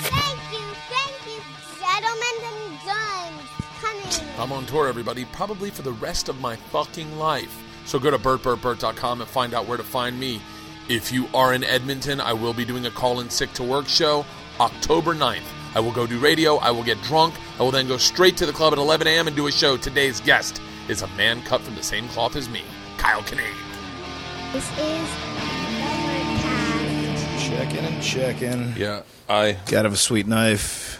Thank you, thank you, gentlemen and guns. Coming. I'm on tour, everybody, probably for the rest of my fucking life. So go to bertbertbert.com and find out where to find me. If you are in Edmonton, I will be doing a call in sick to work show October 9th. I will go do radio, I will get drunk, I will then go straight to the club at 11 a.m. and do a show. Today's guest is a man cut from the same cloth as me, Kyle Kinane. This is Overcast. Checking and checking. Yeah, I Gotta have a sweet knife.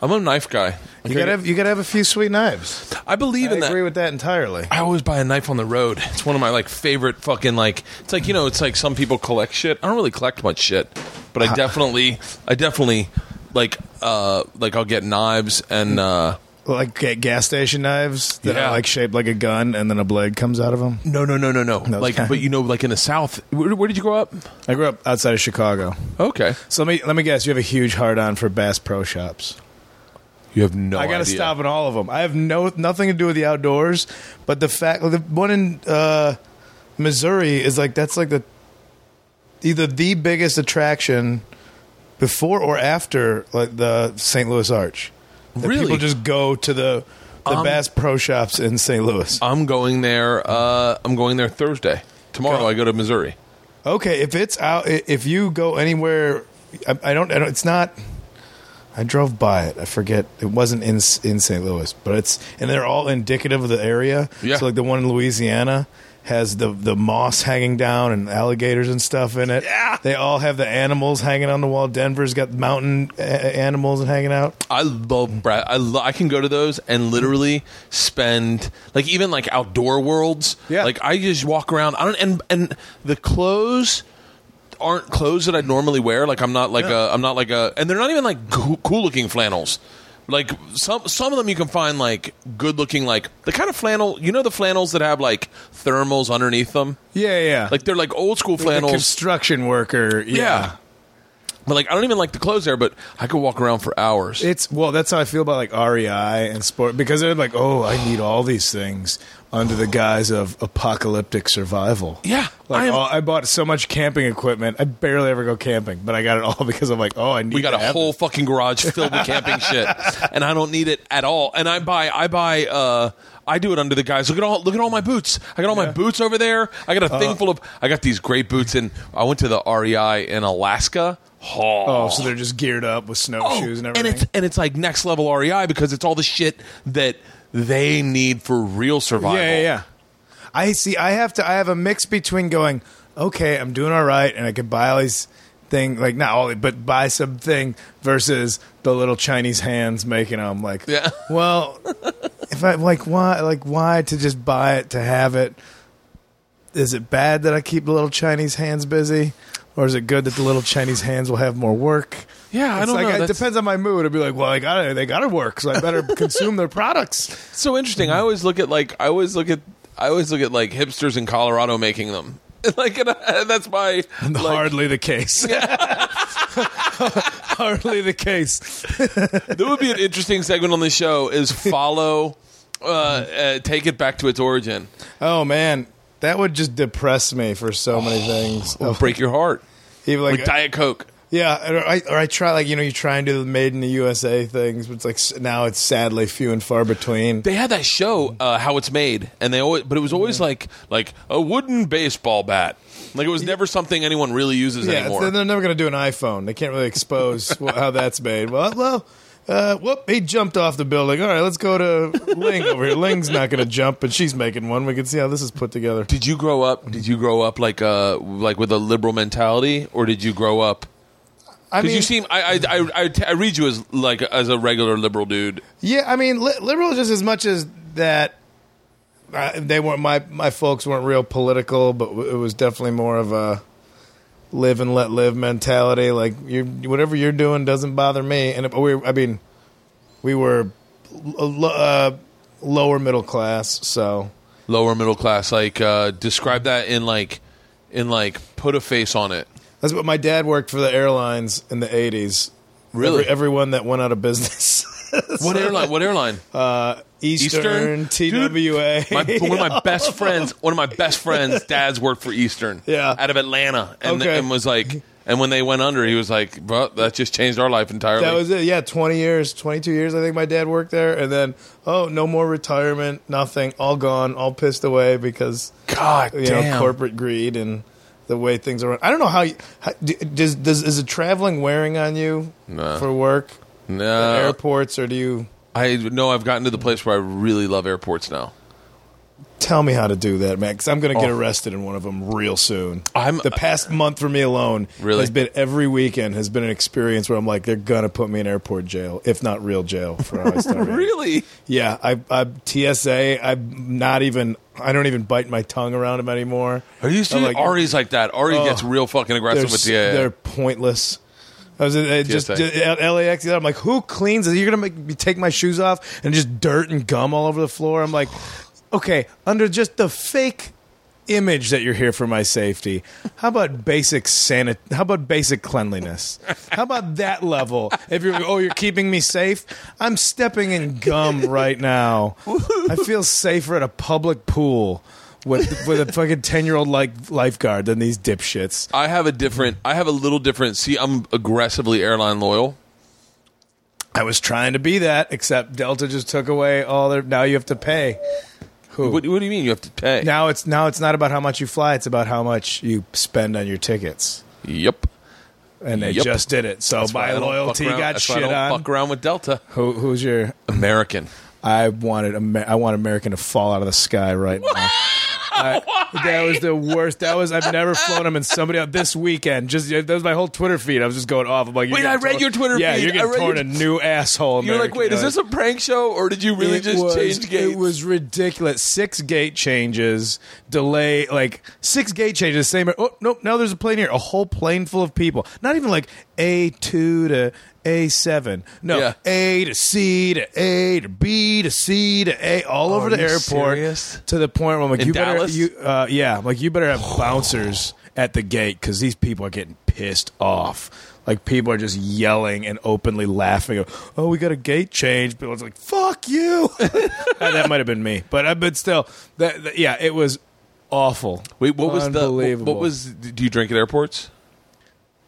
I'm a knife guy. You gotta have you gotta have a few sweet knives. I believe I in that. I agree with that entirely. I always buy a knife on the road. It's one of my like favorite fucking like. It's like you know, it's like some people collect shit. I don't really collect much shit, but I definitely, I definitely like, uh, like I'll get knives and uh, Like ga- gas station knives that Yeah. are like shaped like a gun, and then a blade comes out of them. no, no, no, no, no. Like, but you know, like in the South. Where, where did you grow up? I grew up outside of Chicago, Okay, so let me let me guess. You have a huge hard on for Bass Pro Shops. you have no. I gotta idea. stop at all of them. I have no nothing to do with the outdoors, but the fact the one in uh, Missouri is like that's like the either the biggest attraction before or after like the St. Louis Arch. That Really? people just go to the the Um, Bass Pro Shops in St. Louis. I'm going there. Uh, I'm going there Thursday. Tomorrow. I go to Missouri. Okay, if it's out, i- if you go anywhere, I, I don't. I don't. It's not. I drove by it. I forget. It wasn't in in St. Louis, but it's and they're all indicative of the area. Yeah. So like the one in Louisiana has the the moss hanging down and alligators and stuff in it. Yeah. They all have the animals hanging on the wall. Denver's got mountain a- animals and hanging out. I love Brad. I lo- I can go to those and literally spend like even like outdoor worlds. Yeah. Like I just walk around. I don't and and the clothes aren't clothes that I normally wear. Like I'm not like Yeah. a I'm not like a and they're not even like cool looking flannels. Like some some of them you can find like good looking like the kind of flannel you know the flannels that have like thermals underneath them. Yeah, yeah. Like they're like old school the flannels. construction worker. Yeah. yeah. But like I don't even like the clothes there, but I could walk around for hours. It's well, that's how I feel about like REI and sport because they're like, oh, I need all these things under the guise of apocalyptic survival. yeah. Like I am- all, I bought so much camping equipment. I barely ever go camping, but I got it all because I'm like, oh, I need. We got a whole fucking garage filled with camping shit, and I don't need it at all. And I buy, I buy, uh, I do it under the guys. Look at all, look at all my boots. I got all my Yeah. Uh, boots over there. I got a thing full of. I got these great boots, and I went to the REI in Alaska. Oh, Oh, so they're just geared up with snowshoes and everything. And it's and it's like next level REI because it's all the shit that they need for real survival. yeah, yeah, yeah. I see. I have to. I have a mix between going, okay, I'm doing all right, and I could buy all these thing like not all, but buy something versus the little Chinese hands making them. Like, Yeah. well, if I like why, like why to just buy it to have it? Is it bad that I keep the little Chinese hands busy, or is it good that the little Chinese hands will have more work? Yeah, I It's don't like, know. It That's- depends on my mood. I'd be like, well, I got to They got to work, so I better consume their products. So interesting. I always look at like I always look at I always look at like hipsters in Colorado making them. Like and I- that's my like, Hardly the case. Hardly the case. That would be an interesting segment on the show. Is follow, uh, uh, take it back to its origin, Oh man, that would just depress me for so many things. or break your heart, Even like, like Diet Coke. yeah, or I, or I try like you know you try and do the made in the USA things, but it's like now it's sadly few and far between. They had that show, uh, how it's made, and they always, but it was always like like a wooden baseball bat. Like it was never something anyone really uses yeah, anymore. they're never going to do an iPhone. They can't really expose how that's made. Well, well. Uh, whoop! He jumped off the building. All right, let's go to Ling over here. Ling's not going to jump, but she's making one. We can see how this is put together. did you grow up? Did you grow up like uh like with a liberal mentality, or did you grow up? I mean, you seem, I, I, I, I, I read you as like as a regular liberal dude. Yeah, I mean, li- liberal just as much as that. Uh, they weren't my my folks weren't real political, but w- it was definitely more of a live and let live mentality. Like you, whatever you're doing doesn't bother me. And we, I mean, we were uh, lower middle class, so lower middle class like uh describe that in like in like put a face on it that's what my dad worked for the airlines in the '80s. Really? Every- everyone that went out of business. What airline? What airline? Uh, Eastern, Dude, TWA. my, one of my best friends, one of my best friends, dad's worked for Eastern. Yeah. out of Atlanta, and, Okay. and was like, and when they went under, he was like, "Bro, that just changed our life entirely." That was it. Yeah, 20 years, 22 years, I think my dad worked there. And then, oh, no more retirement, nothing, all gone, all pissed away because, God you damn. know, corporate greed and the way things are. I don't know how, you, how does, does, is it traveling wearing on you No. for work? No, airports, or do you I know I've gotten to the place where I really love airports now. tell me how to do that, man? Because I'm going to get Oh. arrested in one of them real soon. I'm- the past month for me alone Really? has been every weekend has been an experience where I'm like, they're going to put me in airport jail, if not real jail. For how I started. Really? Yeah, I, I TSA. I'm not even. I don't even bite my tongue around them anymore. Are you I'm? Ari's like that. Ari Oh. gets real fucking aggressive with the. they're pointless. I was uh, just, just at LAX. I'm like, who cleans it? You're gonna make me take my shoes off and just dirt and gum all over the floor. I'm like, okay, under just the fake image that you're here for my safety. How about basic sanit? How about basic cleanliness? How about that level? If you're oh you're keeping me safe, I'm stepping in gum right now. I feel safer at a public pool with with a fucking ten year old like lifeguard than these dipshits. I have a different. I have a little different. See, I'm aggressively airline loyal. I was trying to be that, except Delta just took away all their. Now you have to pay. Who? What, what do you mean you have to pay? now it's now it's not about how much you fly; it's about how much you spend on your tickets. Yep. And they Yep. just did it. So That's why I by don't loyalty, fuck around- got that's why I shit don't on. Fuck around with Delta. Who, who's your? American. I wanted. Amer- I want American to fall out of the sky right now. I- that was the worst. That was. I've never flown them, and somebody else this weekend. Just that was my whole Twitter feed. I was just going off. I'm like, Wait, I read torn- your Twitter Yeah, feed. you're getting torn your- a new asshole. You're like, wait, is this a prank show or did you really it just was, change gates? It was ridiculous. Six gate changes, delay, like six gate changes. Same. Oh nope. Now there's a plane here. A whole plane full of people. Not even like A two to A seven. No, Yeah. A to C to A to B to C to A, all over are the airport. serious? To the point where I'm like, In you better, you, uh, yeah, I'm like you better have bouncers at the gate because these people are getting pissed off. Like people are just yelling and openly laughing. Oh, we got a gate change. People are like, "Fuck you." Uh, that might have been me, but uh, but still, that, that- yeah, it was awful. Wait, what was the what was do you drink at airports?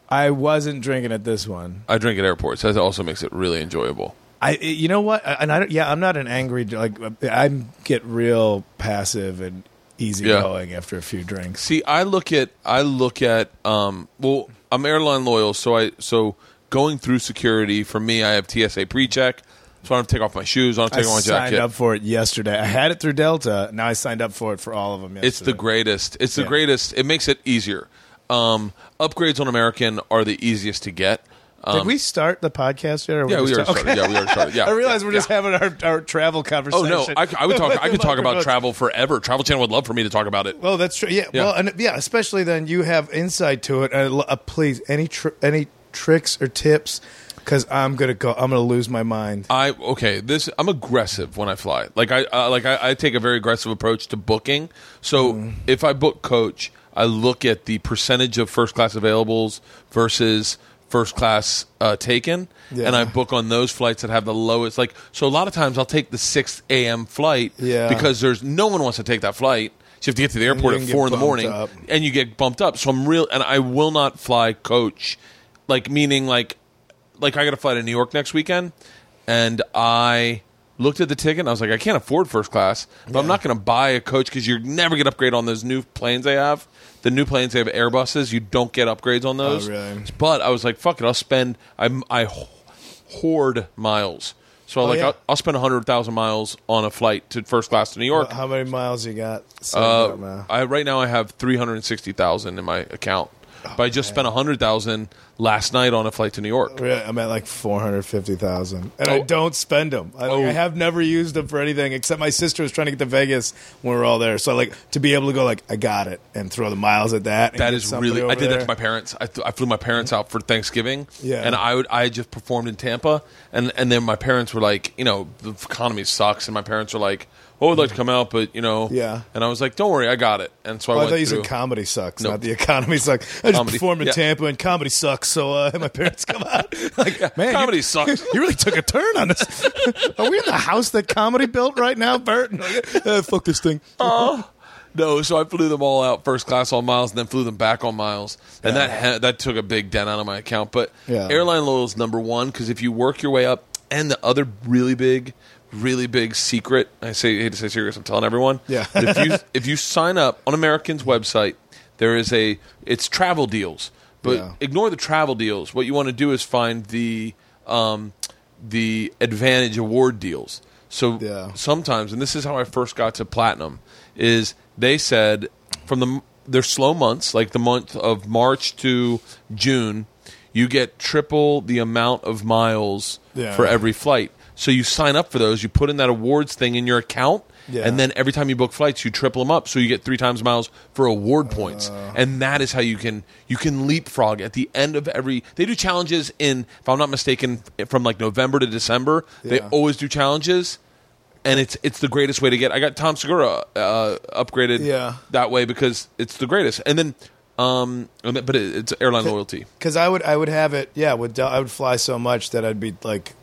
I wasn't drinking at this one. I drink at airports. That also makes it really enjoyable. I, you know what? And I, don't- yeah, I'm not an angry like. I get real passive and easygoing after a few drinks. See, I look at I look at um well, I'm airline loyal, so I so going through security for me, I have TSA pre-check, so I don't have to take off my shoes, I don't I take off my jacket. I signed up for it yesterday. I had it through Delta. Now I signed up for it for all of them. Yesterday. It's the greatest. It's the Yeah. greatest. It makes it easier. Um, upgrades on American are the easiest to get. Um, Did we start the podcast yet? Or yeah, we already start- started. Yeah, we already started. Yeah, I realize yeah, we're just yeah. having our, our travel Oh conversation. no, I, I would talk. I could talk about travel forever. Travel Channel would love for me to talk about it. Well, that's true. Yeah, Yeah. Well, and yeah, especially then you have insight to it. And uh, please, any tr- any tricks or tips? Because I'm gonna go. I'm gonna lose my mind. I okay. This I'm aggressive when I fly. Like I uh, like I, I take a very aggressive approach to booking. So Mm. if I book coach, I look at the percentage of first class availables versus first class uh, taken, Yeah. and I book on those flights that have the lowest. Like so, a lot of times I'll take the six a.m. flight Yeah. because there's no one wants to take that flight. So you have to get to the airport at four in the morning, up. and you get bumped up. So I'm real, and I will not fly coach, like meaning like like I got to fly to New York next weekend, and I looked at the ticket and I was like, I can't afford first class, but I'm not going to buy a coach because you never get upgrade on those new planes they have. The new planes they have Airbuses, you don't get upgrades on those. Oh, really? But I was like, fuck it, I'll spend. I I hoard miles. So Oh, like yeah. I'll, I'll spend hundred thousand miles on a flight to first class to New York. How many miles you got? Uh. I right now I have three hundred sixty thousand in my account, but I just oh, spent a hundred thousand last night on a flight to New York. Really, I'm at like four hundred fifty thousand, and I Oh. don't spend them. I, Oh. I have never used them for anything except my sister was trying to get to Vegas when we were all there. So like to be able to go like I got it and throw the miles at that. That is really. I did that to my parents. I, th- I flew my parents mm-hmm. out for Thanksgiving. Yeah. and I would. I just performed in Tampa, and and then my parents were like, you know, the economy sucks, and my parents were like, "Oh, I'd like to come out, but you know, Yeah. And I was like, "Don't worry, I got it." And so I Oh, I went thought you through. said comedy sucks, No. not the economy sucks. I just Comedy, performed in yeah. Tampa and comedy sucks. So uh, my parents come out like, man, Comedy you, sucks. You really took a turn on this. Are we in the house that comedy built right now, Bert? Uh, fuck this thing. Oh. No, so I flew them all out first class on miles, and then flew them back on miles, and Yeah. that ha- that took a big dent out of my account. But Yeah. airline loyal is number one because if you work your way up, and the other really big, really big secret, I say I hate to say serious, I'm telling everyone. Yeah. but if you if you sign up on American's website, there is a it's travel deals, but Yeah. ignore the travel deals. What you want to do is find the um, the advantage award deals. So Yeah. sometimes, and this is how I first got to platinum, is they said from the their slow months, like the month of March to June, you get triple the amount of miles Yeah. for every flight. So you sign up for those, you put in that awards thing in your account, Yeah. and then every time you book flights, you triple them up, so you get three times miles for award points, Uh. and that is how you can you can leapfrog at the end of every. They do challenges in, if I'm not mistaken, from like November to December. They always do challenges, and it's it's the greatest way to get. I got Tom Segura uh, upgraded Yeah. that way because it's the greatest, and then um, but it, it's airline loyalty. Because I would, I would have it. Yeah, would I would fly so much that I'd be like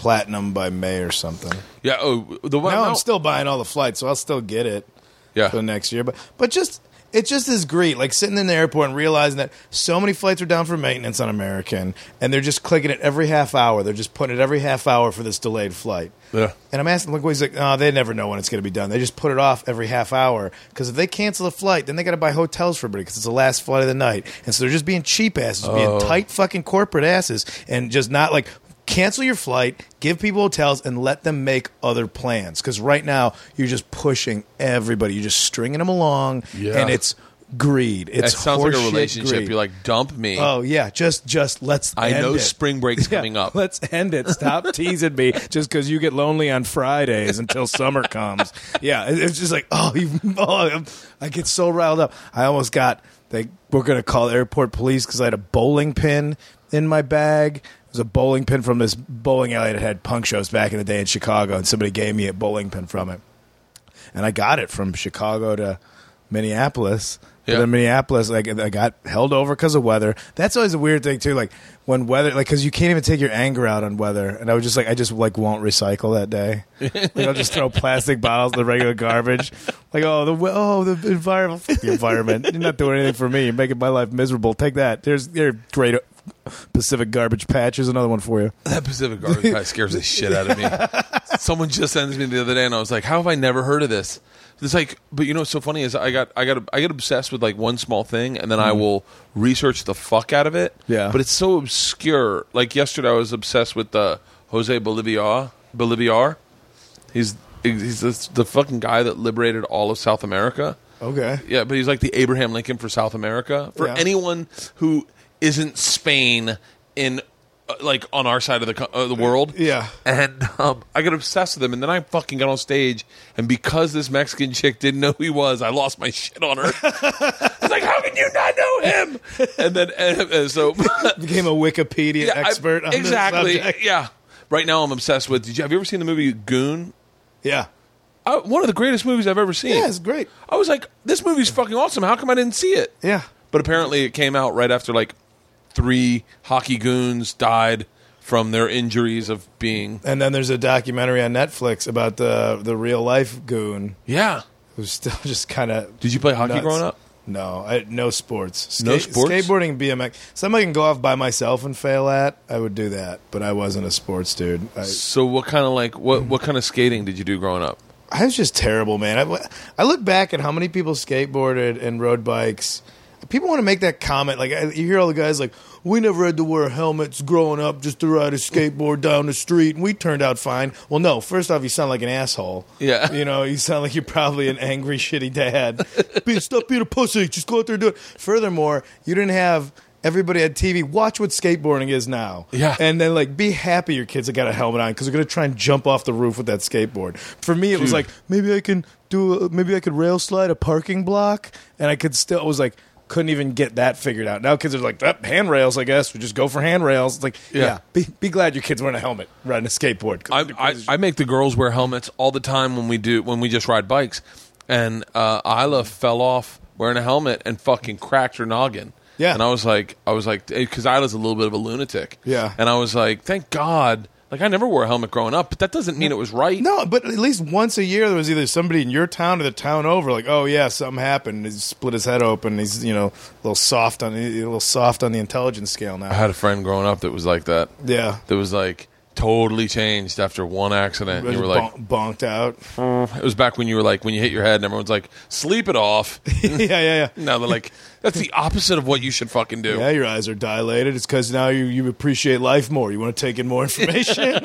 platinum by May or something. Yeah. Oh, the one. Now no. I'm still buying all the flights, so I'll still get it. Yeah. for the next year. But but just it just is great, like sitting in the airport and realizing that so many flights are down for maintenance on American, and they're just clicking it every half hour. They're just putting it every half hour for this delayed flight. Yeah. And I'm asking, look, he's like, oh, they never know when it's going to be done. They just put it off every half hour because if they cancel a flight, then they got to buy hotels for everybody because it's the last flight of the night, and so they're just being cheap asses, Oh. being tight fucking corporate asses, and just not like. Cancel your flight, give people hotels, and let them make other plans. Because right now, you're just pushing everybody. You're just stringing them along, Yeah. and it's greed. It It's sounds like a relationship. greed. You're like, dump me. oh yeah, just just let's. I end know it. spring break's Yeah, coming up. Let's end it. Stop teasing me just because you get lonely on Fridays until summer comes. Yeah, it's just like oh, you, oh, I get so riled up. I almost got they were going to call airport police because I had a bowling pin in my bag. It was a bowling pin from this bowling alley that had punk shows back in the day in Chicago, and somebody gave me a bowling pin from it, and I got it from Chicago to Minneapolis. But Yeah. in Minneapolis, like I got held over because of weather. That's always a weird thing too. Like when weather, like because you can't even take your anger out on weather. And I was just like, I just like won't recycle that day. like I'll just throw plastic bottles in the regular garbage. Like oh the oh the environment, the environment. You're not doing anything for me. You're making my life miserable. Take that. There's your great Pacific garbage patch. Here's another one for you. That Pacific garbage patch scares the shit out of me. Someone just sent me the other day, and I was like, "How have I never heard of this?" It's like, but you know, what's so funny is I got, I got, I get obsessed with like one small thing, and then I will research the fuck out of it. Mm-hmm. Yeah. but it's so obscure. Like yesterday, I was obsessed with the Jose Bolivar. Bolivar. He's he's the, the fucking guy that liberated all of South America. Okay. Yeah, but he's like the Abraham Lincoln for South America. For Yeah. anyone who isn't Spain in uh, like on our side of the co- uh, the world. Yeah. And um, I got obsessed with him, and then I fucking got on stage, and because this Mexican chick didn't know who he was, I lost my shit on her. I was like, "How can you not know him?" And then and, and so Became a Wikipedia Yeah, I- expert on exactly. subject. Yeah. Right now, I'm obsessed with. Did you have you ever seen the movie Goon? Yeah. I, one of the greatest movies I've ever seen. Yeah, it's great. I was like, this movie's fucking awesome. How come I didn't see it? Yeah. But apparently, it came out right after like three hockey goons died from their injuries of being. And then there's a documentary on Netflix about the the real life goon Yeah. who's still just kind of. Did you play hockey growing up? No, I, no sports. No sports? Skateboarding, and BMX. Something I can go off by myself and fail at. I would do that, but I wasn't a sports dude. I, So what kind of like what what kind of skating did you do growing up? I was just terrible, man. I, I look back at how many people skateboarded and rode bikes. People want to make that comment. Like I- you hear all the guys like, "We never had to wear helmets growing up just to ride a skateboard down the street, and we turned out fine." Well, no. First off, you sound like an asshole. Yeah. you know, you sound like you're probably an angry, shitty dad. Be, stop being a pussy. Just go out there and do it. Furthermore, you didn't have. Everybody had TV. Watch what skateboarding is now. Yeah. And then, like, be happy your kids have got a helmet on because they're going to try and jump off the roof with that skateboard. For me, it was like, maybe I can do a, maybe I could rail slide a parking block and I could still I was like couldn't even get that figured out. Now kids are like that handrails, I guess. We just go for handrails. It's like yeah, Yeah. be, be glad your kid's wearing a helmet riding a skateboard. I, I I make the girls wear helmets all the time when we do when we just ride bikes, and uh, Ila fell off wearing a helmet and fucking cracked her noggin. Yeah. and I was like, I was like, because I was a little bit of a lunatic. Yeah. and I was like, thank God. Like I never wore a helmet growing up, but that doesn't mean it was right. No, but at least once a year there was either somebody in your town or the town over, like, oh yeah, something happened. He split his head open. He's you know a little soft on a little soft on the intelligence scale now. I had a friend growing up that was like that. Yeah, That was like totally changed after one accident. You were like, bon- bonked out. it was back when you were like, when you hit your head, and everyone's like, sleep it off. yeah, yeah, yeah. now they're like, that's the opposite of what you should fucking do. Yeah, your eyes are dilated. It's because now you, you appreciate life more. You want to take in more information.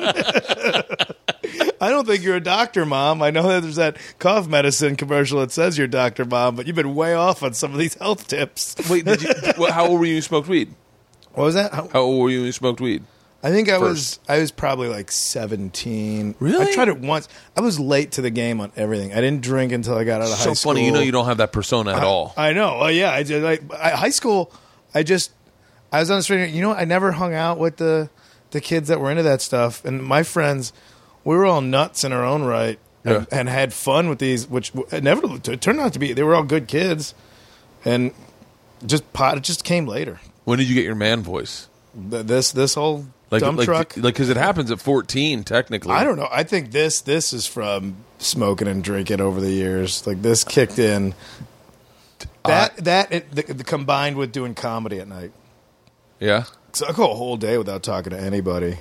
I don't think you're a doctor, mom. I know that there's that cough medicine commercial that says you're a doctor, mom, but you've been way off on some of these health tips. Wait, did you, well, how old were you when you smoked weed? What was that? How- How old were you when you smoked weed? I think I First. was I was probably like 17. Really? I tried it once. I was late to the game on everything. I didn't drink until I got out of high So school. funny, you know, you don't have that persona at all. I know. Oh yeah, I did. Like I, high school, I just I was on the street. You know, I never hung out with the the kids that were into that stuff, and my friends, we were all nuts in our own right, and, Yeah. and had fun with these, which it turned out to be. They were all good kids, and just pot. It just came later. when did you get your man voice? This this whole Like, dump like, truck. like, because it happens at fourteen, technically. I don't know. I think this this is from smoking and drinking over the years. Like this kicked in. That uh, that it, the, the combined with doing comedy at night. Yeah, So I go a whole day without talking to anybody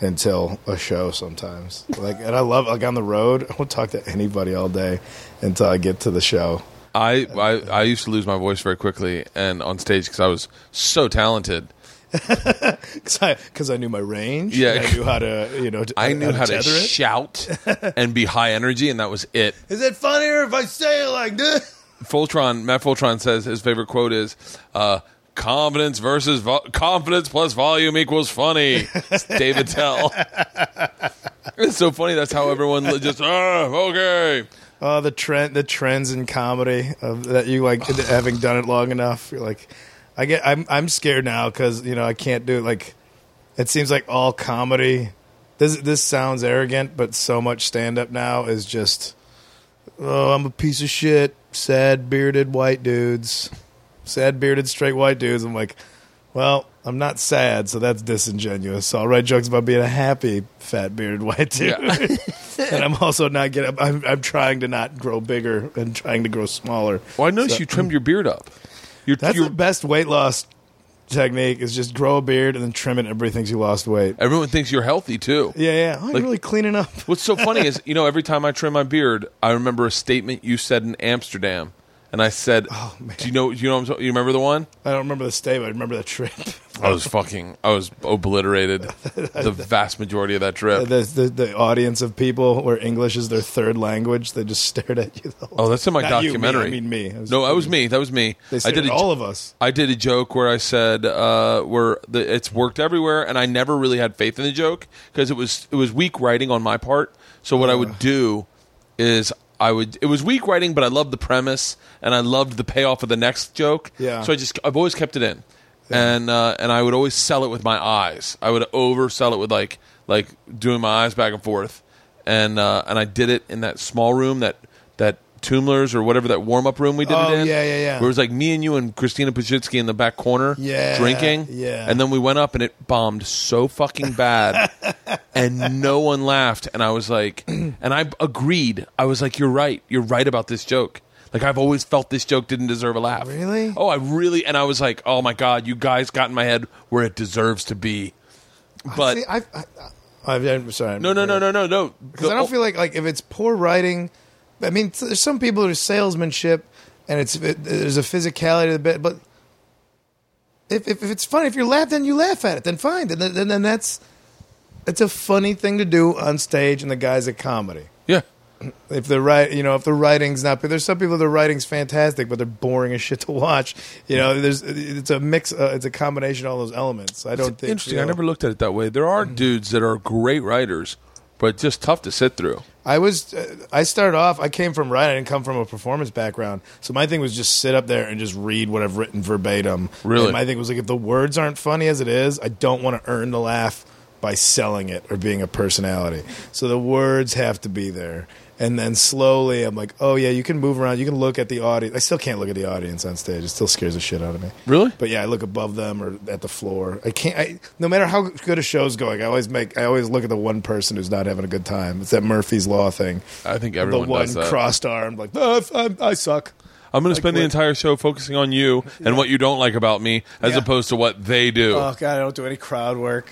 until a show. Sometimes, like, and I love like on the road. I won't talk to anybody all day until I get to the show. I, I I used to lose my voice very quickly and on stage because I was so talented. Because I, 'cause I knew my range. Yeah. I knew how to you know. I knew how to tether it. shout and be high energy, and that was it. Is it funnier if I say it like this? Fultron, Matt Fultron says his favorite quote is, uh, "Confidence versus vo- confidence plus volume equals funny." It's Dave Attell. it's so funny. That's how everyone just, oh, okay. Oh, the trend, the trends in comedy of that you like having done it long enough. You're like, I get, I'm, I'm scared now because you know I can't do it. Like, it seems like all comedy. This, this sounds arrogant, but so much stand up now is just, oh, I'm a piece of shit. Sad bearded white dudes, sad bearded straight white dudes. I'm like, well, I'm not sad, so that's disingenuous. So I'll write jokes about being a happy fat bearded white dude. Yeah. and I'm also not getting. I'm, I'm trying to not grow bigger and trying to grow smaller. Well, I noticed So- you trimmed your beard up. You're, That's you're, the best weight loss technique. Is just grow a beard and then trim it. and Everybody thinks you lost weight. everyone thinks you're healthy too. Yeah, yeah. Oh, you're Like- really cleaning up. What's so funny is, you know, every time I trim my beard, I remember a statement you said in Amsterdam, and I said, Oh, man. "Do you know? Do you know? what I'm You remember the one? I don't remember the stay, but I remember the trip. I was fucking, I was obliterated the vast majority of that trip. the, the the audience of people where English is their third language. They just stared at you. The whole Oh, that's in my Not you, me, documentary. I mean me. I no, that was me. That was me. They I stared did at all of us. I did a joke where I said uh, where the, it's worked everywhere, and I never really had faith in the joke because it was it was weak writing on my part. So what I would do is I would it was weak writing, but I loved the premise and I loved the payoff of the next joke. Yeah. So I just I've always kept it in, and uh, and I would always sell it with my eyes. I would oversell it with like like doing my eyes back and forth, and uh, and I did it in that small room that. Tumblers or whatever that warm up room we did Oh, it in. yeah, yeah, yeah. Where it was like me and you and Christina Pazsitzky in the back corner Yeah, drinking. yeah. And then we went up and it bombed so fucking bad and no one laughed. And I was like, and I agreed. I was like, you're right. You're right about this joke. Like I've always felt this joke didn't deserve a laugh. Really? Oh, I really, and I was like, oh my God, you guys got in my head where it deserves to be. But See, I, I, I, I'm sorry. no, no, no, no, no, no. Because I don't feel like like if it's poor writing. I mean, there's some people who are salesmanship, and it's it, there's a physicality to the bit. But if, if if it's funny, if you laugh, then you laugh at it. Then fine. Then then, then that's it's a funny thing to do on stage, and the guy's at comedy. Yeah. If the right, you know, if the writing's not, there's some people the writing's fantastic, but they're boring as shit to watch. You know, there's it's a mix, uh, it's a combination of all those elements. I don't think Interesting. you I never looked at it that way. There are dudes that are great writers, but just tough to sit through. I was uh, I started off I came from writing I didn't come from a performance background so my thing was just sit up there and just read what I've written verbatim Really? and my thing was like if the words aren't funny as it is I don't want to earn the laugh by selling it or being a personality so the words have to be there And then slowly, I'm like, oh yeah, you can move around. You can look at the audience. I still can't look at the audience on stage. It still scares the shit out of me. Really? But yeah, I look above them or at the floor. I can't. I, no matter how good a show's going, I always make. I always look at the one person who's not having a good time. It's that Murphy's Law thing. I think The everyone one does that. crossed armed, like, ah, oh, I, I suck. I'm going to spend the entire show focusing on you and what you don't like about me, as Yeah. opposed to what they do. Oh god, I don't do any crowd work.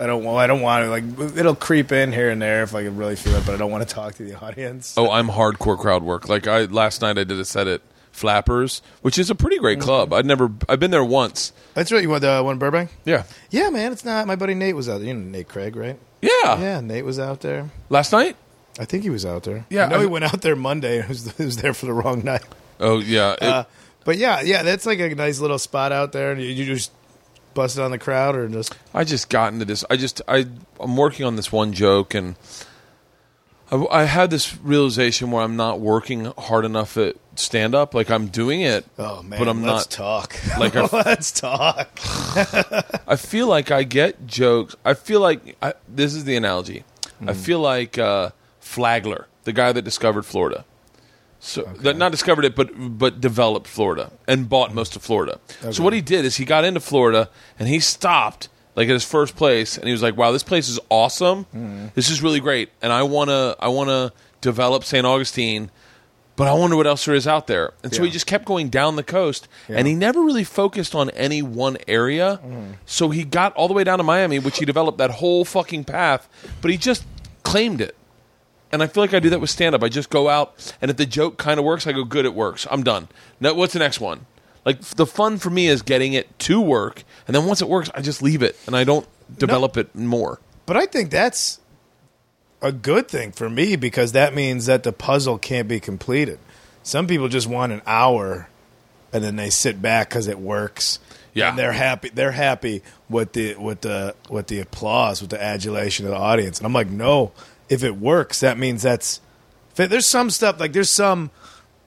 I don't. Well, I don't want to. Like, it'll creep in here and there if I can really feel it, but I don't want to talk to the audience. Oh, I'm hardcore crowd work. Like I last night, I did a set at Flappers, which is a pretty great Mm-hmm. club. I'd never, I've been there once. That's right. You want the one in Burbank? Yeah, Yeah, man. It's not. My buddy Nate was out there. You know Nate Craig, right? yeah. Yeah, Nate was out there. Last night. I think he was out there. Yeah, I know I- he went out there Monday. and was, he was there for the wrong night. Oh yeah. It- Uh, but yeah, yeah, that's like a nice little spot out there, and you, you just bust it on the crowd, or just I just got into this. I just I I'm working on this one joke, and I, I had this realization where I'm not working hard enough at stand up. Like I'm doing it, oh man, but I'm let's not. talk. Like a- let's talk. I feel like I get jokes. I feel like I, this is the analogy. I feel like uh, Flagler, the guy that discovered Florida. So that not discovered it, but but developed Florida and bought most of Florida. So what he did is he got into Florida and he stopped like at his first place and he was like, "Wow, this place is awesome. Mm-hmm. This is really great, and I wanna I wanna develop St. Augustine." But I wonder what else there is out there. And so he just kept going down the coast, and he never really focused on any one area. Mm-hmm. So he got all the way down to Miami, which he developed that whole fucking path, but he just claimed it. And I feel like I do that with stand up. I just go out, and if the joke kind of works, I go, good, it works. I'm done. Now, what's the next one? Like, the fun for me is getting it to work, and then once it works, I just leave it, and I don't develop it more. But I think that's a good thing for me because that means that the puzzle can't be completed. Some people just want an hour and then they sit back because it works. Yeah. and they're happy. They're happy with the with the with the applause, with the adulation of the audience. And I'm like, no. If it works, that means that's. There's some stuff like there's some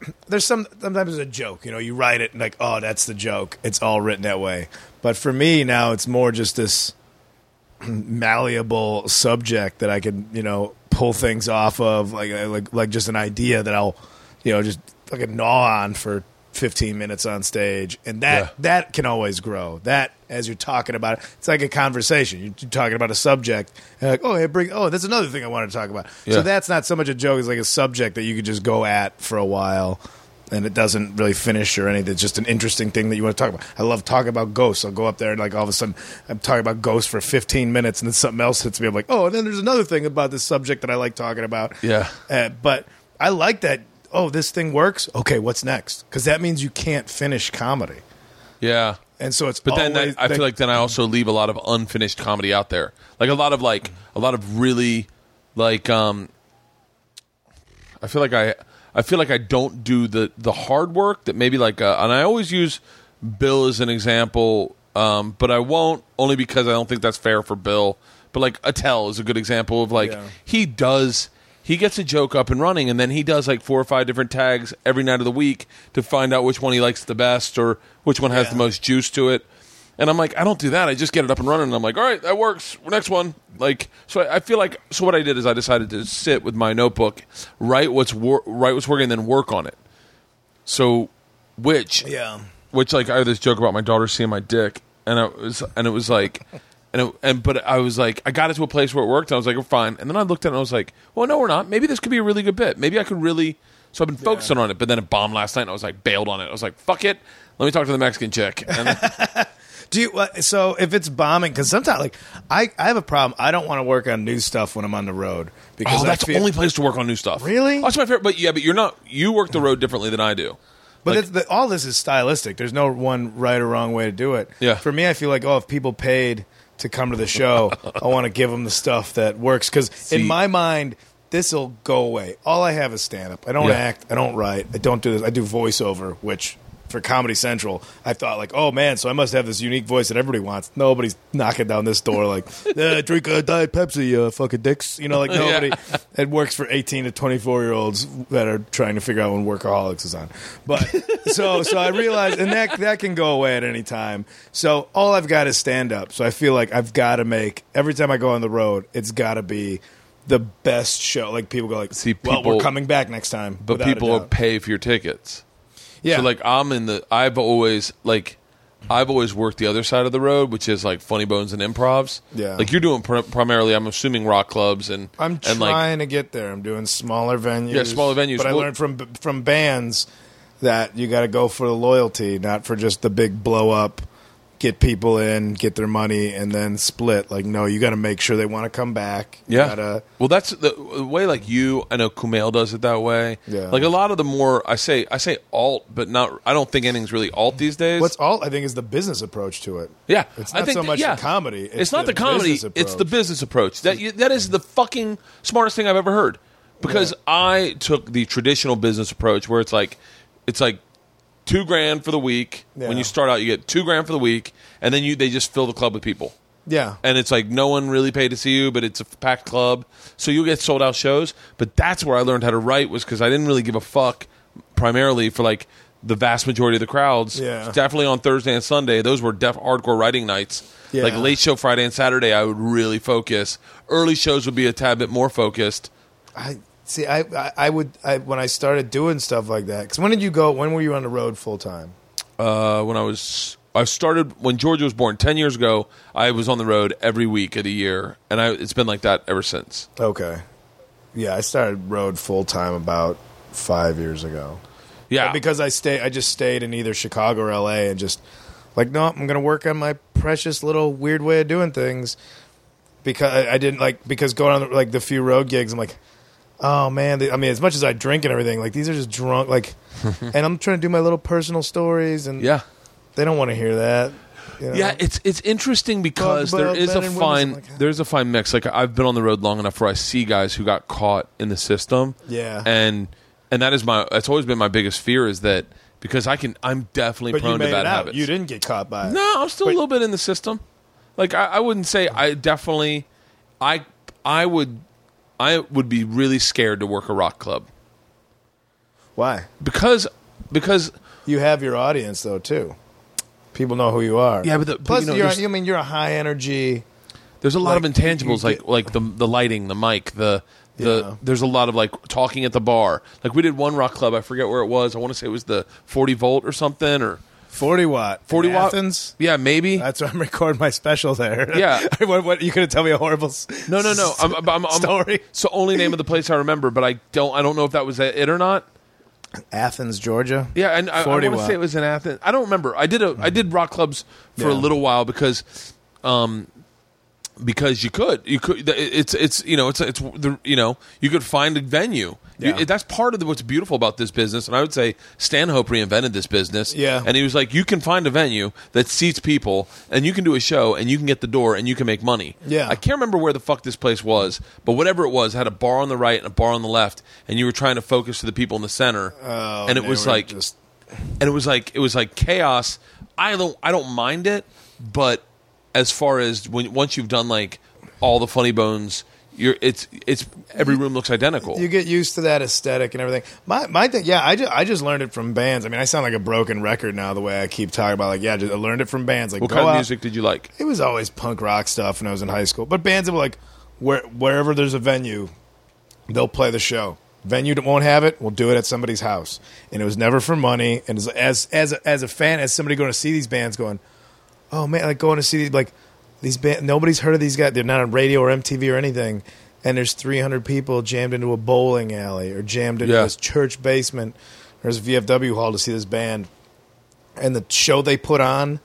there's some sometimes it's a joke. You know, you write it and like, oh, that's the joke. It's all written that way. But for me now, it's more just this malleable subject that I can, you know, pull things off of, like like like just an idea that I'll, you know, just like a gnaw on for 15 minutes on stage, and that Yeah. that can always grow. That as you're talking about it, it's like a conversation. You're, you're talking about a subject, and like, oh, hey, bring, oh, that's another thing I want to talk about. Yeah. So that's not so much a joke; it's like a subject that you could just go at for a while. And it doesn't really finish or anything. It's just an interesting thing that you want to talk about. I love talking about ghosts. I'll go up there and like all of a sudden I'm talking about ghosts for 15 minutes, and then something else hits me. I'm like, oh, and then there's another thing about this subject that I like talking about. Yeah. Uh, but I like that. Oh, this thing works. Okay, what's next? Because that means you can't finish comedy, Yeah. and so it's. But then that, I feel like then I also leave a lot of unfinished comedy out there, like a lot of like a lot of really like um. I feel like I I feel like I don't do the the hard work that maybe like uh, and I always use Bill as an example, um, but I won't only because I don't think that's fair for Bill. But like Attell is a good example of like Yeah. he does he gets a joke up and running and then he does like four or five different tags every night of the week to find out which one he likes the best or which one has Yeah. the most juice to it. And I'm like, I don't do that. I just get it up and running. And I'm like, all right, that works. Next one. Like, so I, I feel like, so what I did is I decided to sit with my notebook, write what's wor- write what's working, and then work on it. So, which yeah. which like I had this joke about my daughter seeing my dick, and it was and it was like, and it, and but I was like, I got it to a place where it worked. And I was like, we're fine. And then I looked at it and I was like, well, no, we're not. Maybe this could be a really good bit. Maybe I could really. So I've been focusing on it, but then it bombed last night, and I was like, bailed on it. I was like, fuck it. Let me talk to the Mexican chick. And Do you, uh, so if it's bombing, because sometimes like I, I have a problem. I don't want to work on new stuff when I'm on the road because oh, I that's feel, the only place to work on new stuff. Really? Oh, that's my favorite. But yeah, but you're not. You work the road differently than I do. But Like- it's the, all this is stylistic. There's no one right or wrong way to do it. Yeah. For me, I feel like oh, if people paid to come to the show, I want to give them the stuff that works because in my mind. This will go away. All I have is stand up. I don't Yeah. act. I don't write. I don't do this. I do voiceover, which for Comedy Central, I thought like, oh man, so I must have this unique voice that everybody wants. Nobody's knocking down this door like, eh, drink a diet Pepsi, uh, fucking dicks. You know, like nobody. It works for eighteen to twenty four year olds that are trying to figure out when Workaholics is on. But so so I realized, and that that can go away at any time. So all I've got is stand up. So I feel like I've got to make every time I go on the road, it's got to be the best show. Like people go like, See, well, people- we're coming back next time. but people pay for your tickets. Yeah, So like I'm in the I've always like I've always worked the other side of the road, which is like funny bones and improvs. Yeah. Like you're doing pr- primarily, I'm assuming rock clubs and I'm and trying like to get there. I'm doing smaller venues. Yeah, smaller venues. But I learned from from bands that you got to go for the loyalty, not for just the big blow up, get people in, get their money, and then split. Like, no, you got to make sure they want to come back. You yeah. gotta- well, that's the, the way like you. I know Kumail does it that way. Yeah. Like a lot of the more I say I say alt, but not. I don't think anything's really alt these days. What's alt? I think is the business approach to it. Yeah, It's not so that- much yeah. the comedy. It's, not the, comedy. It's the business approach. That that is the fucking smartest thing I've ever heard. Because Yeah. I took the traditional business approach where it's like, it's like two grand for the week. Yeah. When you start out, you get two grand for the week, and then you they just fill the club with people. Yeah. And it's like no one really paid to see you, but it's a packed club, so you'll get sold out shows. But that's where I learned how to write was because I didn't really give a fuck primarily for like the vast majority of the crowds. Yeah. Definitely on Thursday and Sunday, those were def hardcore writing nights. Yeah. Like late show Friday and Saturday, I would really focus. Early shows would be a tad bit more focused. I see. I I, I would I, when I started doing stuff like that. Because when did you go? When were you on the road full time? Uh, when I was, I started when Georgia was born ten years ago. I was on the road every week of the year, and I, it's been like that ever since. Okay. Yeah, I started road full time about five years ago. Yeah, because I stay, I just stayed in either Chicago or L.A. and just like, no, I'm going to work on my precious little weird way of doing things. Because I, I didn't like because going on the, like the few road gigs, I'm like, oh man. I mean, as much as I drink and everything, like these are just drunk. Like, and I'm trying to do my little personal stories, and yeah. they don't want to hear that. you know? Yeah, it's it's interesting because But- but is a men and women, fine like there's a fine mix. Like I've been on the road long enough where I see guys who got caught in the system. Yeah. and and that is my that's always been my biggest fear is that because I can I'm definitely but you prone to bad it out. habits. You didn't get caught by it. No, I'm still Wait. a little bit in the system. Like I, I wouldn't say I definitely I I would I would be really scared to work a rock club Why? because because You have your audience though too. People know who you are. Yeah, but the- but, plus you know, you're, there's- you mean you're a high energy. There's a lot Like, of intangibles, you like get- like the the lighting, the mic, the the. Yeah. There's a lot of like talking at the bar. Like we did one rock club. I forget where it was. I want to say it was the 40 volt or something or 40 watt. 40 In watt. Athens. Yeah, maybe. That's why I'm recording my special there. Yeah. what, what, you could tell me a horrible s- no, no, no. I'm, I'm, I'm, story. It's the only name of the place I remember, but I don't. I don't know if that was it or not. Athens, Georgia. Yeah, and I, I 40 want to watt. say it was in Athens. I don't remember. I did a I did rock clubs for a Yeah. little while because, um, because you could you could it's it's you know it's it's the you know you could find a venue. You- that's part of the, what's beautiful about this business, and I would say Stanhope reinvented this business. Yeah. and he was like, you can find a venue that seats people, and you can do a show, and you can get the door, and you can make money. Yeah. I can't remember where the fuck this place was, but whatever it was, it had a bar on the right and a bar on the left, and you were trying to focus to the people in the center, Oh, and it was like just and it was like it was like chaos. I don't I don't mind it, but as far as when once you've done like all the funny bones, you're it's it's every room looks identical. you get used to that aesthetic and everything. My my thing, yeah, I just, I just learned it from bands. I mean, I sound like a broken record now the way I keep talking about. Like, yeah, just, I learned it from bands. Like, what kind of music did you like? It was always punk rock stuff when I was in high school. But bands that were like, where, wherever there's a venue, they'll play the show. Venue that won't have it, we'll do it at somebody's house. And it was never for money. And as as as a, as a fan, as somebody going to see these bands, going, oh man, like going to see these like these band. Nobody's heard of these guys. They're not on radio or MTV or anything. And there's 300 people jammed into a bowling alley or jammed into Yeah. this church basement. There's a VFW hall to see this band and the show they put on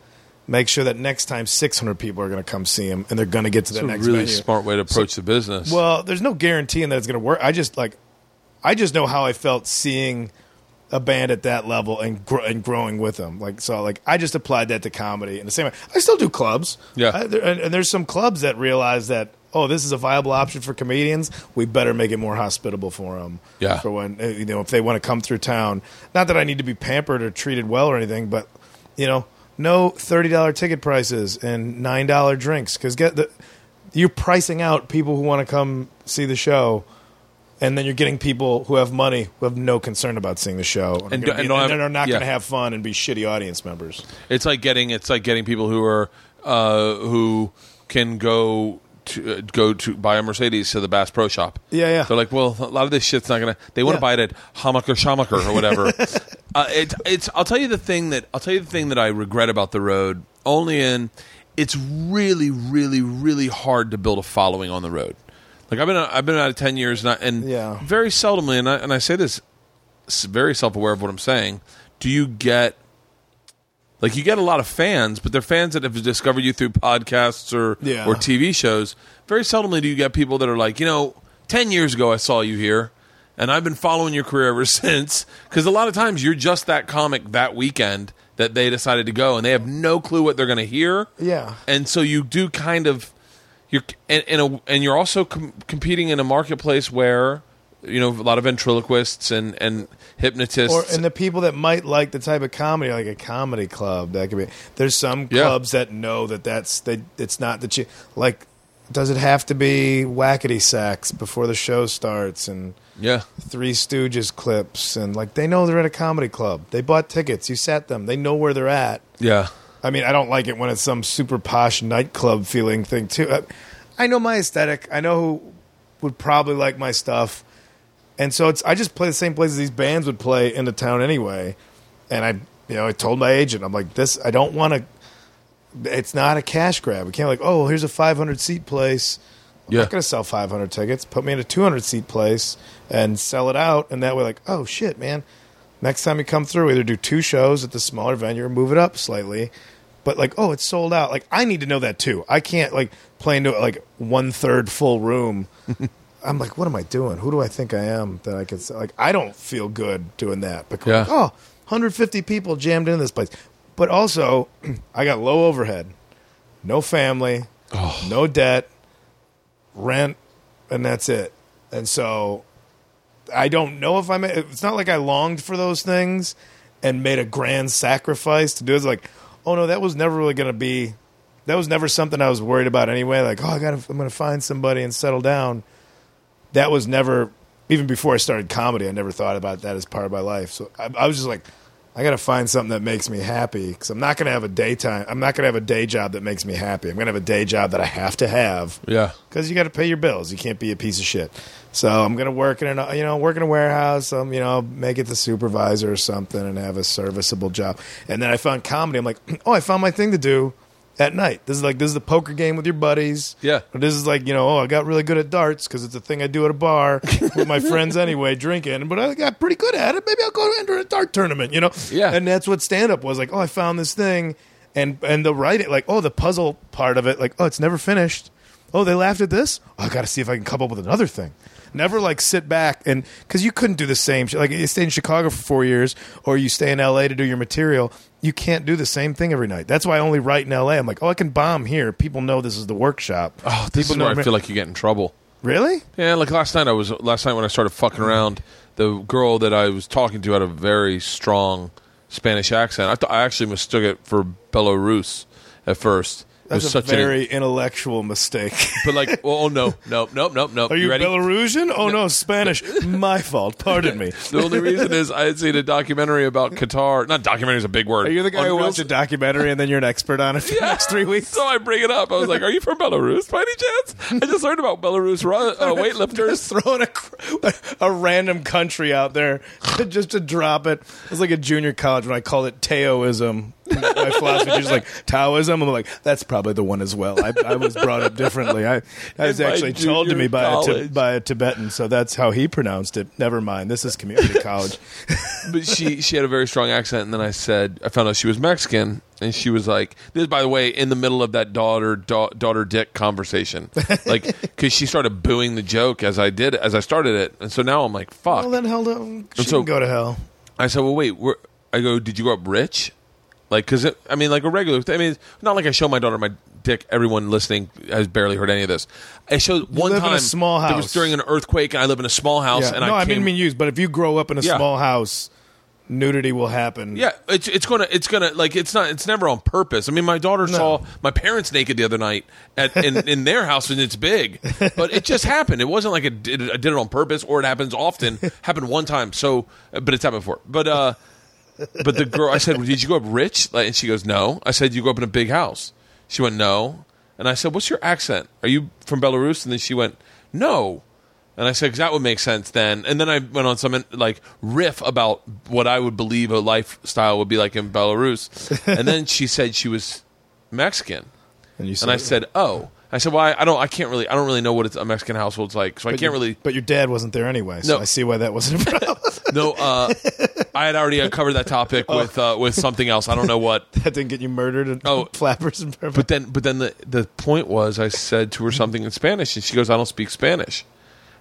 make sure that next time 600 people are going to come see them and they're going to get to It's a next really venue. smart way to approach the business. Well, there's no guaranteeing that it's going to work. I just like I just know how I felt seeing a band at that level and gr- and growing with them. Like so like I just applied that to comedy in the same way. I still do clubs. Yeah. I, there, and, and there's some clubs that realize that oh, this is a viable option for comedians. We better make it more hospitable for them. Yeah. For when uh, you know if they want to come through town. Not that I need to be pampered or treated well or anything, but you know, no thirty dollar ticket prices and nine dollar drinks because get the you're pricing out people who want to come see the show. And then you're getting people who have money who have no concern about seeing the show, and, And are, do- gonna and be- and have- are not yeah. going to have fun and be shitty audience members. it's like getting it's like getting people who are uh, who can go to uh, go to buy a Mercedes to the Bass Pro Shop. Yeah, yeah. They're like, well, a lot of this shit's not gonna. They want to Yeah. buy it at Hamaker Shamaker or whatever. uh, it, it's. I'll tell you the thing that I'll tell you the thing that I regret about the road. Only in, it's really, really, really hard to build a following on the road. Like I've been, I've been out of ten years, and, I, and Yeah. very seldomly, and I, and I say this very self aware of what I'm saying. Do you get like you get a lot of fans, but they're fans that have discovered you through podcasts or Yeah. or TV shows. Very seldomly do you get people that are like, you know, ten years ago I saw you here, and I've been following your career ever since. Because a lot of times you're just that comic that weekend that they decided to go, and they have no clue what they're going to hear. Yeah. and so you do kind of you're and and, a, and you're also com- competing in a marketplace where you know a lot of ventriloquists and and hypnotists or and the people that might like the type of comedy, like a comedy club, that could be. There's some Yeah. clubs that know that that's they. It's not the chi- like. Does it have to be wackety sacks before the show starts and yeah Three Stooges clips and like they know they're at a comedy club. They bought tickets. You sat them. They know where they're at. yeah I mean, I don't like it when it's some super posh nightclub feeling thing too. I, I know my aesthetic. I know who would probably like my stuff, and so it's. I just play the same places these bands would play in the town anyway. And I, you know, I told my agent, I'm like, this. I don't want to. It's not a cash grab. We can't like, oh, here's a 500 seat place. I'm Yeah. not going to sell 500 tickets. Put me in a 200 seat place and sell it out, and that way, like, oh shit, man. Next time you come through, either do two shows at the smaller venue or move it up slightly. But like, oh, it's sold out. Like, I need to know that too. I can't like play into like one third full room. I'm like, what am I doing? Who do I think I am that I could say? Like, I don't feel good doing that because Yeah. oh, 150 people jammed into this place. But also, I got low overhead, no family, oh. no debt, rent, and that's it. And so I don't know if I made. It's not like I longed for those things and made a grand sacrifice to do it. It's like, oh no, that was never really going to be. That was never something I was worried about anyway. Like, oh, I got, I'm going to find somebody and settle down. That was never, even before I started comedy. I never thought about that as part of my life. So I, I was just like, I got to find something that makes me happy because I'm not going to have a daytime. I'm not going to have a day job that makes me happy. I'm going to have a day job that I have to have yeah because you got to pay your bills. You can't be a piece of shit. So I'm gonna work in a you know work in a warehouse. Um, you know make it the supervisor or something and have a serviceable job. And then I found comedy. I'm like, oh, I found my thing to do at night. This is like this is the poker game with your buddies. Yeah. Or this is like you know oh I got really good at darts because it's a thing I do at a bar with my friends anyway drinking. But I got pretty good at it. Maybe I'll go enter a dart tournament. You know. Yeah. And that's what stand up was like. Oh, I found this thing. And and the writing, like, oh, the puzzle part of it, like, oh, it's never finished oh, they laughed at this. Oh, I got to see if I can come up with another thing. Never like sit back and because you couldn't do the same. Like you stay in Chicago for four years, or you stay in L.A. to do your material. You can't do the same thing every night. That's why I only write in L.A. I'm like, oh, I can bomb here. People know this is the workshop. oh this People is where know I feel like you get in trouble really. yeah like last night I was last night when I started fucking around the girl that I was talking to had a very strong Spanish accent I th- I actually mistook it for Belarus at first That's was a such an very intellectual mistake. but like oh no no no no no Are you, ready Belarusian? Oh no, Spanish. My fault. Pardon me. The only reason is I had seen a documentary about Qatar. Not documentary is a big word. Are you the guy On who real- watched a documentary and then you're an expert on it for the next three weeks? So I bring it up. I was like, "Are you from Belarus by any chance?" I just learned about Belarus ru- uh, weightlifters. Throwing a, a random country out there just to drop it. It was like a junior college when I called it Taoism. My philosophy teacher's like Taoism. I'm like, that's probably the one as well. I, I was brought up differently. I, I was In actually told to me by a, by a Tibetan, so that's how he pronounced it. Never mind. This is community college. but she she had a very strong accent, and then I said I found out she was Mexican, and she was like, "This, by the way, in the middle of that daughter da- daughter dick conversation, like because she started booing the joke as I did as I started it, and so now I'm like, fuck. Well, then hell, she so- can go to hell. I said, well, wait. I go, did you grow up rich? Like, because I mean, like a regular. I mean, it's not like I show my daughter my dick. Everyone listening has barely heard any of this. I showed one live in a time. small It was during an earthquake, and I live in a small house. Yeah. And no, I, I, came, mean mean used, but if you grow up in a Yeah. small house, nudity will happen. Yeah, it's it's gonna it's gonna like it's not it's never on purpose. I mean, my daughter saw my parents naked the other night at in, in their house and it's big, but it just happened. It wasn't like it did, I did it on purpose or it happens often. happened one time, so but it's happened before. But uh, but the girl, I said, "Did you grow up rich?" Like, and she goes, "No." I said, "You grew up in a big house." She went, "No." And I said, "What's your accent? Are you from Belarus?" And then she went, "No." And I said, that would make sense then. And then I went on some like riff about what I would believe a lifestyle would be like in Belarus. and then she said she was Mexican. And you And I said, "Oh." I said, "Well, I, don't. I can't really. I don't really know what it's, a Mexican household's like, so I But can't your- really. But your dad wasn't there anyway, so No. I see why that wasn't a problem. No, uh, I had already covered that topic Oh. with uh, with something else. I don't know what. that didn't get you murdered and Oh. flappers and purpose. But then, but then the the point was, I said to her something in Spanish, and she goes, "I don't speak Spanish,"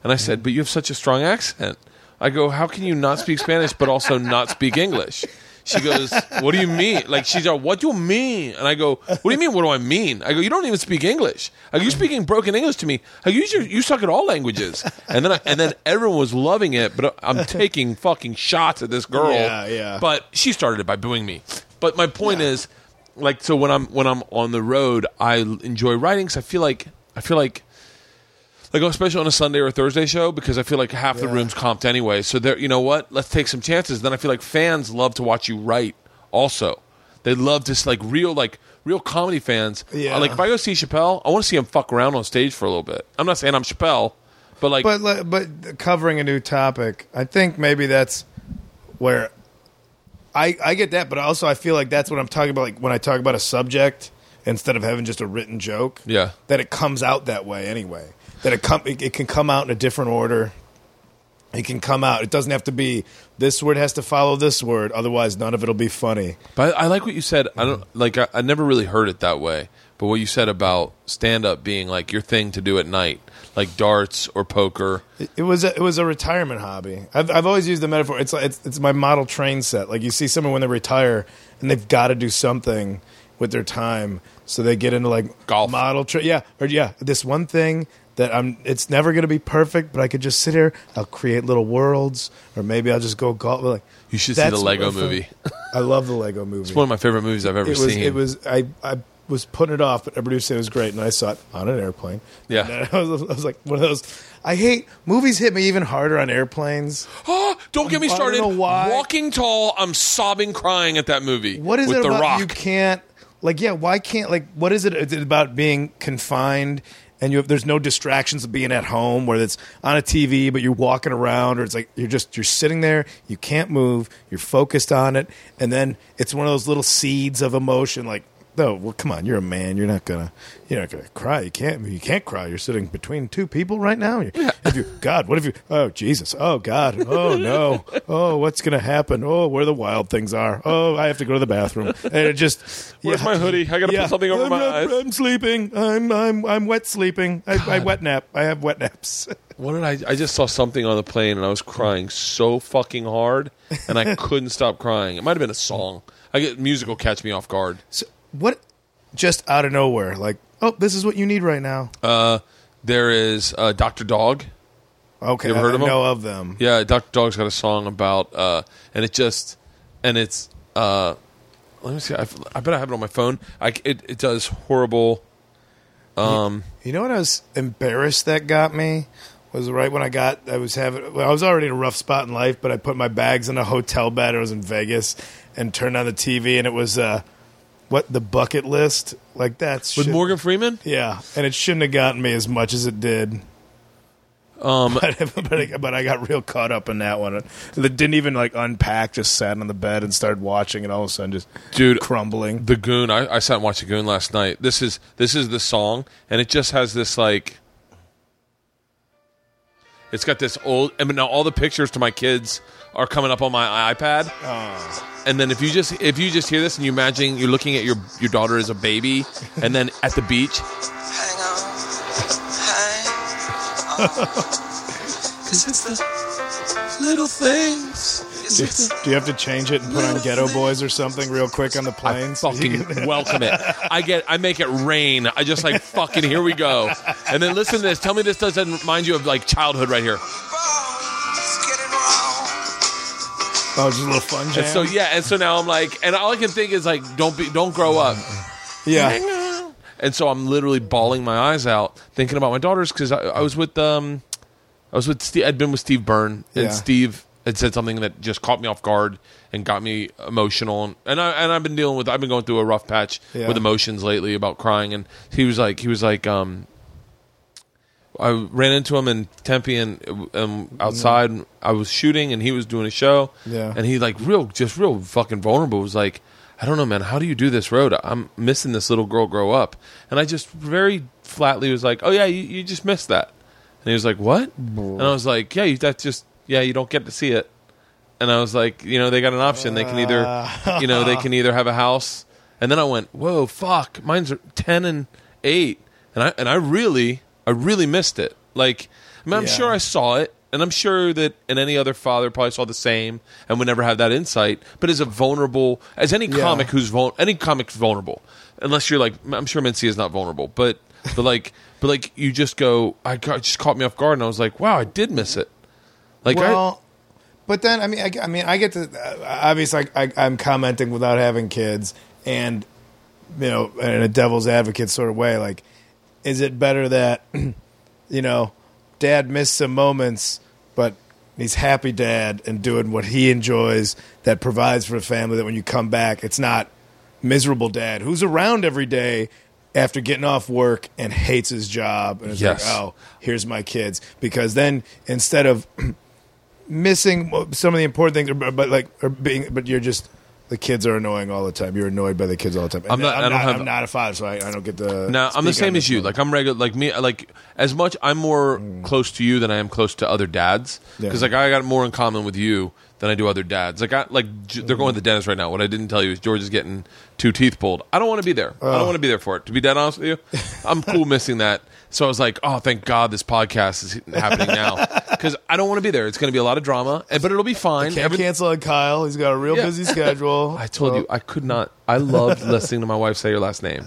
and I said, "But you have such a strong accent." I go, "How can you not speak Spanish but also not speak English?" She goes, "What do you mean?" Like she's like, "What do you mean?" And I go, "What do you mean? What do I mean?" I go, "You don't even speak English. Are you speaking broken English to me? Go, you you suck at all languages." And then I, and then everyone was loving it, but I'm taking fucking shots at this girl. Yeah, yeah. But she started it by booing me. But my point is, like, so when I'm when I'm on the road, I enjoy writing because I feel like I feel like like especially on a Sunday or a Thursday show because I feel like half the room's comped anyway. So there, you know what? Let's take some chances. Then I feel like fans love to watch you write. Also, they love this like real like real comedy fans. Yeah. Like if I go see Chappelle, I want to see him fuck around on stage for a little bit. I'm not saying I'm Chappelle, but like but but covering a new topic, I think maybe that's where I I get that, but also I feel like that's what I'm talking about. Like when I talk about a subject instead of having just a written joke, Yeah. that it comes out that way anyway. That it come it, it can come out in a different order. It can come out. It doesn't have to be this word has to follow this word, otherwise none of it'll be funny. But I like what you said. I don't like. I, I never really heard it that way. But what you said about stand up being like your thing to do at night, like darts or poker. It, it was a, it was a retirement hobby. I've I've always used the metaphor. It's like it's it's my model train set. Like you see someone when they retire and they've got to do something with their time, so they get into like Golf. model train. Yeah, or yeah, this one thing that I'm. It's never going to be perfect, but I could just sit here. I'll create little worlds, or maybe I'll just go golf. Like You should see the Lego what I feel- movie. I love the Lego movie. It's one of my favorite movies I've ever it was seen. it was I I was putting it off, but everybody said it was great, and I saw it on an airplane. Yeah. I was, I was like one of those. I hate movies. Hit me even harder on airplanes. Oh, don't get me I don't started. know why. Walking Tall, I'm sobbing, crying at that movie. What is with it The about Rock? you can't like yeah why can't like what is it is it about being confined and you have there's no distractions of being at home where it's on a TV but you're walking around or it's like you're just you're sitting there you can't move you're focused on it and then it's one of those little seeds of emotion like no well come on you're a man. You're not gonna you're not gonna cry. You can't you can't cry. You're sitting between two people right now. You- if you God what if you oh Jesus. Oh God. Oh no. Oh what's gonna happen? Oh where the wild things are. Oh I have to go to the bathroom. And it just Where's my hoodie? I gotta put something over I'm, my I'm- eyes. I'm sleeping. I'm I'm I'm wet sleeping. I, I wet nap. I have wet naps. What did I? I just saw something on the plane and I was crying so fucking hard, and I couldn't stop crying. It might have been a song. I get music will catch me off guard. so what just out of nowhere like oh this is what you need right now Uh, there is uh, Doctor Dog. okay you ever heard I of 'em? know of them Yeah, Doctor Dog's got a song about, uh, and it just, and it's. Uh, let me see. I, I bet I have it on my phone. I, it, it does horrible. Um, You know what I was embarrassed that got me was right when I got I was having well, I was already in a rough spot in life, but I put my bags in a hotel bed. I was in Vegas and turned on the TV, and it was uh, what the bucket list like that's with Morgan Freeman. Yeah, and it shouldn't have gotten me as much as it did. Um, But, but, I, but I got real caught up in that one. It didn't even like unpack. Just sat on the bed and started watching, and all of a sudden, just Dude, crumbling. The Goon. I, I sat and watched The Goon last night. This is this is the song, and it just has this like. It's got this old. I mean, now all the pictures to my kids are coming up on my iPad. And then if you just if you just hear this and you imagine you're looking at your your daughter as a baby, and then at the beach, Hang on, hang on. Uh, Cause it's the little things. Do, the do you have to change it and put on Geto Boys or something real quick on the planes? fucking welcome it. I get I make it rain. I just like fucking here we go. And then listen to this. Tell me this doesn't remind you of like childhood right here. Oh, just a little fun jam. And so yeah, and so now I'm like, and all I can think is like, don't be, don't grow up. yeah, And so I'm literally bawling my eyes out, thinking about my daughters because I, I was with um, I was with Steve, I'd been with Steve Byrne, and Yeah. Steve had said something that just caught me off guard and got me emotional. And, and I and I've been dealing with I've been going through a rough patch Yeah. with emotions lately about crying. And he was like he was like um, I ran into him in Tempe and um, outside. I was shooting and he was doing a show. Yeah. And he like real, just real fucking vulnerable. Was like, I don't know, man. How do you do this road? I'm missing this little girl grow up. And I just very flatly was like, Oh yeah, you, you just missed that. And he was like, What? And I was like, Yeah, you, that's just yeah, you don't get to see it. And I was like, you know, they got an option. They can either, you know, they can either have a house. And then I went, whoa, fuck, mine's ten and eight, and I and I really, I really missed it. Like, I mean, I'm Yeah. sure I saw it, and I'm sure that and any other father probably saw the same and would never have that insight. But as a vulnerable, as any Yeah. comic who's vul- any comic's vulnerable, unless you're like, I'm sure Mincy is not vulnerable, but but like, but like, you just go, I got, just caught me off guard, and I was like, wow, I did miss it. Like, I, well, but then I mean, I, I mean, I get to uh, obviously I, I, I'm commenting without having kids, and you know, in a devil's advocate sort of way. Like, is it better that you know, dad missed some moments, but he's happy dad and doing what he enjoys that provides for the family. That when you come back, it's not miserable dad who's around every day after getting off work and hates his job and it's Yes. like, oh, here's my kids. Because then instead of missing some of the important things, but, but like, or being, but you're just the kids are annoying all the time. You're annoyed by the kids all the time. And I'm not- I'm, I don't not, have- I'm not a father, so I, I don't get the. No, I'm the same as you. one. Like I'm regular. Like me. Like as much. I'm more mm. close to you than I am close to other dads. Yeah. Because like I got more in common with you than I do other dads. Like I like J- they're going to the mm-hmm. dentist right now. What I didn't tell you is George is getting two teeth pulled. I don't want to be there. I don't want to be there for it. To be dead honest with you, I'm cool missing that. So I was like, oh, thank God this podcast is happening now because I don't want to be there. It's going to be a lot of drama, and- but it'll be fine. Can't Every- cancel on Kyle. He's got a real Yeah. busy schedule. I told you I could not. I loved listening to my wife say your last name.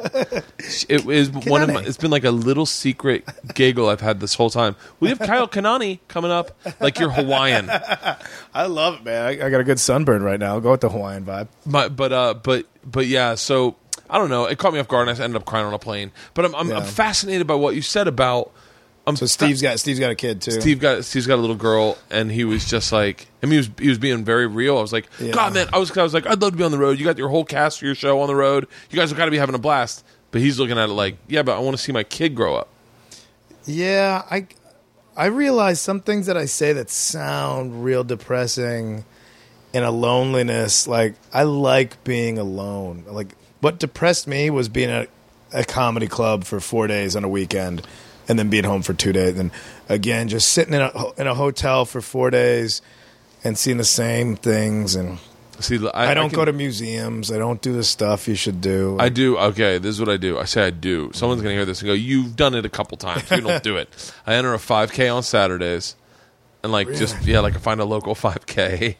It is one of my. Kanani. It's been like a little secret giggle I've had this whole time. We have Kyle Kanani coming up, like you're Hawaiian. I love it, man. I, I got a good sunburn right now. I'll go with the Hawaiian vibe. But but uh but but yeah. So I don't know. It caught me off guard, and I ended up crying on a plane. But I'm I'm, I'm fascinated by what you said about. I'm So Steve's got Steve's got a kid too. Steve got Steve's got a little girl, and he was just like, I mean, he was he was being very real. I was like, Yeah. God, man, I was I was like, I'd love to be on the road. You got your whole cast for your show on the road. You guys have got to be having a blast. But he's looking at it like, yeah, but I want to see my kid grow up. Yeah, I I realize some things that I say that sound real depressing and a loneliness. Like I like being alone. Like what depressed me was being at a comedy club for four days on a weekend, and then being home for two days. And again, just sitting in a in a hotel for four days and seeing the same things. And See, I, I, don't can- go to museums. I don't do the stuff you should do. I do. Okay, this is what I do. I say I do. Someone's going to hear this and go, "You've done it a couple times. You don't do it." I enter a 5K on Saturdays, and like just yeah, like I find a local 5K.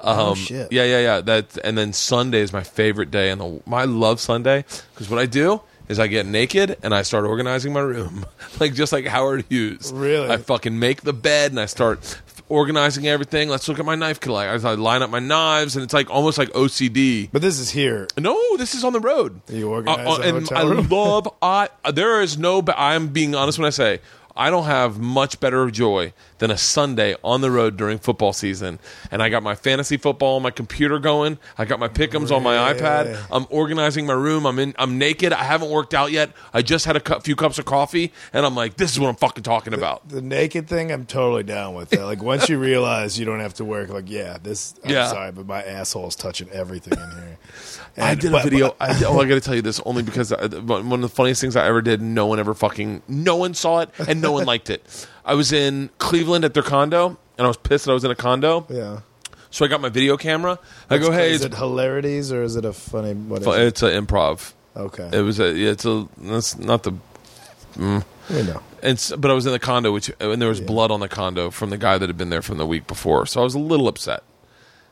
Um, Oh, shit. Yeah, yeah, yeah. That and then Sunday is my favorite day, and the I love Sunday because what I do is I get naked and I start organizing my room, like just like Howard Hughes. Really? I fucking make the bed and I start organizing everything. Let's look at my knife collection. I line up my knives, and it's like almost like OCD. but this is here. No, this is on the road. You organize Uh, uh, and I love. I there is no. I'm being honest when I say I don't have much better joy than a Sunday on the road during football season. And I got my fantasy football on my computer going. I got my pickums on my iPad. I'm organizing my room. I'm in. I'm naked. I haven't worked out yet. I just had a cu- few cups of coffee, and I'm like, this is what I'm fucking talking about. The naked thing, I'm totally down with that. Like once you realize you don't have to work, like yeah, this. I'm Yeah. sorry, but my asshole's touching everything in here. I And- did a video. but- I, oh, I got to tell you this only because uh, I, one of the funniest things I ever did. No one ever fucking. No one saw it, and no one liked it. I was in Cleveland at their condo, and I was pissed that I was in a condo. yeah. So I got my video camera. I go, hey, is it hilarities or is it a funny? What is fu- it? it's an improv. Okay, It was a. yeah, It's a. That's not the. Mm. we know. And but I was in the condo, which and there was blood on the condo from the guy that had been there from the week before. So I was a little upset.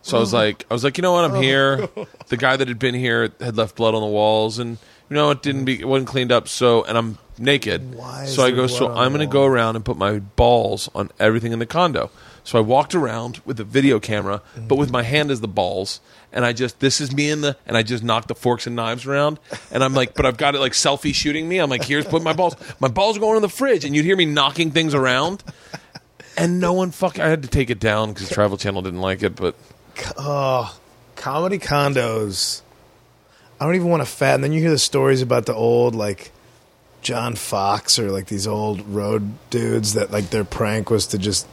So I was oh. like, I was like, you know what? I'm oh. here. The guy that had been here had left blood on the walls, and you know it didn't be, it wasn't cleaned up. So, and I'm naked. Why is so I there go, blood so on I'm going to go around and put my balls on everything in the condo. So I walked around with a video camera, but with my hand as the balls, and I just this is me in the, and I just knocked the forks and knives around, and I'm like, but I've got it like selfie shooting me. I'm like, here's put my balls. My balls are going in the fridge, and you'd hear me knocking things around. and no one fuck. I had to take it down because Travel Channel didn't like it. But Oh, comedy condos. I don't even want to fat. And then you hear the stories about the old like John Fox or like these old road dudes that like their prank was to just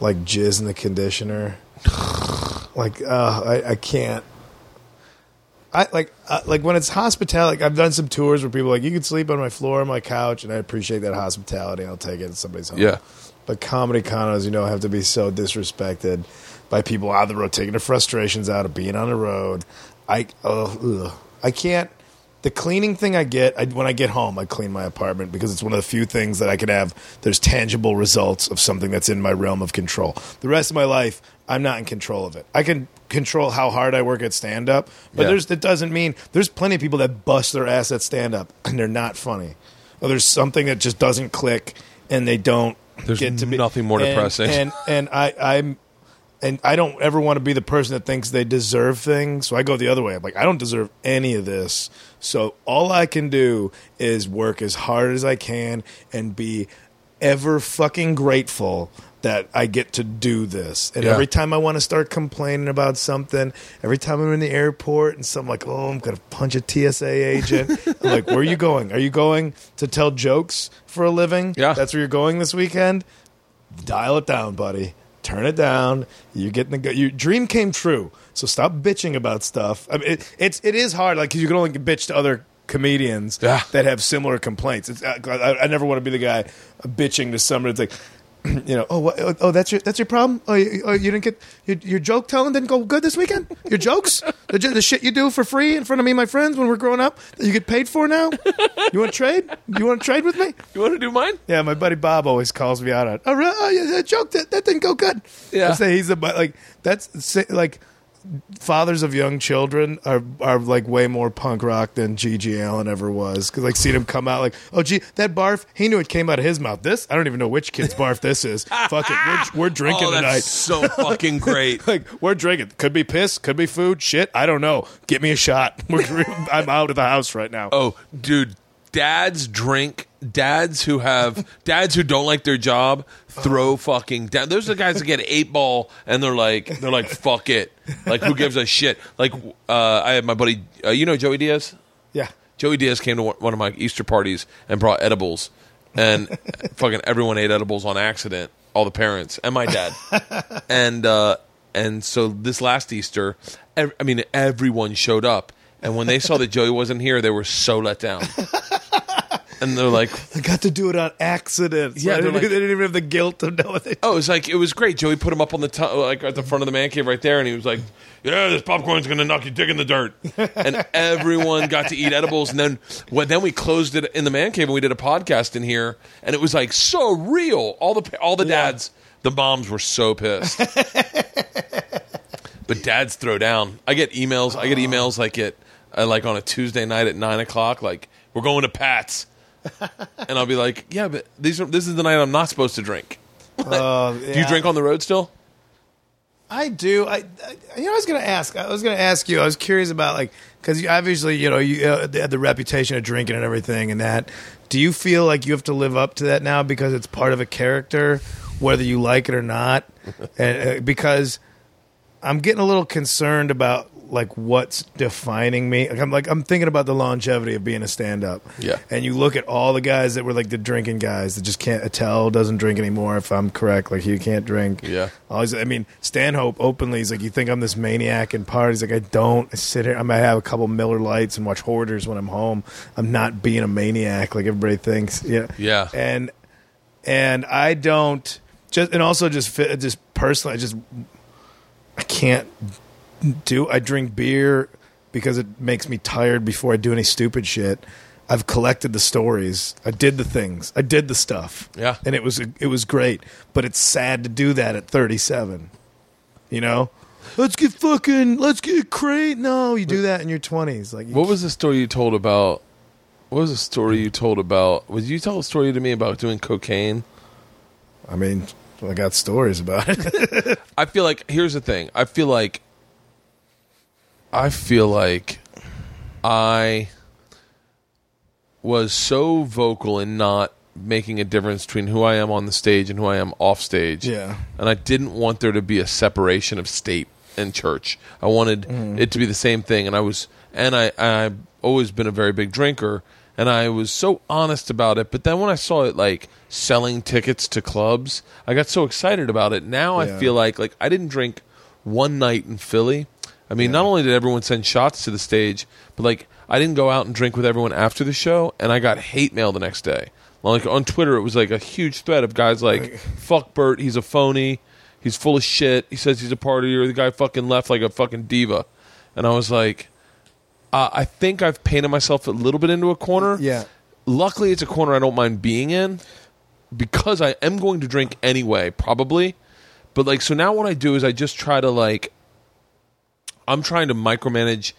like jizz in the conditioner. like, uh, I, I can't. I like uh, like when it's hospitality. Like I've done some tours where people are like you can sleep on my floor, on my couch, and I appreciate that hospitality. I'll take it at somebody's home. Yeah. But comedy condos, you know, have to be so disrespected by people out of the road, taking the frustrations out of being on the road. I uh. I can't. The cleaning thing I get I, when I get home, I clean my apartment because it's one of the few things that I can have. There's tangible results of something that's in my realm of control. The rest of my life, I'm not in control of it. I can control how hard I work at stand up, but Yeah. there's that doesn't mean there's plenty of people that bust their ass at stand up and they're not funny. Or there's something that just doesn't click and they don't There's get to be nothing more and- depressing. And and I I'm and I don't ever want to be the person that thinks they deserve things. So I go the other way. I'm like, I don't deserve any of this. So all I can do is work as hard as I can and be ever fucking grateful that I get to do this. And Yeah. every time I want to start complaining about something, every time I'm in the airport and something like, oh, I'm going to punch a TSA agent. I'm like, where are you going? Are you going to tell jokes for a living? Yeah. That's where you're going this weekend? dial it down, buddy. Turn it down. You're getting the your dream came true. So stop bitching about stuff. I mean, it, it's it is hard, like 'cause you can only bitch to other comedians Yeah. that have similar complaints. It's, I, I never want to be the guy bitching to somebody. It's like. You know, oh, what, oh, oh, that's your that's your problem. Oh, you, oh, you didn't get your, your joke telling didn't go good this weekend. Your jokes, the, the shit you do for free in front of me, and my friends when we're growing up, that you get paid for now. You want to trade? You want to trade with me? you want to do mine? Yeah, my buddy Bob always calls me out on. Oh, really? Oh, yeah, that joke that, that didn't go good. Yeah. I say he's a but like that's say- like fathers of young children are are like way more punk rock than G.G. Allin ever was because like seeing him come out like oh gee that barf he knew it came out of his mouth. This I don't even know which kid's barf this is. Fuck it, we're, we're drinking oh, that's tonight. so fucking great. Like we're drinking. Could be piss. Could be food. Shit. I don't know. Get me a shot. We're, I'm out of the house right now. Oh, dude, dads drink. Dads who have dads who don't like their job throw fucking down. Those are the guys that get eight ball and they're like they're like fuck it. Like who gives a shit? Like uh, I had my buddy, uh, you know Joey Diaz. Yeah. Joey Diaz came to one one of my Easter parties and brought edibles, and fucking everyone ate edibles on accident. All the parents and my dad, and uh, and so this last Easter, ev- I mean everyone showed up, and when they saw that Joey wasn't here, they were so let down. And they're like, I got to do it on accident. So Yeah, I they're didn't, like- they didn't even have the guilt of knowing they "Oh, it's like it was great." Joey put him up on the top, like at the front of the man cave right there, and he was like, "Yeah, this popcorn's gonna knock your dick in the dirt." And everyone got to eat edibles, and then well, then we closed it in the man cave, and we did a podcast in here, and it was like so real. All the all the dads, the moms were so pissed. but dads throw down. I get emails. I get emails like it, uh, like on a Tuesday night at nine o'clock, like we're going to Pat's. And I'll be like, yeah, but these are, this is the night I'm not supposed to drink. Uh, Do you drink on the road still? I do. I, I you know I was going to ask. I was going to ask you. I was curious about like because obviously you know you uh, had the reputation of drinking and everything and that. Do you feel like you have to live up to that now because it's part of a character, whether you like it or not? and, uh, because I'm getting a little concerned about like what's defining me. Like I'm like I'm thinking about the longevity of being a stand up. Yeah. And you look at all the guys that were like the drinking guys that just can't Attell doesn't drink anymore if I'm correct. Like he can't drink. Yeah. Always I mean, Stanhope openly he's like, You think I'm this maniac in parties? Like I don't I sit here I might have a couple Miller lights and watch hoarders when I'm home. I'm not being a maniac like everybody thinks. Yeah. Yeah. And and I don't just and also just just personally I just I can't do I drink beer because it makes me tired before I do any stupid shit. I've collected the stories. I did the things. I did the stuff. Yeah. And it was it was great, but it's sad to do that at 37. You know? Let's get fucking let's get crazy. No, you do that in your 20s like you What was the story you told about? What was the story you told about? Was you tell a story to me about doing cocaine? I mean, I got stories about it. I feel like here's the thing. I feel like I feel like I was so vocal in not making a difference between who I am on the stage and who I am off stage. Yeah. And I didn't want there to be a separation of state and church. I wanted Mm-hmm. it to be the same thing. And I was, and I, I've always been a very big drinker. And I was so honest about it. But then when I saw it like selling tickets to clubs, I got so excited about it. Now I feel like, like I didn't drink one night in Philly. I mean, not only did everyone send shots to the stage, but like I didn't go out and drink with everyone after the show, and I got hate mail the next day. Like on Twitter, it was like a huge thread of guys like "fuck Bert, he's a phony, he's full of shit, he says he's a partier, the guy fucking left like a fucking diva," and I was like, uh, I think I've painted myself a little bit into a corner. Yeah. Luckily, it's a corner I don't mind being in because I am going to drink anyway, probably. But like, so now what I do is I just try to like, I'm trying to micromanage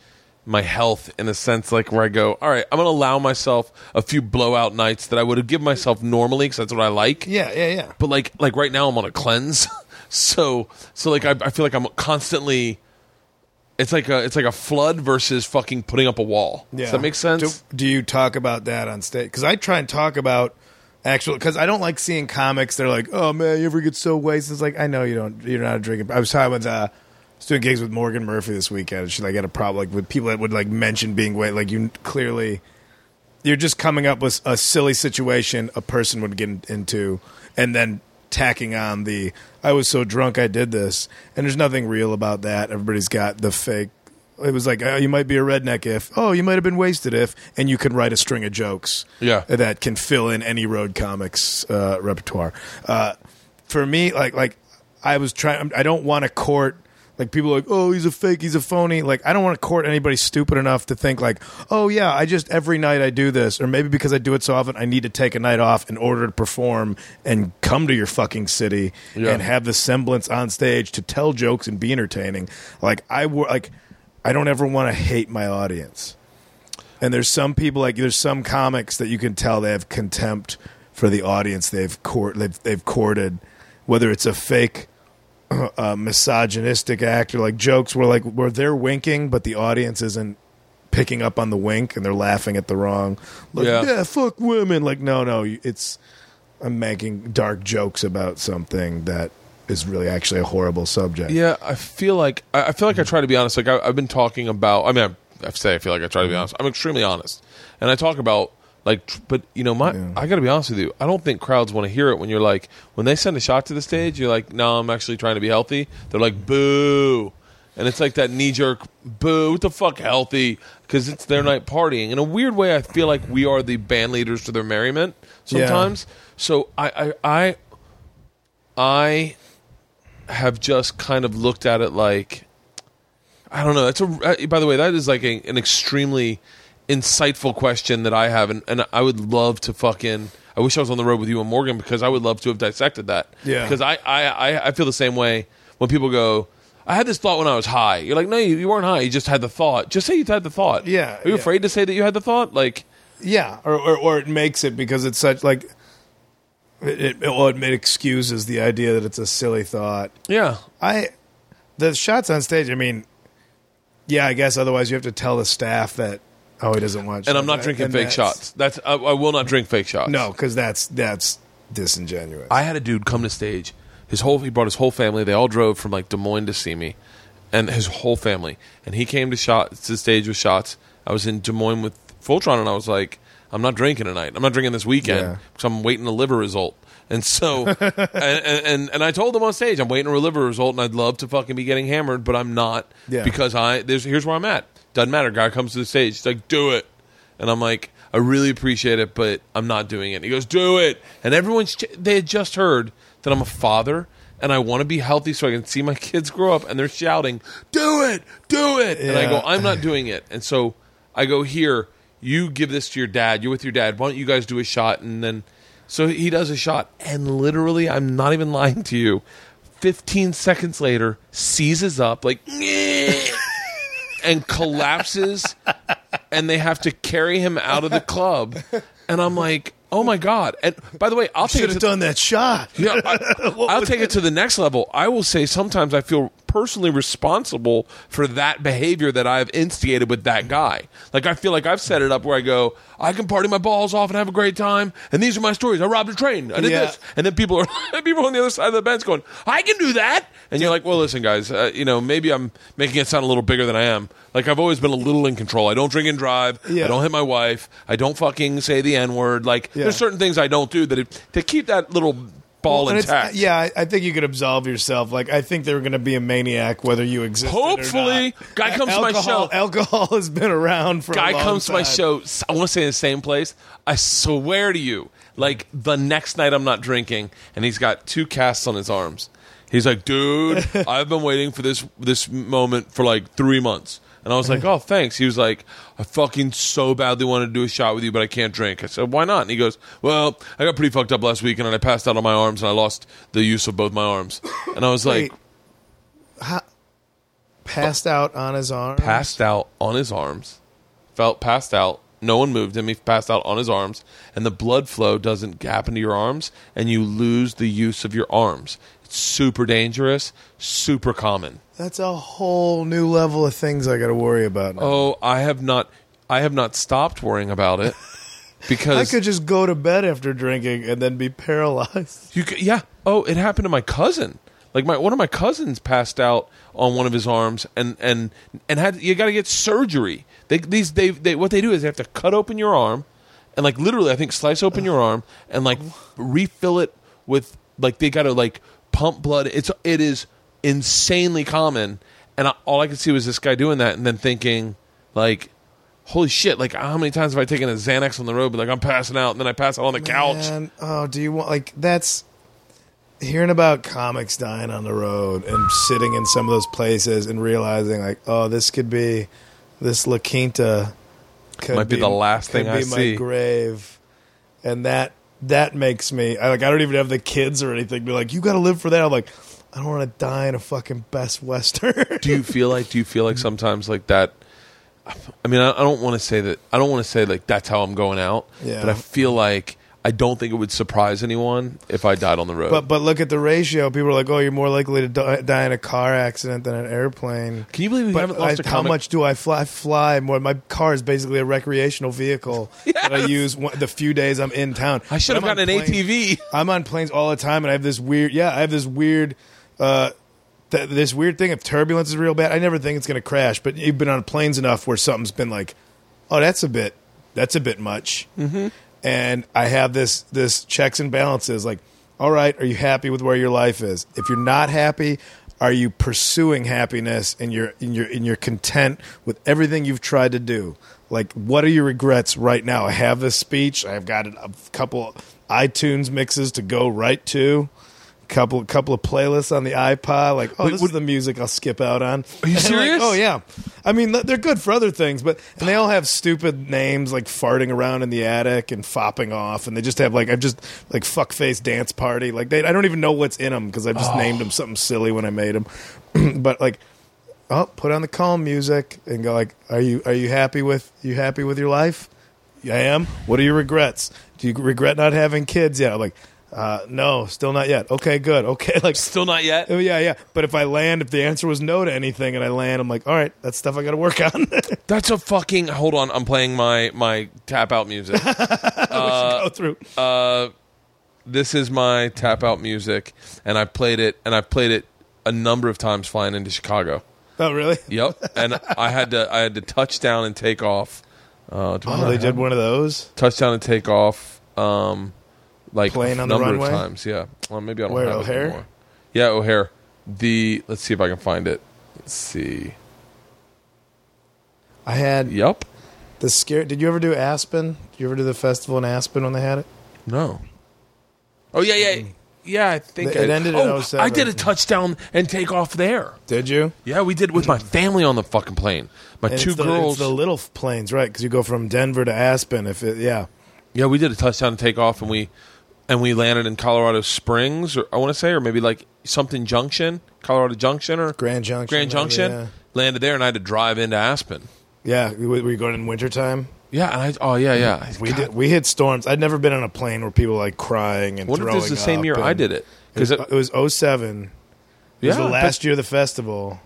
my health in a sense, like where I go, all right, I'm going to allow myself a few blowout nights that I would have given myself normally because that's what I like. Yeah, yeah, yeah. But like, like right now I'm on a cleanse, so so like I, I feel like I'm constantly. It's like a it's like a flood versus fucking putting up a wall. Yeah. Does that make sense? Do, do you talk about that on stage? Because I try and talk about actual. Because I don't like seeing comics. They're like, "Oh man, you ever get so wasted?" It's like I know you don't. You're not a drinker. I was talking with. Uh, was doing gigs with Morgan Murphy this weekend. and She like had a problem like with people that would like mention being way like you clearly. You're just coming up with a silly situation a person would get in- into, and then tacking on the "I was so drunk I did this," and there's nothing real about that. Everybody's got the fake it was like, oh, you might be a redneck if, oh, you might have been wasted if, and you can write a string of jokes Yeah. that can fill in any road comics uh, repertoire. Uh, for me, like, like I was trying, I don't want to court. Like people are like, oh, he's a fake, he's a phony. Like I don't want to court anybody stupid enough to think like, oh yeah, I just every night I do this, or maybe because I do it so often, I need to take a night off in order to perform and come to your fucking city Yeah. and have the semblance on stage to tell jokes and be entertaining. Like I wor- like I don't ever want to hate my audience. And there's some people like there's some comics that you can tell they have contempt for the audience they've court they've, they've courted, whether it's a fake uh, misogynistic act or like jokes where like where they're winking but the audience isn't picking up on the wink and they're laughing at the wrong like Yeah. yeah, fuck women like no no it's I'm making dark jokes about something that is really actually a horrible subject. Yeah, I feel like I I feel like I try to be honest. Like I, I've been talking about. I mean, I, I say I feel like I try to be honest. I'm extremely honest, and I talk about like. But you know, my I got to be honest with you. I don't think crowds want to hear it when you're like when they send a shot to the stage. You're like, no, I'm actually trying to be healthy. They're like, boo. And it's like that knee jerk, boo, what the fuck, healthy? Because it's their night partying. In a weird way, I feel like we are the band leaders to their merriment sometimes. So I, I, I, I have just kind of looked at it like I don't know. That's a by the way, that is like a, an extremely insightful question that I have, and, and I would love to fucking. I wish I was on the road with you and Morgan because I would love to have dissected that. Yeah. Because I, I, I, I feel the same way when people go. I had this thought when I was high. You're like, no, you, you weren't high. You just had the thought. Just say you had the thought. Yeah, Are you yeah. afraid to say that you had the thought? Like, Yeah, or, or or it makes it because it's such like it, it well it, it excuses the idea that it's a silly thought. yeah, I the shots on stage. I mean, yeah, I guess otherwise you have to tell the staff that oh he doesn't watch. and I'm not drinking fake that's- shots. That's I, I will not drink fake shots. No, because that's that's disingenuous. I had a dude come to stage. His whole he brought his whole family. They all drove from like Des Moines to see me, and his whole family. And he came to shot to stage with shots. I was in Des Moines with Fultron, and I was like, I'm not drinking tonight. I'm not drinking this weekend Yeah. because I'm waiting a liver result. And so, and, and and I told them on stage, I'm waiting for a liver result, and I'd love to fucking be getting hammered, but I'm not Yeah. because I there's here's where I'm at. Doesn't matter. Guy comes to the stage, he's like, do it. And I'm like, I really appreciate it, but I'm not doing it. And he goes, do it. And everyone's, ch- they had just heard that I'm a father and I want to be healthy so I can see my kids grow up. And they're shouting, do it, do it. And I go, I'm not doing it. And so I go, here, you give this to your dad. You're with your dad. Why don't you guys do a shot? And then, so he does a shot. And literally, I'm not even lying to you. 15 seconds later, seizes up, like, and collapses and they have to carry him out of the club. And I'm like, oh my god! And by the way, I'll take should it have to, done that shot. yeah, I, I'll take it to the next level. I will say sometimes I feel personally responsible for that behavior that I've instigated with that guy. Like I feel like I've set it up where I go, I can party my balls off and have a great time, and these are my stories. I robbed a train. I did Yeah. this, and then people are people on the other side of the bench going, I can do that, and you're like, well, listen, guys, uh, you know, maybe I'm making it sound a little bigger than I am. Like I've always been a little in control. I don't drink and drive. Yeah. I don't hit my wife. I don't fucking say the n word. Like Yeah. there's certain things I don't do that it, to keep that little ball it's- intact. yeah, I, I think you could absolve yourself. Like I think they're going to be a maniac whether you exist. Hopefully. Guy comes to my show. Alcohol has been around for. a guy comes to my show. I want to say in the same place. I swear to you, like the next night I'm not drinking, and he's got two casts on his arms. He's like, dude, I've been waiting for this this moment for like three months. And I was like, oh, thanks. He was like, I fucking so badly wanted to do a shot with you, but I can't drink. I said, why not? And he goes, well, I got pretty fucked up last weekend, and I passed out on my arms, and I lost the use of both my arms. And I was like, Wait. Passed out on his arm. passed out on his arms, felt passed out. No one moved him. He passed out on his arms, and the blood flow doesn't gap into your arms, and you lose the use of your arms. It's super dangerous, super common. That's a whole new level of things I got to worry about. Now. Oh, I have not, I have not stopped worrying about it because I could just go to bed after drinking and then be paralyzed. You could, yeah. Oh, it happened to my cousin. Like my one of my cousins passed out on one of his arms and and and had you got to get surgery. They these they they what they do is they have to cut open your arm and like literally I think slice open your arm and like refill it with like they got to like pump blood. It's it is insanely common and I, all I could see was this guy doing that and then thinking like holy shit like how many times have I taken a Xanax on the road but like I'm passing out and then I pass out on the couch. Man, oh, do you want like that's hearing about comics dying on the road and sitting in some of those places and realizing like, oh, this could be this La Quinta could Might be the last could thing I be my grave, and that that makes me I, like I don't even have the kids or anything. Be like, you got to live for that. I'm like, I don't want to die in a fucking Best Western. do you feel like do you feel like sometimes like that i mean i, I don't want to say that i don't want to say like that's how i'm going out Yeah. but i feel like i don't think it would surprise anyone if i died on the road but but look at the ratio. People are like, oh, you're more likely to die, die in a car accident than an airplane. can you believe we But haven't lost I- a how comic? much do I fly? I fly more. My car is basically a recreational vehicle that I use one, the few days I'm in town. i should have gotten an planes- atv I'm on planes all the time, and I have this weird. Yeah, I have this weird. Uh, th- this weird thing if turbulence is real bad. I never think it's going to crash, but you've been on planes enough where something's been like, oh, that's a bit. That's a bit much. Mm-hmm. And I have this this checks and balances. Like, all right, are you happy with where your life is? If you're not happy, are you pursuing happiness and you're and you're and you're content with everything you've tried to do? Like, what are your regrets right now? I have this speech. I've got a couple iTunes mixes to go right to. Couple couple of playlists on the iPod. Like, oh, Wait, this what- is the music I'll skip out on. Are you serious? oh yeah. I mean, they're good for other things, but and they all have stupid names like farting around in the attic and fopping off, and they just have like I've just like fuck face dance party. Like they, I don't even know what's in them because I just oh. named them something silly when I made them. but like, oh, put on the calm music and go like, are you are you happy with you happy with your life? I am. What are your regrets? Do you regret not having kids yet? I'm like, uh, no, still not yet. Okay, good. Okay, like still not yet Oh yeah, yeah. But if I land, if the answer was no to anything, and I land, I'm like, all right, that's stuff I got to work on. that's a fucking hold on i'm playing my my tap out music Go through. this is my tap out music and i played it and i've played it a number of times flying into chicago oh really? Yep, and I had to I had to touch down and take off. Uh, Oh, they did one of those. touchdown and take off, um, like Playing a on the number runway? of times. Yeah, well, maybe I don't Where, have it O'Hare? anymore. Yeah, O'Hare. The let's see if I can find it. Let's see. I had Yep. the scare. Did you ever do Aspen? Did you ever do the festival in Aspen when they had it? No. Oh yeah, yeah, yeah. I think It I, ended in oh, 07. I did a oh touchdown and take off there. Did you? Yeah, we did with my family on the fucking plane. My And two it's the, girls. It's the little f- planes, right? Because you go from Denver to Aspen. If it, yeah, Yeah, we did a touchdown and take off, and we and we landed in Colorado Springs, or I want to say, or maybe like something Junction, Colorado Junction, or Grand Junction. Grand maybe, Junction. Yeah, Landed there, and I had to drive into Aspen. yeah. We- were you going in wintertime? Yeah, and I oh yeah yeah. We God, did. We hit storms. I'd never been on a plane where people like crying and What if throwing this is the same year I did it? It was, Because it was 07. It was Yeah, the last year of the festival.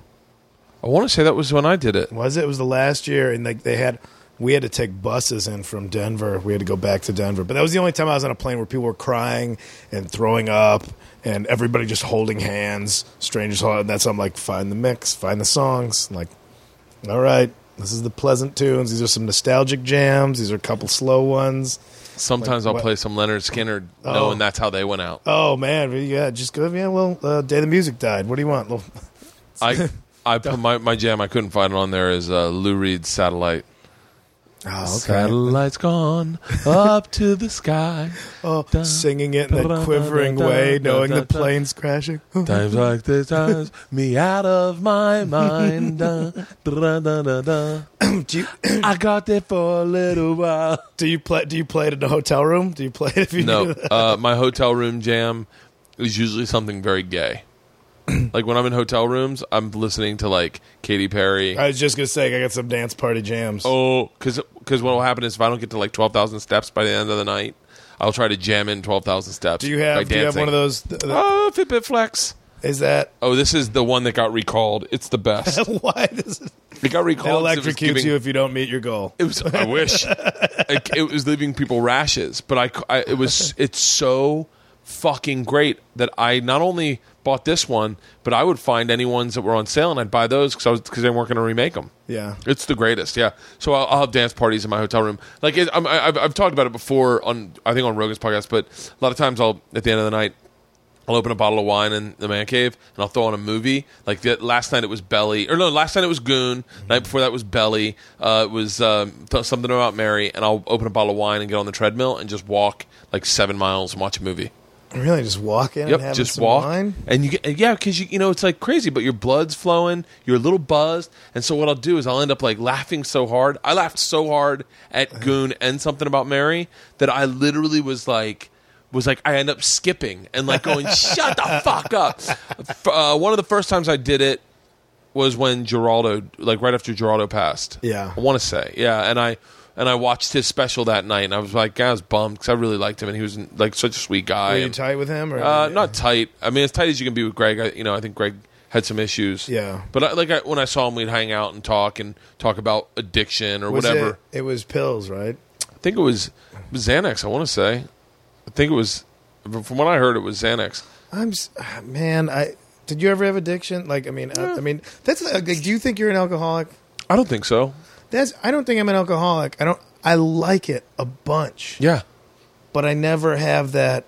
I want to say that was when I did it. Was it? It was the last year, and like they had, we had to take buses in from Denver. We had to go back to Denver, but that was the only time I was on a plane where people were crying and throwing up, and everybody just holding hands, strangers holding. And that's I'm like, find the mix, find the songs. I'm like, all right, this is the pleasant tunes. These are some nostalgic jams. These are a couple slow ones. Sometimes Like I'll what? play some Lynyrd Skynyrd, Oh. knowing that's how they went out. Oh man, yeah, just go. Yeah, well, uh, day the music died. What do you want? I I put my, my jam. I couldn't find it on there. Is uh, Lou Reed's Satellite. Oh, Satellite's gone up to the sky. Oh, singing it in that quivering way, knowing the plane's crashing. Times like this drives me out of my mind. Da, da, da, da, da. you I got there for a little while. do you play? Do you play it in a hotel room? Do you play it if you No, uh, my hotel room jam is usually something very gay. like when I'm in hotel rooms, I'm listening to like Katy Perry. I was just gonna say I got some dance party jams. Oh, because because what will happen is if I don't get to like twelve thousand steps by the end of the night, I'll try to jam in twelve thousand steps. do you by have? Do you have one of those? th- th- Oh, Fitbit Flex. is that Oh, this is the one that got recalled. It's the best. why does it, It got recalled. it electrocutes giving- you if you don't meet your goal? It was. I wish. it, it was leaving people rashes, but I, I. It was. It's so fucking great that I not only bought this one, but I would find any ones that were on sale and I'd buy those because I was because they weren't going to remake them. Yeah. It's the greatest, yeah. So I'll, I'll have dance parties in my hotel room. Like it, I'm, I- I've, I've talked about it before on I think on Rogan's podcast, but a lot of times I'll at the end of the night I'll open a bottle of wine in the man cave and I'll throw on a movie. Like the, last night it was Belly, or no, last night it was Goon. Night before that was Belly. Uh, it was um, th- something about Mary, and I'll open a bottle of wine and get on the treadmill and just walk like seven miles and watch a movie. Really, just walk in Yep, and have just some walk, wine. and you get yeah, because you you know it's like crazy, but your blood's flowing, you're a little buzzed, and so what I'll do is I'll end up like laughing so hard. I laughed so hard at Goon and something about Mary that I literally was like. Was like I end up skipping and like going, shut the fuck up. Uh, one of the first times I did it was when Giraldo, like right after Giraldo passed. Yeah. I want to say, yeah, and I and I watched his special that night, and I was like, I was bummed because I really liked him, and he was like such a sweet guy. Were you and- tight with him? Or uh, not tight. I mean, as tight as you can be with Greg. I, you know, I think Greg had some issues. Yeah. But I, like I, when I saw him, we'd hang out and talk and talk about addiction or Was whatever. It, it was pills, right? I think it was, it was Xanax. I want to say. I think it was. From what I heard, it was Xanax. I'm man. I did you ever have addiction? Like, I mean, I, I mean, that's like, do you think you're an alcoholic? I don't think so. That's. I don't think I'm an alcoholic. I don't. I like it a bunch, Yeah. but I never have that.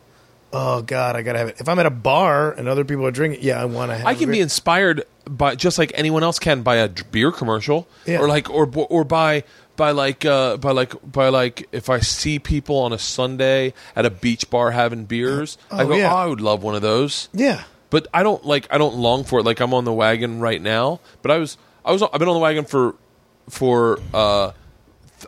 Oh God, I gotta have it. If I'm at a bar and other people are drinking, yeah, I want to have. I can be inspired by just like anyone else can by a beer commercial Yeah. or like or or by by like uh by like by like if I see people on a Sunday at a beach bar having beers, I Oh, go, yeah. oh, I would love one of those. Yeah, but I don't like I don't long for it. Like I'm on the wagon right now, but I was I was I've been on the wagon for for uh,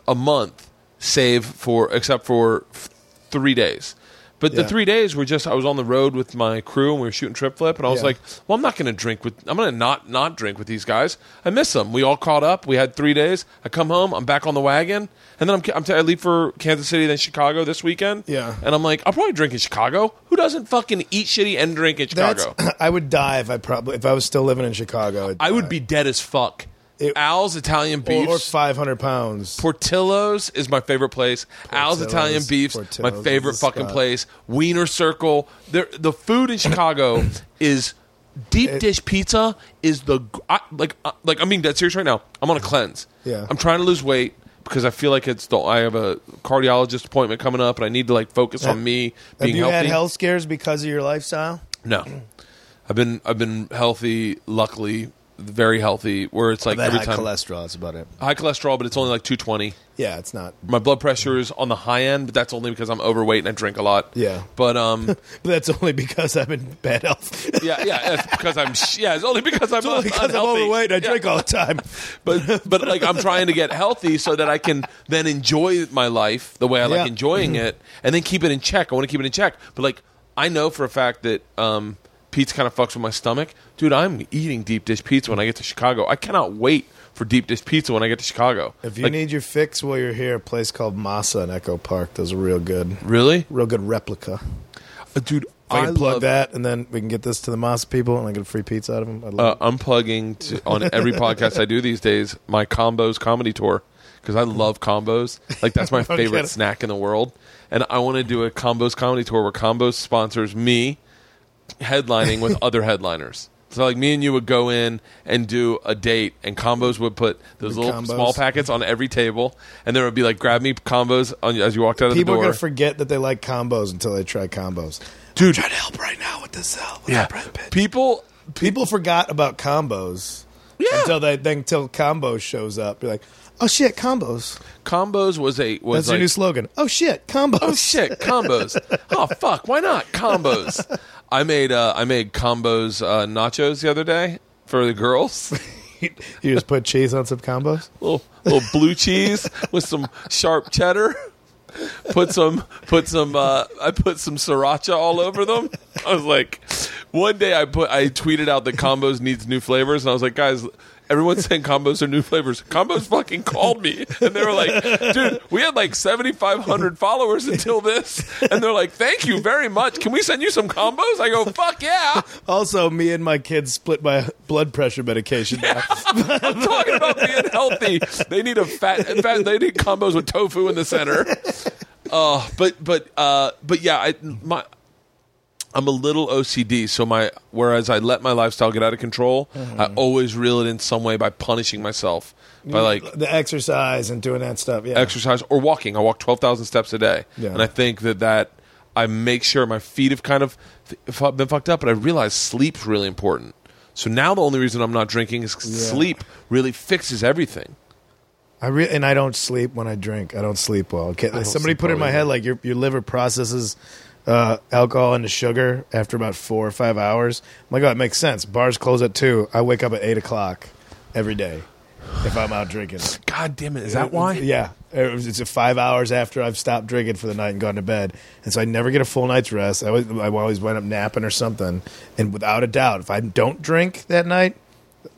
a month, save for except for f- three days. But the Yeah. three days were just I was on the road with my crew and we were shooting trip flip, and I was Yeah. like, well, I'm not going to drink with I'm going to not not drink with these guys. I miss them. We all caught up. We had three days. I come home. I'm back on the wagon, and then I'm I'm t- I leave for Kansas City, then Chicago this weekend. Yeah. and I'm like, I'll probably drink in Chicago. Who doesn't fucking eat shitty and drink in that's. Chicago? I would die if I probably if I was still living in Chicago. I'd I would die. be dead as fuck. It- Al's Italian Beefs. or 500 pounds. Portillo's is my favorite place. Al's Italian Beefs, Portillo's my favorite fucking place. Wiener Circle. There, the food in Chicago is deep dish pizza. Is the I, like uh, like I'm being dead serious right now. I'm on a cleanse. Yeah. I'm trying to lose weight because I feel like it's the I have a cardiologist appointment coming up and I need to like focus on me have being you healthy. had health scares because of your lifestyle? No, I've been I've been healthy. Luckily, very healthy. Where it's like That every high time cholesterol. That's about it. high cholesterol, but it's only like 220. Yeah, it's not. My blood pressure is on the high end, but that's only because I'm overweight and I drink a lot. Yeah. But um, But that's only because I'm in bad health. yeah, yeah, it's because I'm sh- yeah, it's only because I'm only because I'm unhealthy. overweight. and I Yeah. drink all the time. But but like I'm trying to get healthy so that I can then enjoy my life the way I like Yeah. enjoying it, and then keep it in check. I want to keep it in check, but like I know for a fact that um, pizza kind of fucks with my stomach, dude. I'm eating deep dish pizza when I get to Chicago. I cannot wait for deep dish pizza when I get to Chicago. If you Like, need your fix while you're here, a place called Masa in Echo Park does a real good, really, real good replica. Uh, dude, If I I can plug that, and then we can get this to the Moss people, and I get a free pizza out of them. I'd uh, I'm plugging to, on every podcast I do these days my combos comedy tour because I love combos. Like that's my favorite snack in the world, and I want to do a combos comedy tour where combos sponsors me headlining with other headliners. So like me and you would go in and do a date, and combos would put those little Combos. small packets on every table, and there would be like grab me combos on, as you walked out of People the are door. gonna forget that they like combos until they try combos. Dude, trying to help right now with this cell. yeah, people People forgot about combos. Yeah. Until they then until combos shows up, you're like, oh shit, combos. combos was a was That's like your new slogan. Oh shit, combos. oh shit combos. oh fuck, why not combos? I made uh, I made combos uh, nachos the other day for the girls. you just put cheese on some combos. little little blue cheese with some sharp cheddar. Put some put some uh, I put some sriracha all over them. I was like, one day I put I tweeted out that combos needs new flavors, and I was like, guys. Everyone's saying combos are new flavors. Combos fucking called me, and they were like, "Dude, we had like seventy five hundred followers until this," and they're like, "Thank you very much. Can we send you some combos?" I go, "Fuck yeah!" Also, me and my kids split my blood pressure medication. now. I'm talking about being healthy. They need a fat, in fact, they need combos with tofu in the center. Uh, but but uh, but yeah, I my I'm a little OCD. So my whereas I let my lifestyle get out of control, I mm-hmm. always reel it in some way by punishing myself by like the exercise and doing that stuff. Yeah. exercise or walking. I walk twelve thousand steps a day, Yeah. and I think that that I make sure my feet have kind of been fucked up. But I realize sleep's really important. So now the only reason I'm not drinking is Yeah. sleep really fixes everything. I re- and I don't sleep when I drink. I don't sleep well. Okay, don't somebody put it in my head like your your liver processes uh, alcohol into sugar after about four or five hours. I'm like, oh, it makes sense. Bars close at two. I wake up at eight o'clock every day if I'm out drinking. God damn it! Is that why? Yeah, It it's five hours after I've stopped drinking for the night and gone to bed, and so I never get a full night's rest. I always, I always wind up napping or something. And without a doubt, if I don't drink that night,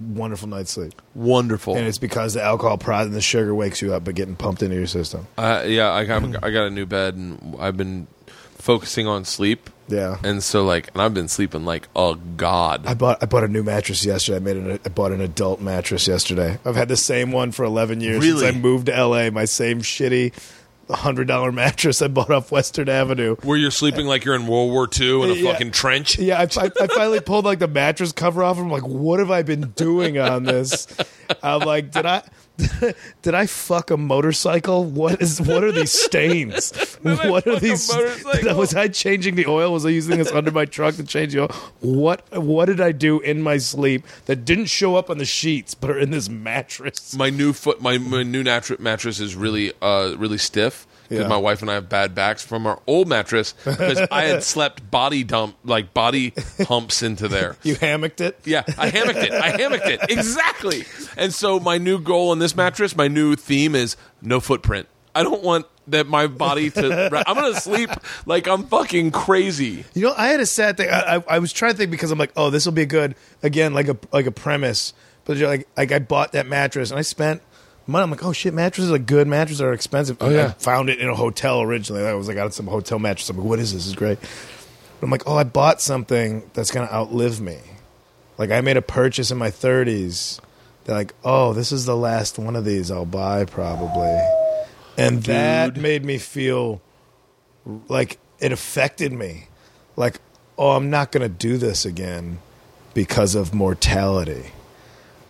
wonderful night's sleep. Wonderful. And it's because the alcohol product and the sugar wakes you up, but getting pumped into your system. Uh, yeah, I got I got a new bed, and I've been focusing on sleep. Yeah. And so like, and I've been sleeping like a god. I bought I bought a new mattress yesterday. I made an, I bought an adult mattress yesterday. I've had the same one for eleven years Really? since I moved to LA. My same shitty hundred dollar mattress I bought off Western Avenue. Where you're sleeping like you're in World War II in a Yeah. fucking trench. Yeah, I, I, I finally pulled like the mattress cover off. And I'm like, what have I been doing on this? I'm like, did I did I fuck a motorcycle? What is what are these stains? What are these? motorcycle? Was I changing the oil? Was I using this under my truck to change the oil? What what did I do in my sleep that didn't show up on the sheets but are in this mattress? My new foot, my, my new mattress mattress is really uh really stiff because Yeah. my wife and I have bad backs from our old mattress because I had slept body dump like body humps into there. You hammocked it. Yeah, I hammocked it. I hammocked it. Exactly. And so my new goal on this mattress, my new theme is no footprint. I don't want that my body to. I'm gonna sleep like I'm fucking crazy. You know, I had a sad thing. I, I, I was trying to think because I'm like, oh, this will be a good again, like a like a premise. But you're like, like I bought that mattress and I spent money. I'm like, oh shit, mattresses are good. Mattresses are expensive. Oh yeah. I found it in a hotel originally. I was like, I got some hotel mattress. I'm like, what is this? This is great. But I'm like, oh, I bought something that's gonna outlive me. Like I made a purchase in my 30s. They're like, oh, this is the last one of these I'll buy probably, and that made me feel like it affected me. Like, oh, I'm not going to do this again because of mortality.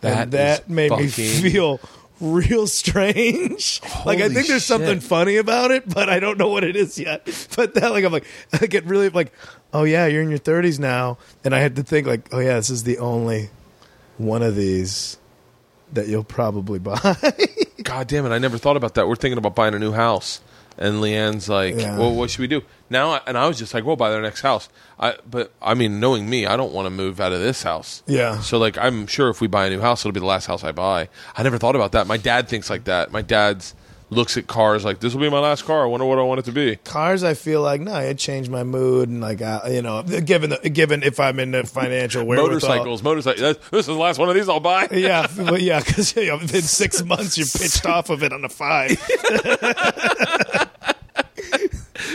That and that made me feel real strange. like, I Holy think there's something shit. funny about it, but I don't know what it is yet. But that, like, I'm like, I get really like, oh yeah, you're in your 30s now, and I had to think like, oh yeah, this is the only one of these that you'll probably buy. God damn it! I never thought about that. We're thinking about buying a new house, and Leanne's like, Yeah. "Well, what should we do now?" And I was just like, "We'll buy their next house." I, but I mean, knowing me, I don't want to move out of this house. Yeah. So like, I'm sure if we buy a new house, it'll be the last house I buy. I never thought about that. My dad thinks like that. My dad's looks at cars like, "This will be my last car. I wonder what I want it to be." cars i feel like no it changed my mood and like uh, you know given the, given if i'm in the financial wherewithal Motorcycles, motorcycles. This is the last one of these I'll buy. yeah well, yeah because you know, within six months you're pitched off of it on a five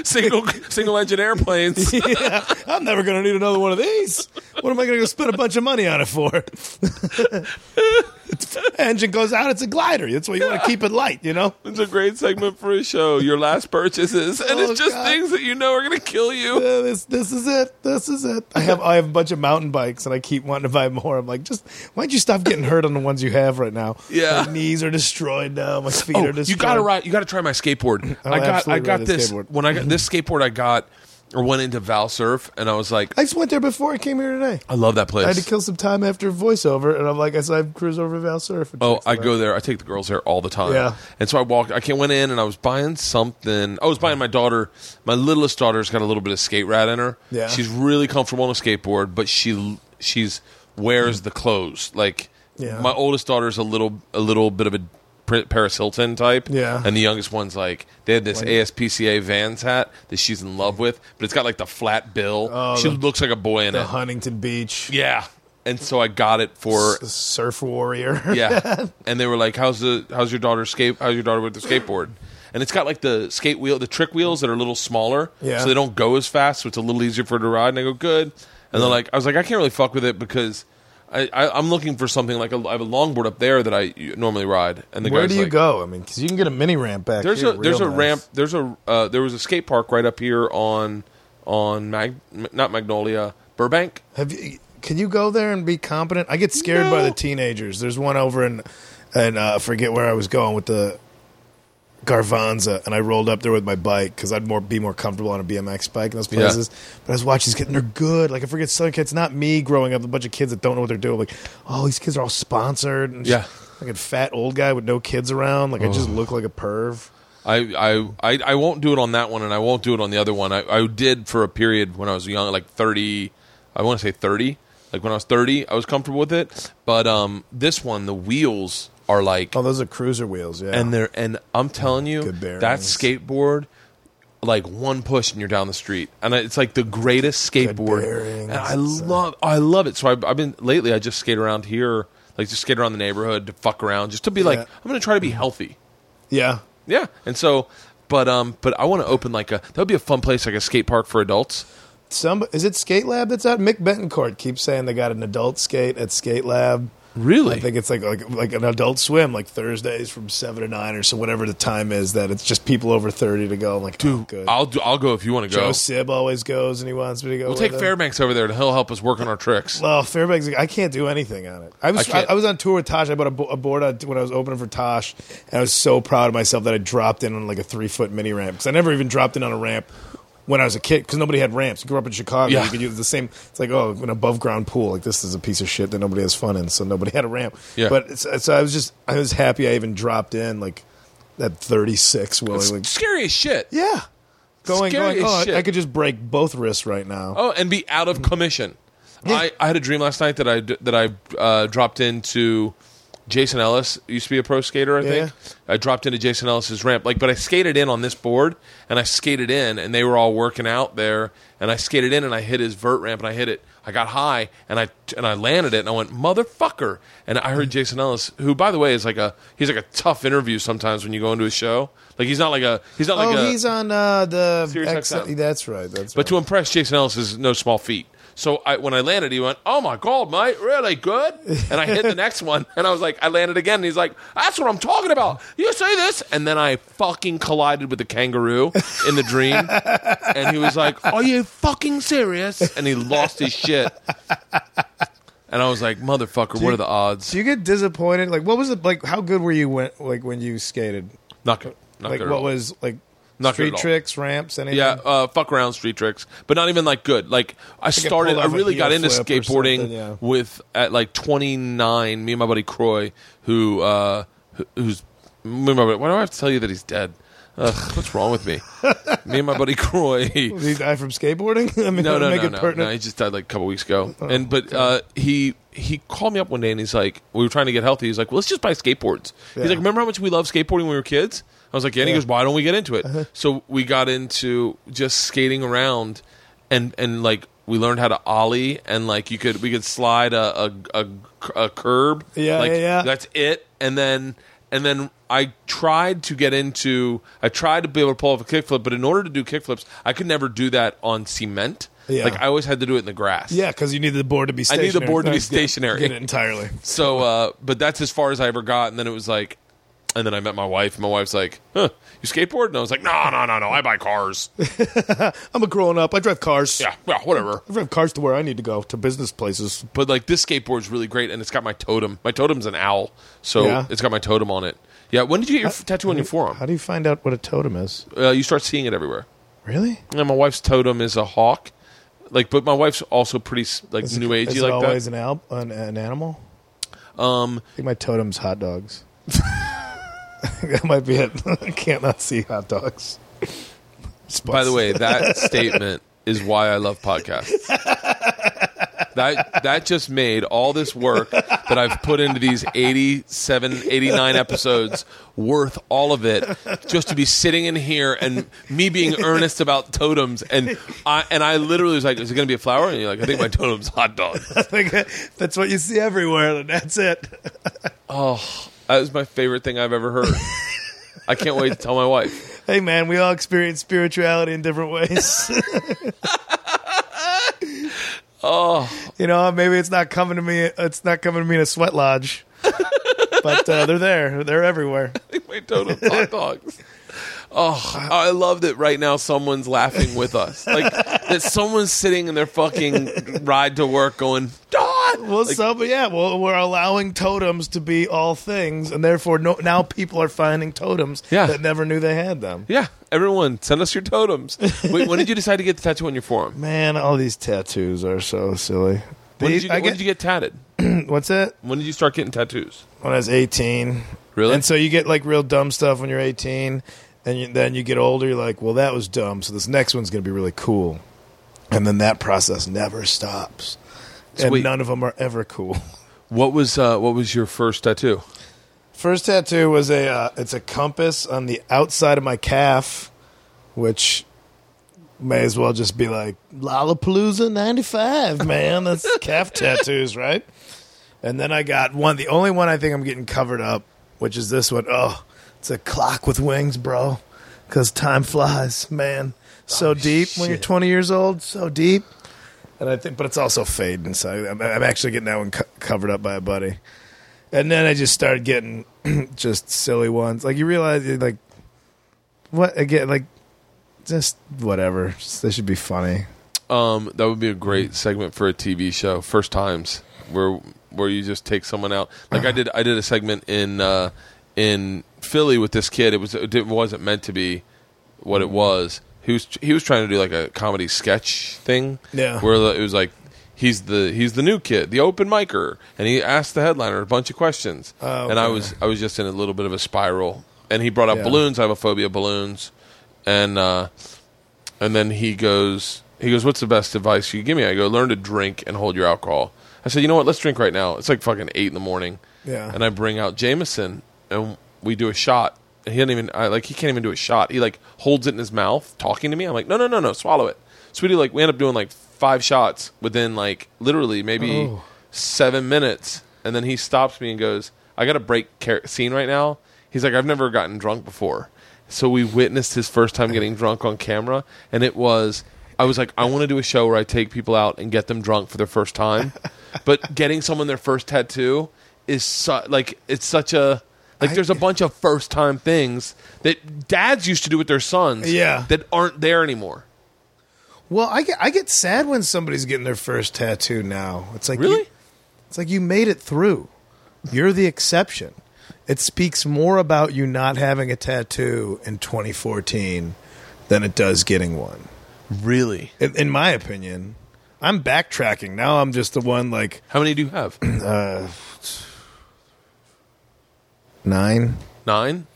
single single engine airplanes. yeah, I'm never going to need another one of these. What am I going to spend a bunch of money on it for? Engine goes out, it's a glider. That's why you want to keep it light, you know? It's a great segment for a show. Your last purchases, and Oh, it's just God. things that you know are going to kill you. Yeah, this this is it. This is it. I have I have a bunch of mountain bikes and I keep wanting to buy more. I'm like, just why don't you stop getting hurt on the ones you have right now? Yeah. My knees are destroyed now. My feet Oh, are destroyed. you got to ride. You got to try my skateboard. Oh, I got. I got this skateboard. when I got this skateboard. I got or went into Val Surf, and I was like, I just went there before I came here today. I love that place. I had to kill some time after voiceover, and I'm like, I said, I cruise over to Val Surf. Oh, I go there. I take the girls there all the time. Yeah. And so I walked. I came, went in and I was buying something. I was buying my daughter. My littlest daughter's got a little bit of skate rat in her. Yeah. She's really comfortable on a skateboard, but she she's wears the clothes. Like Yeah. my oldest daughter's a little a little bit of a Paris Hilton type. Yeah. And the youngest one's like they had this ASPCA Vans hat that she's in love with, but it's got like the flat bill. Oh, she the- looks like a boy in The it. Huntington Beach. Yeah. And so I got it for S- Surf Warrior. yeah. And they were like, "How's the how's your daughter skate? How's your daughter with the skateboard?" And it's got like the skate wheel, the trick wheels that are a little smaller, Yeah. so they don't go as fast, so it's a little easier for her to ride. And I go, "Good." And they're like, "I was like, I can't really fuck with it because I, I I'm looking for something like a, I have a longboard up there that I normally ride." And the Where do you like, go? I mean, because you can get a mini ramp back. There's here, a there's a nice. ramp. There's a uh, there was a skate park right up here on on Mag not Magnolia Burbank. Have you? Can you go there and be competent? I get scared by the teenagers. There's one over in, and uh, forget where I was going with the Garvanza, and I rolled up there with my bike because I'd more be more comfortable on a BMX bike in those Yeah. places. But I was watching these kids, and they're good. Like I forget some kids, not me growing up, a bunch of kids that don't know what they're doing. Like, oh, these kids are all sponsored. And Yeah. like a fat old guy with no kids around. Like I just look like a perv. I, I, I, I won't do it on that one, and I won't do it on the other one. I, I did for a period when I was young, like thirty. I want to say thirty. Like when I was thirty, I was comfortable with it. But um, this one, the wheels are like, Oh, those are cruiser wheels. Yeah, and they're and I'm telling you, that skateboard, like one push and you're down the street, and it's like the greatest skateboard. bearings. And I love, I love it. So I've, I've been lately. I just skate around here, like just skate around the neighborhood to fuck around, just to be like, I'm going to try to be healthy. yeah. Yeah, and so, but um, but I want to open like a that would be a fun place, like a skate park for adults. Some is it Skate Lab that's out? Mick Betancourt keeps saying they got an adult skate at Skate Lab. Really? I think it's like like like an adult swim, like Thursdays from seven to nine or so, whatever the time is. That it's just people over thirty to go. I'm like, oh, good. I'll do, I'll go if you want to go. Joe. Sib always goes, and he wants me to go. We'll take him. Fairbanks over there, and he'll help us work on our tricks. Well, Fairbanks, I can't do anything on it. I was I I, I was on tour with Tosh. I bought a, bo- a board on- when I was opening for Tosh, and I was so proud of myself that I dropped in on like a three foot mini ramp because I never even dropped in on a ramp when I was a kid because nobody had ramps. You grew up in Chicago, Yeah. you could use the same. It's like oh, an above ground pool. Like this is a piece of shit that nobody has fun in, so nobody had a ramp. Yeah. But it's, so I was just I was happy I even dropped in like at thirty six willingly. It's scary as shit. yeah, going Scary going. Oh, I- shit. I could just break both wrists right now. Oh, and be out of commission. I, I had a dream last night that I that I uh, dropped into Jason Ellis. Used to be a pro skater, I think. I dropped into Jason Ellis's ramp, like, but I skated in on this board, and I skated in, and they were all working out there, and I skated in, and I hit his vert ramp, and I hit it. I got high, and I and I landed it, and I went motherfucker, and I heard Jason Ellis, who by the way is like a he's like a tough interview sometimes when you go into a show. Like he's not like a he's not like oh, a he's on uh, the Sirius X- XM. That's right. That's but right. to impress Jason Ellis is no small feat. So I, when I landed, he went, "Oh my god, mate, really good!" And I hit the next one, and I was like, I landed again, and he's like, "That's what I'm talking about. You say this?" And then I fucking collided with the kangaroo in the dream, and he was like, "Are you fucking serious?" And he lost his shit. And I was like, "Motherfucker, what are the odds?" Do you get disappointed? Like, what was it like? How good were you when, like when you skated? Not good. Not like, good at what was like Not street tricks, ramps, anything? Yeah, uh, fuck around street tricks, but not even like good. Like I it started, I really got into skateboarding yeah. with at like 29. Me and my buddy Croy, who uh, who- who's me and my buddy, why do I have to tell you that he's dead? Ugh, what's wrong with me? me and my buddy Croy. Did he die from skateboarding? I mean, No, no, no, no, no. He just died like a couple weeks ago. and but uh, he he called me up one day and he's like, we were trying to get healthy. He's like, well, let's just buy skateboards. Yeah. He's like, remember how much we loved skateboarding when we were kids? I was like, yeah. And he Uh-huh. goes, why don't we get into it? So we got into just skating around, and and like we learned how to ollie, and like you could we could slide a a, a, a curb. Yeah, like, yeah, yeah. That's it, and then. And then I tried to get into. I tried to be able to pull off a kickflip, but in order to do kickflips, I could never do that on cement. Yeah. Like I always had to do it in the grass. Yeah, because you need the board to be. I need stationary. the board to be Get- stationary. Get it entirely. So, uh, but that's as far as I ever got. And then it was like, and then I met my wife. And my wife's like, "Huh, you skateboard?" And I was like, "No, no, no, no. I buy cars. I'm a grown up. I drive cars. Yeah, whatever." I drive cars to where I need to go to business places. But like this skateboard's really great, and it's got my totem. My totem's an owl, so Yeah. it's got my totem on it. Yeah. When did you get your f- tattoo on your forearm? How do you find out what a totem is? Uh, you start seeing it everywhere. Really? Yeah, my wife's totem is a hawk. Like, but my wife's also pretty s- like Is new it, agey is like always that. an, al- an an animal? Um, I think my totem's hot dogs. that might be it. I can't not see hot dogs. By the way, that statement is why I love podcasts. That that just made all this work that I've put into these 87, 89 episodes worth all of it just to be sitting in here and me being earnest about totems and I and I literally was like, is it going to be a flower? And you're like, I think my totem's hot dog. Like, that's what you see everywhere. and That's it. Oh, That was my favorite thing I've ever heard. I can't wait to tell my wife. Hey, man, we all experience spirituality in different ways. Oh, you know, maybe it's not coming to me. It's not coming to me in a sweat lodge, but uh, they're there. They're everywhere. I my totem's hot dogs. Oh, I love that right now someone's laughing with us. Like that someone's sitting in their fucking ride to work going! Well, Like, so, but yeah, well, we're allowing totems to be all things, and therefore, no, now people are finding totems Yeah. that never knew they had them. yeah, everyone, send us your totems. Wait, when did you decide to get the tattoo on your forearm? Man, all these tattoos are so silly. When did you, I when get, did you get tatted? what's that? When did you start getting tattoos? When I was 18. Really? And so you get like real dumb stuff when you're 18, and you, then you get older. You're like, well, that was dumb. So this next one's going to be really cool. And then that process never stops, and none of them are ever cool. What was uh, what was your first tattoo? First tattoo was a uh, it's a compass on the outside of my calf, which may as well just be like Lollapalooza '95, man. That's calf tattoos, right? And then I got one, the only one I think I'm getting covered up, which is this one. Oh, it's a clock with wings, bro. Because time flies, man. So deep when you're 20 years old, so deep. And I think, but it's also fading. So I'm, I'm actually getting that one co- covered up by a buddy. And then I just started getting just silly ones. Like you realize, like, what again? Like, just whatever. Just, they should be funny. Um, that would be a great segment for a TV show. First times where where you just take someone out. Like I did, I did a segment in uh, in Philly with this kid. It was it wasn't meant to be what it was. He was he was trying to do like a comedy sketch thing. Yeah. where it was like he's the he's the new kid, the open micer, and he asked the headliner a bunch of questions. Oh, And I was I was just in a little bit of a spiral. And he brought up Yeah. balloons. I have a phobia of balloons, and. uh and then he goes, he goes, "What's the best advice you give me?" I go, "Learn to drink and hold your alcohol." I said, "You know what? Let's drink right now." It's like fucking eight in the morning, Yeah. and I bring out Jameson, and we do a shot. He doesn't even, I, like, he can't even do a shot. He like holds it in his mouth, talking to me. I'm like, "No, no, no, no, swallow it." sweetie. like we end up doing like five shots within like literally maybe Oh. seven minutes, and then he stops me and goes, "I got to break car- scene right now." He's like, "I've never gotten drunk before." So we witnessed his first time getting drunk on camera, and it was. I was like, I want to do a show where I take people out and get them drunk for their first time, but getting someone their first tattoo is su- like it's such a like. I- there's a bunch of first time things that dads used to do with their sons, Yeah. that aren't there anymore. Well, I get I get sad when somebody's getting their first tattoo now. It's like Really? you- it's like you made it through. You're the exception. It speaks more about you not having a tattoo in 2014 than it does getting one. Really? In, in my opinion, I'm backtracking now. I'm just the one like How many do you have? uh, nine. Nine.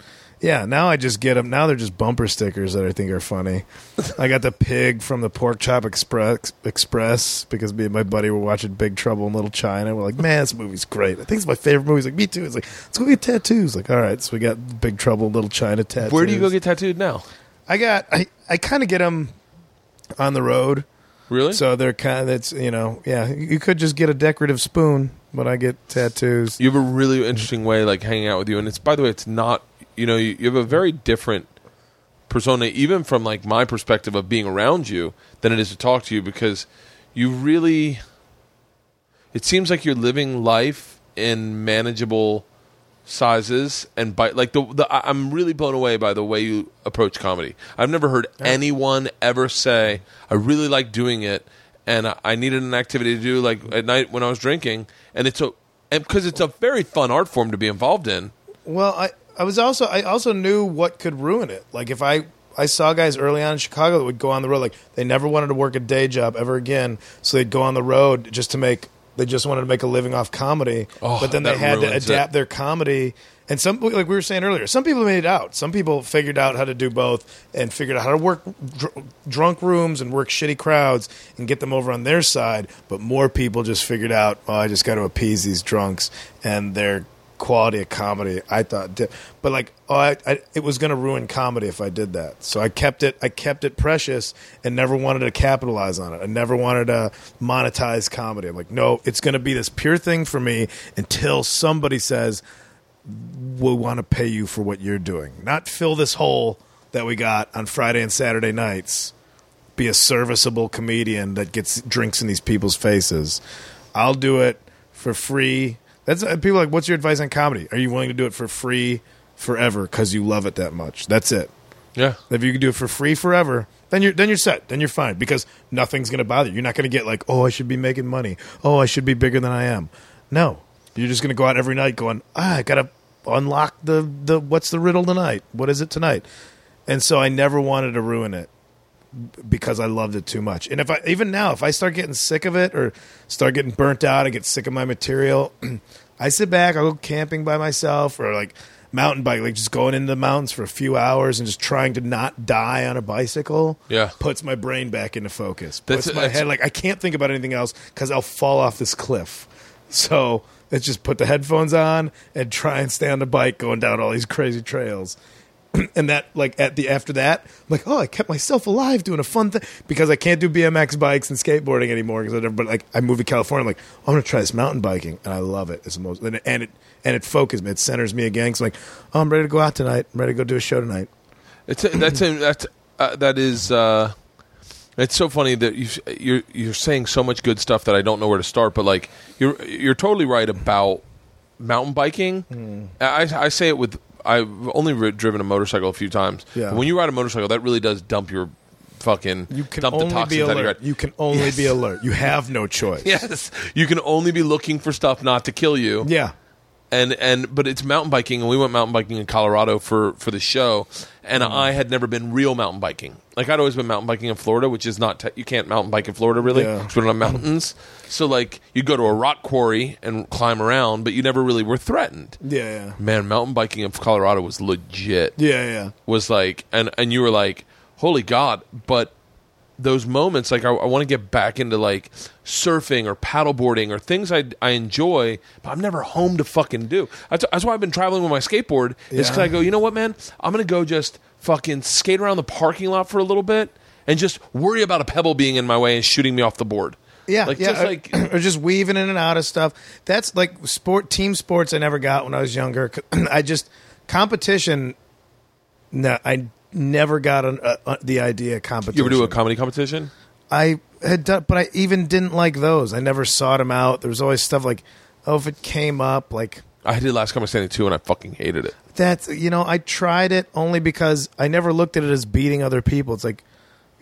Yeah, now I just get them. Now they're just bumper stickers that I think are funny. I got the pig from the Pork Chop Express Express because me and my buddy were watching Big Trouble in Little China. We're like, man, this movie's great. I think it's my favorite movie. He's like, me too. It's like, let's go get tattoos. Like, all right, so we got Big Trouble in Little China tattoos. Where do you go get tattooed now? I got. I I kind of get them on the road, Really? so they're kind of. That's you know, yeah. You could just get a decorative spoon, but I get tattoos. you have a really interesting way, like hanging out with you. And it's by the way, it's not you know you, you have a very different persona, even from like my perspective of being around you, than it is to talk to you because you really. It seems like you're living life in manageable sizes and by like the, the I'm really blown away by the way you approach comedy. I've never heard anyone ever say I really like doing it and I, I needed an activity to do like at night when I was drinking and it's a and because it's a very fun art form to be involved in. Well, I, I was also I also knew what could ruin it. Like if I I saw guys early on in Chicago that would go on the road like they never wanted to work a day job ever again, so they'd go on the road just to make they just wanted to make a living off comedy. Oh, but then they had to ruins it. adapt their comedy. And some like we were saying earlier, some people made it out. Some people figured out how to do both and figured out how to work dr- drunk rooms and work shitty crowds and get them over on their side. But more people just figured out, oh, I just got to appease these drunks and their quality of comedy. I thought, but like, oh, I, I, it was going to ruin comedy if I did that. So I kept it. I kept it precious and never wanted to capitalize on it. I never wanted to monetize comedy. I'm like, no, it's going to be this pure thing for me until somebody says we want to pay you for what you're doing, not fill this hole that we got on Friday and Saturday nights. Be a serviceable comedian that gets drinks in these people's faces. I'll do it for free. That's uh, people are like. What's your advice on comedy? Are you willing to do it for free forever because you love it that much? That's it. Yeah. If you can do it for free forever, then you're then you're set. Then you're fine because nothing's going to bother you. You're not going to get like, oh, I should be making money. Oh, I should be bigger than I am. No, you're just going to go out every night going, ah, I got to unlock the the what's the riddle tonight? What is it tonight? And so I never wanted to ruin it because I loved it too much. And if I even now, if I start getting sick of it or start getting burnt out, I get sick of my material. I sit back, I go camping by myself or like mountain bike, like just going into the mountains for a few hours and just trying to not die on a bicycle. Yeah. puts my brain back into focus. That's- Puts my that's- head like I can't think about anything else because I'll fall off this cliff. So let's just put the headphones on and try and stay on the bike going down all these crazy trails. And that like at the after that I'm like oh i kept myself alive doing a fun thing because i can't do bmx bikes and skateboarding anymore because i never but like i moved to california i'm like i'm gonna try this mountain biking and i love it. It's the most and it and it, and it focuses me it centers me again so I'm like oh i'm ready to go out tonight i'm ready to go do a show tonight. It's that's a, that's uh, that is uh, it's so funny that you you're you're saying so much good stuff that I don't know where to start. But like you're you're totally right about mountain biking. Hmm. I I say it with I've only ri driven a motorcycle a few times. Yeah. When you ride a motorcycle, that really does dump your fucking you can dump the only toxins be out of your alert head. you can only Yes. be alert you have no choice Yes, you can only be looking for stuff not to kill you. yeah and and but it's mountain biking, and we went mountain biking in Colorado for for the show, and Mm. I had never been real mountain biking. Like I'd always been mountain biking in Florida, which is not te- you can't mountain bike in Florida really, Yeah. we don't have mountains. So like you go to a rock quarry and climb around, but you never really were threatened. yeah yeah Man, mountain biking in Colorado was legit. yeah yeah Was like, and and you were like, holy god! But those moments, like I, I want to get back into like surfing or paddleboarding or things I, I enjoy, but I'm never home to fucking do. That's, that's why I've been traveling with my skateboard. Is because Yeah. I go, you know what, man? I'm gonna go just fucking skate around the parking lot for a little bit and just worry about a pebble being in my way and shooting me off the board. Yeah, like yeah, just or- like or just weaving in and out of stuff. That's like sport, team sports. I never got when I was younger. I just competition. No, I never got an, uh, uh, the idea of competition. you ever do a comedy competition? I had done, but I even didn't like those. I never sought them out. There was always stuff like, oh, if it came up, like I did last comic standing too, and I fucking hated it. that's you know, I tried it only because I never looked at it as beating other people. It's like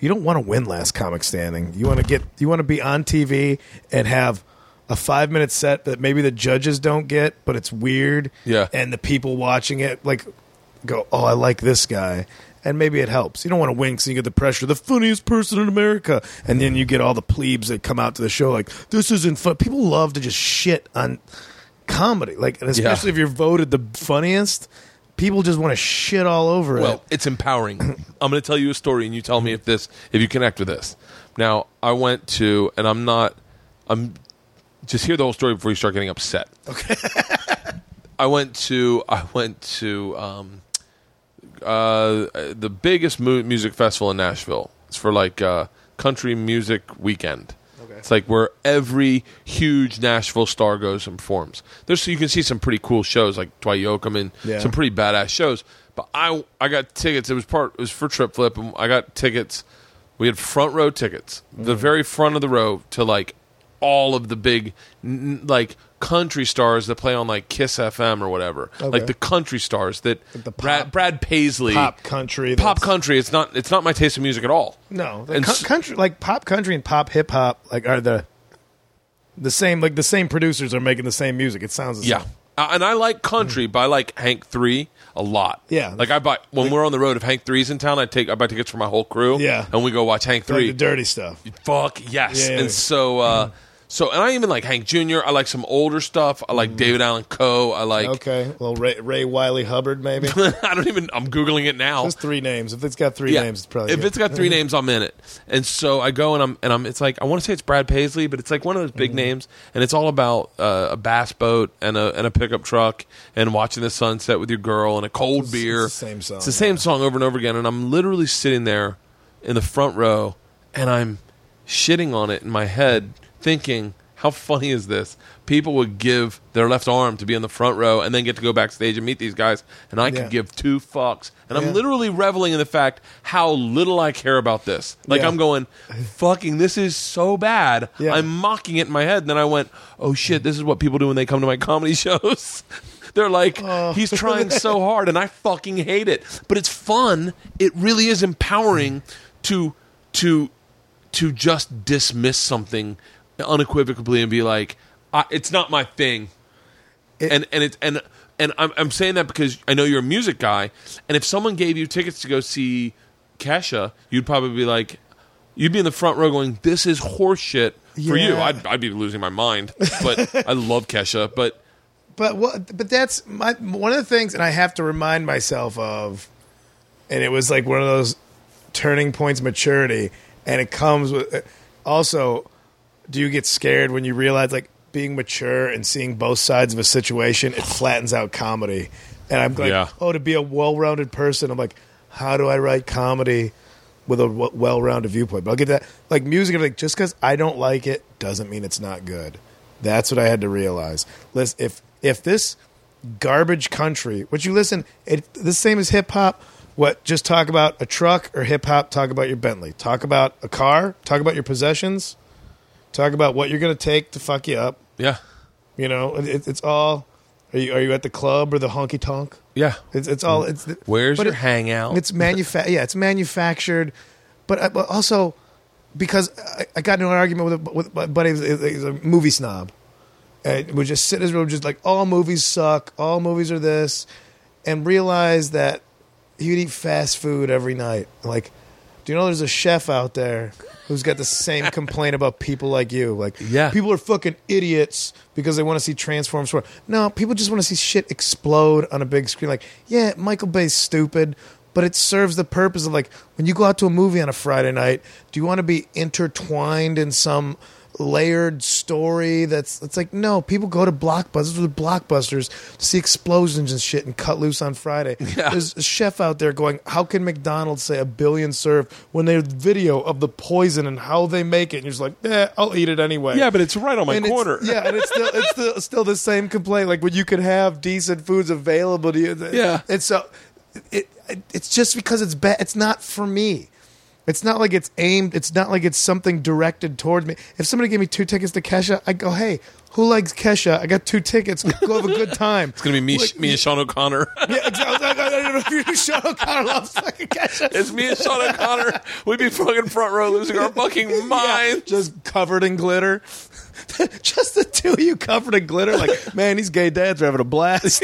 you don't want to win last comic standing. You want to get you want to be on TV and have a 5 minute set that maybe the judges don't get, but it's weird. Yeah. And the people watching it like go, "Oh, I like this guy." And maybe it helps. You don't want to win because you get the pressure, the funniest person in America, and then you get all the plebes that come out to the show like, "This isn't fun." People love to just shit on comedy, like, and especially Yeah. if you're voted the funniest, people just want to shit all over it. Well, it. it's empowering. I'm going to tell you a story, and you tell me if this, if you connect with this. Now, I went to, and I'm not, I'm just hear the whole story before you start getting upset. Okay. I went to, I went to um, uh, the biggest mu- music festival in Nashville. It's for like uh, country music weekend. It's like where every huge Nashville star goes and performs. There's you can see some pretty cool shows like Dwight Yoakam and Yeah. some pretty badass shows. But I I got tickets. It was part. It was for Trip Flip, and I got tickets. We had front row tickets, the Mm. very front of the row to like all of the big like country stars that play on like Kiss FM or whatever. Okay. Like the country stars that the Brad, pop- Brad Paisley Pop country. pop country. It's not. It's not my taste of music at all. No, And co- country like pop country and pop hip hop like are the the same. Like the same producers are making the same music. It sounds the Yeah. same. Uh, and I like country, but I like Hank Three a lot. Yeah. like I buy when we're on the road. If Hank Three's in town, I take I buy tickets for my whole crew. Yeah. and we go watch Hank Like Three. the dirty stuff. Fuck yes. Yeah, yeah. And so, uh, so and I even like Hank Jr. I like some older stuff. I like David Allan Coe. I like. Mm. Okay, well Ray, Ray Wylie Hubbard maybe. I don't even. I'm googling it now. Just three names. If it's got three names, it's probably if good. it's got three names, I'm in it. And so I go and I'm and I'm. It's like I want to say it's Brad Paisley, but it's like one of those big names, and it's all about uh, a bass boat and a and a pickup truck and watching the sunset with your girl and a cold It's- beer. it's the same song, It's the same song over and over again, and I'm literally sitting there in the front row, and I'm shitting on it in my head, thinking. How funny is this? People would give their left arm to be in the front row and then get to go backstage and meet these guys, and I could Yeah. give two fucks. And I'm literally reveling in the fact how little I care about this. Like Yeah. I'm going, fucking, this is so bad. Yeah. I'm mocking it in my head. And then I went, oh shit, this is what people do when they come to my comedy shows. They're like, Oh. he's trying so hard, and I fucking hate it. But it's fun. It really is empowering to to to just dismiss something unequivocally and be like, I, it's not my thing It- and and it's and and I'm I'm saying that because I know you're a music guy, and if someone gave you tickets to go see Kesha, you'd probably be like, you'd be in the front row going, "This is horseshit." For you, I'd I'd be losing my mind, but I love Kesha, but But what? But that's my one of the things, and I have to remind myself of, and it was like one of those turning points, maturity, and it comes with. Also, do you get scared when you realize like being mature and seeing both sides of a situation? It flattens out comedy, and I'm like, Yeah. oh, to be a well-rounded person, I'm like, how do I write comedy? With a well-rounded viewpoint, but I'll get that. Like music, I'm like just because I don't like it doesn't mean it's not good. That's what I had to realize. Listen, if if this garbage country, what you listen, it the same as hip hop. What just talk about a truck or hip hop? Talk about your Bentley. Talk about a car. Talk about your possessions. Talk about what you're gonna take to fuck you up. yeah, You know, it, it's all. Are you are you at the club or the honky tonk? yeah. It's it's all. It's Where's your it- hangout? It's manufa- Yeah, it's manufactured, but, uh, but also because I, I got into an argument with a, with my buddy. He's a, he's a movie snob, and we just sit in his room, just like all movies suck, all movies are this, and realize that he would eat fast food every night. Like, do you know there's a chef out there who's got the same complaint about people like you? Like, Yeah. people are fucking idiots because they want to see Transformers. No, people just want to see shit explode on a big screen. Like, yeah, Michael Bay's stupid, but it serves the purpose of like when you go out to a movie on a Friday night, do you want to be intertwined in some layered story that's it's like no people go to blockbusters the blockbusters to see explosions and shit and cut loose on friday Yeah. there's a chef out there going how can mcdonald's say a billion serve when there's video of the poison and how they make it and you're just like eh, i'll eat it anyway yeah, but it's right on my and it's- corner. yeah, and it's still it's still, still the same complaint. Like when you could have decent foods available to you. Yeah. and so it, it it's just because it's bad. It's not for me. It's not like it's aimed. It's not like it's something directed towards me. If somebody gave me two tickets to Kesha, I go, hey, who likes Kesha? I got two tickets. Go have a good time. it's gonna be me, Like, me and Sean O'Connor. Yeah, exactly. I don't know if you Sean O'Connor loves fucking Kesha. it's me and Sean O'Connor. We'd be fucking front row losing our fucking Yeah, minds. just covered in glitter. just the two of you covered in glitter. Like, man, these gay dads are having a blast.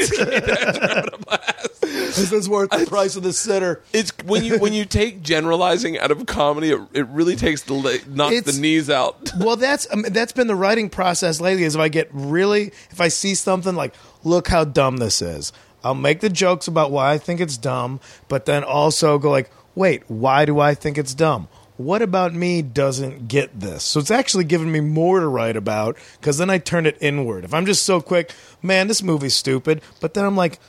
This is worth the price of the sitter. It's when you when you take generalizing out of comedy, it, it really takes the le- knocks It's- the knees out. Well, that's um, that's been the writing process lately. Is if I get really, if I see something like, look how dumb this is, I'll make the jokes about why I think it's dumb, but then also go like, wait, why do I think it's dumb? What about me doesn't get this? So it's actually given me more to write about because then I turn it inward. If I'm just so quick, man, this movie's stupid, but then I'm like,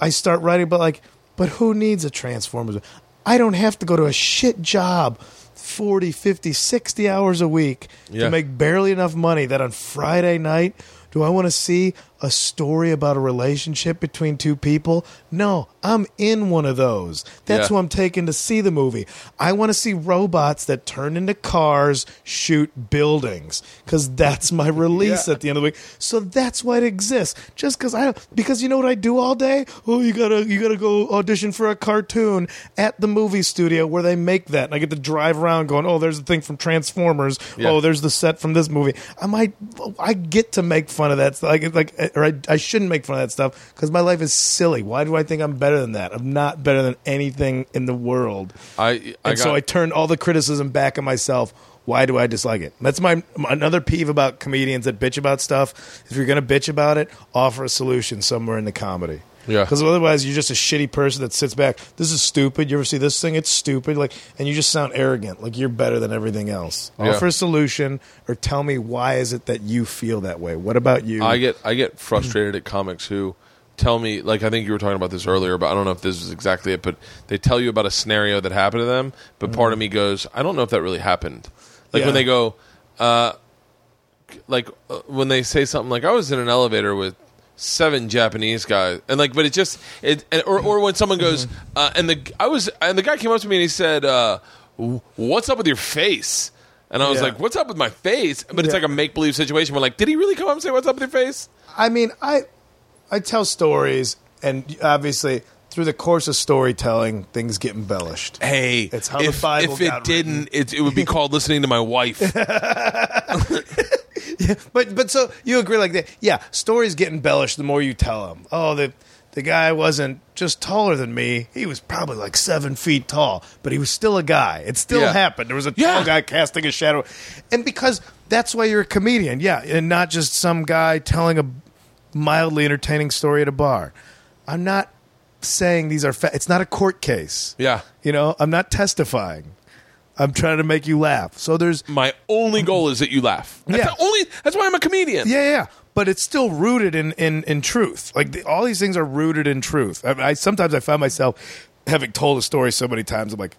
I start writing, but like, but who needs a Transformers? I don't have to go to a shit job 40, 50, 60 hours a week Yeah. to make barely enough money that on Friday night, do I want to see a story about a relationship between two people? No, I'm in one of those. That's Yeah. who I'm taking to see the movie. I want to see robots that turn into cars, shoot buildings, because that's my release Yeah. at the end of the week. So that's why it exists. Just because I, because you know what I do all day? Oh, you gotta, you gotta go audition for a cartoon at the movie studio where they make that, and I get to drive around going, oh, there's the thing from Transformers. Yeah. Oh, there's the set from this movie. I might, I get to make fun of that stuff. Like, or I, I shouldn't make fun of that stuff because my life is silly. Why do I think I'm better than that? I'm not better than anything in the world. I I and so got- I turned all the criticism back on myself. Why do I dislike it? That's my another peeve about comedians that bitch about stuff. If you're going to bitch about it, offer a solution somewhere in the comedy. Yeah. Because otherwise, you're just a shitty person that sits back. This is stupid. You ever see this thing? It's stupid. Like, and you just sound arrogant. Like you're better than everything else. Yeah. Offer a solution, or tell me why is it that you feel that way. What about you? I get I get frustrated at comics who tell me like I think you were talking about this earlier, but I don't know if this is exactly it. But they tell you about a scenario that happened to them, but part of me goes, I don't know if that really happened. Like Yeah. when they go, uh, like uh, when they say something like I was in an elevator with seven Japanese guys, and like, but it just it, and, or or when someone goes, uh, and the I was and the guy came up to me and he said, uh, "What's up with your face?" And I was Yeah. like, "What's up with my face?" But it's Yeah. like a make believe situation. We're like, did he really come up and say, "What's up with your face"? I mean, I I tell stories, and obviously through the course of storytelling, things get embellished. Hey, It's how the if, Bible if it got didn't, it, it would be called listening to my wife. But but so you agree like that? Yeah, stories get embellished the more you tell them. Oh, the the guy wasn't just taller than me; he was probably like seven feet tall, but he was still a guy. It still Yeah. happened. There was a Yeah. tall guy casting a shadow, and because that's why you're a comedian, yeah, and not just some guy telling a mildly entertaining story at a bar. I'm not saying these are. Fa- it's not a court case. yeah. You know, I'm not testifying. I'm trying to make you laugh. So there's My only goal is that you laugh. That's Yeah. the only. That's why I'm a comedian. Yeah, yeah, but it's still rooted in in, in truth. Like the, all these things are rooted in truth. I, I sometimes I find myself having told a story so many times. I'm like,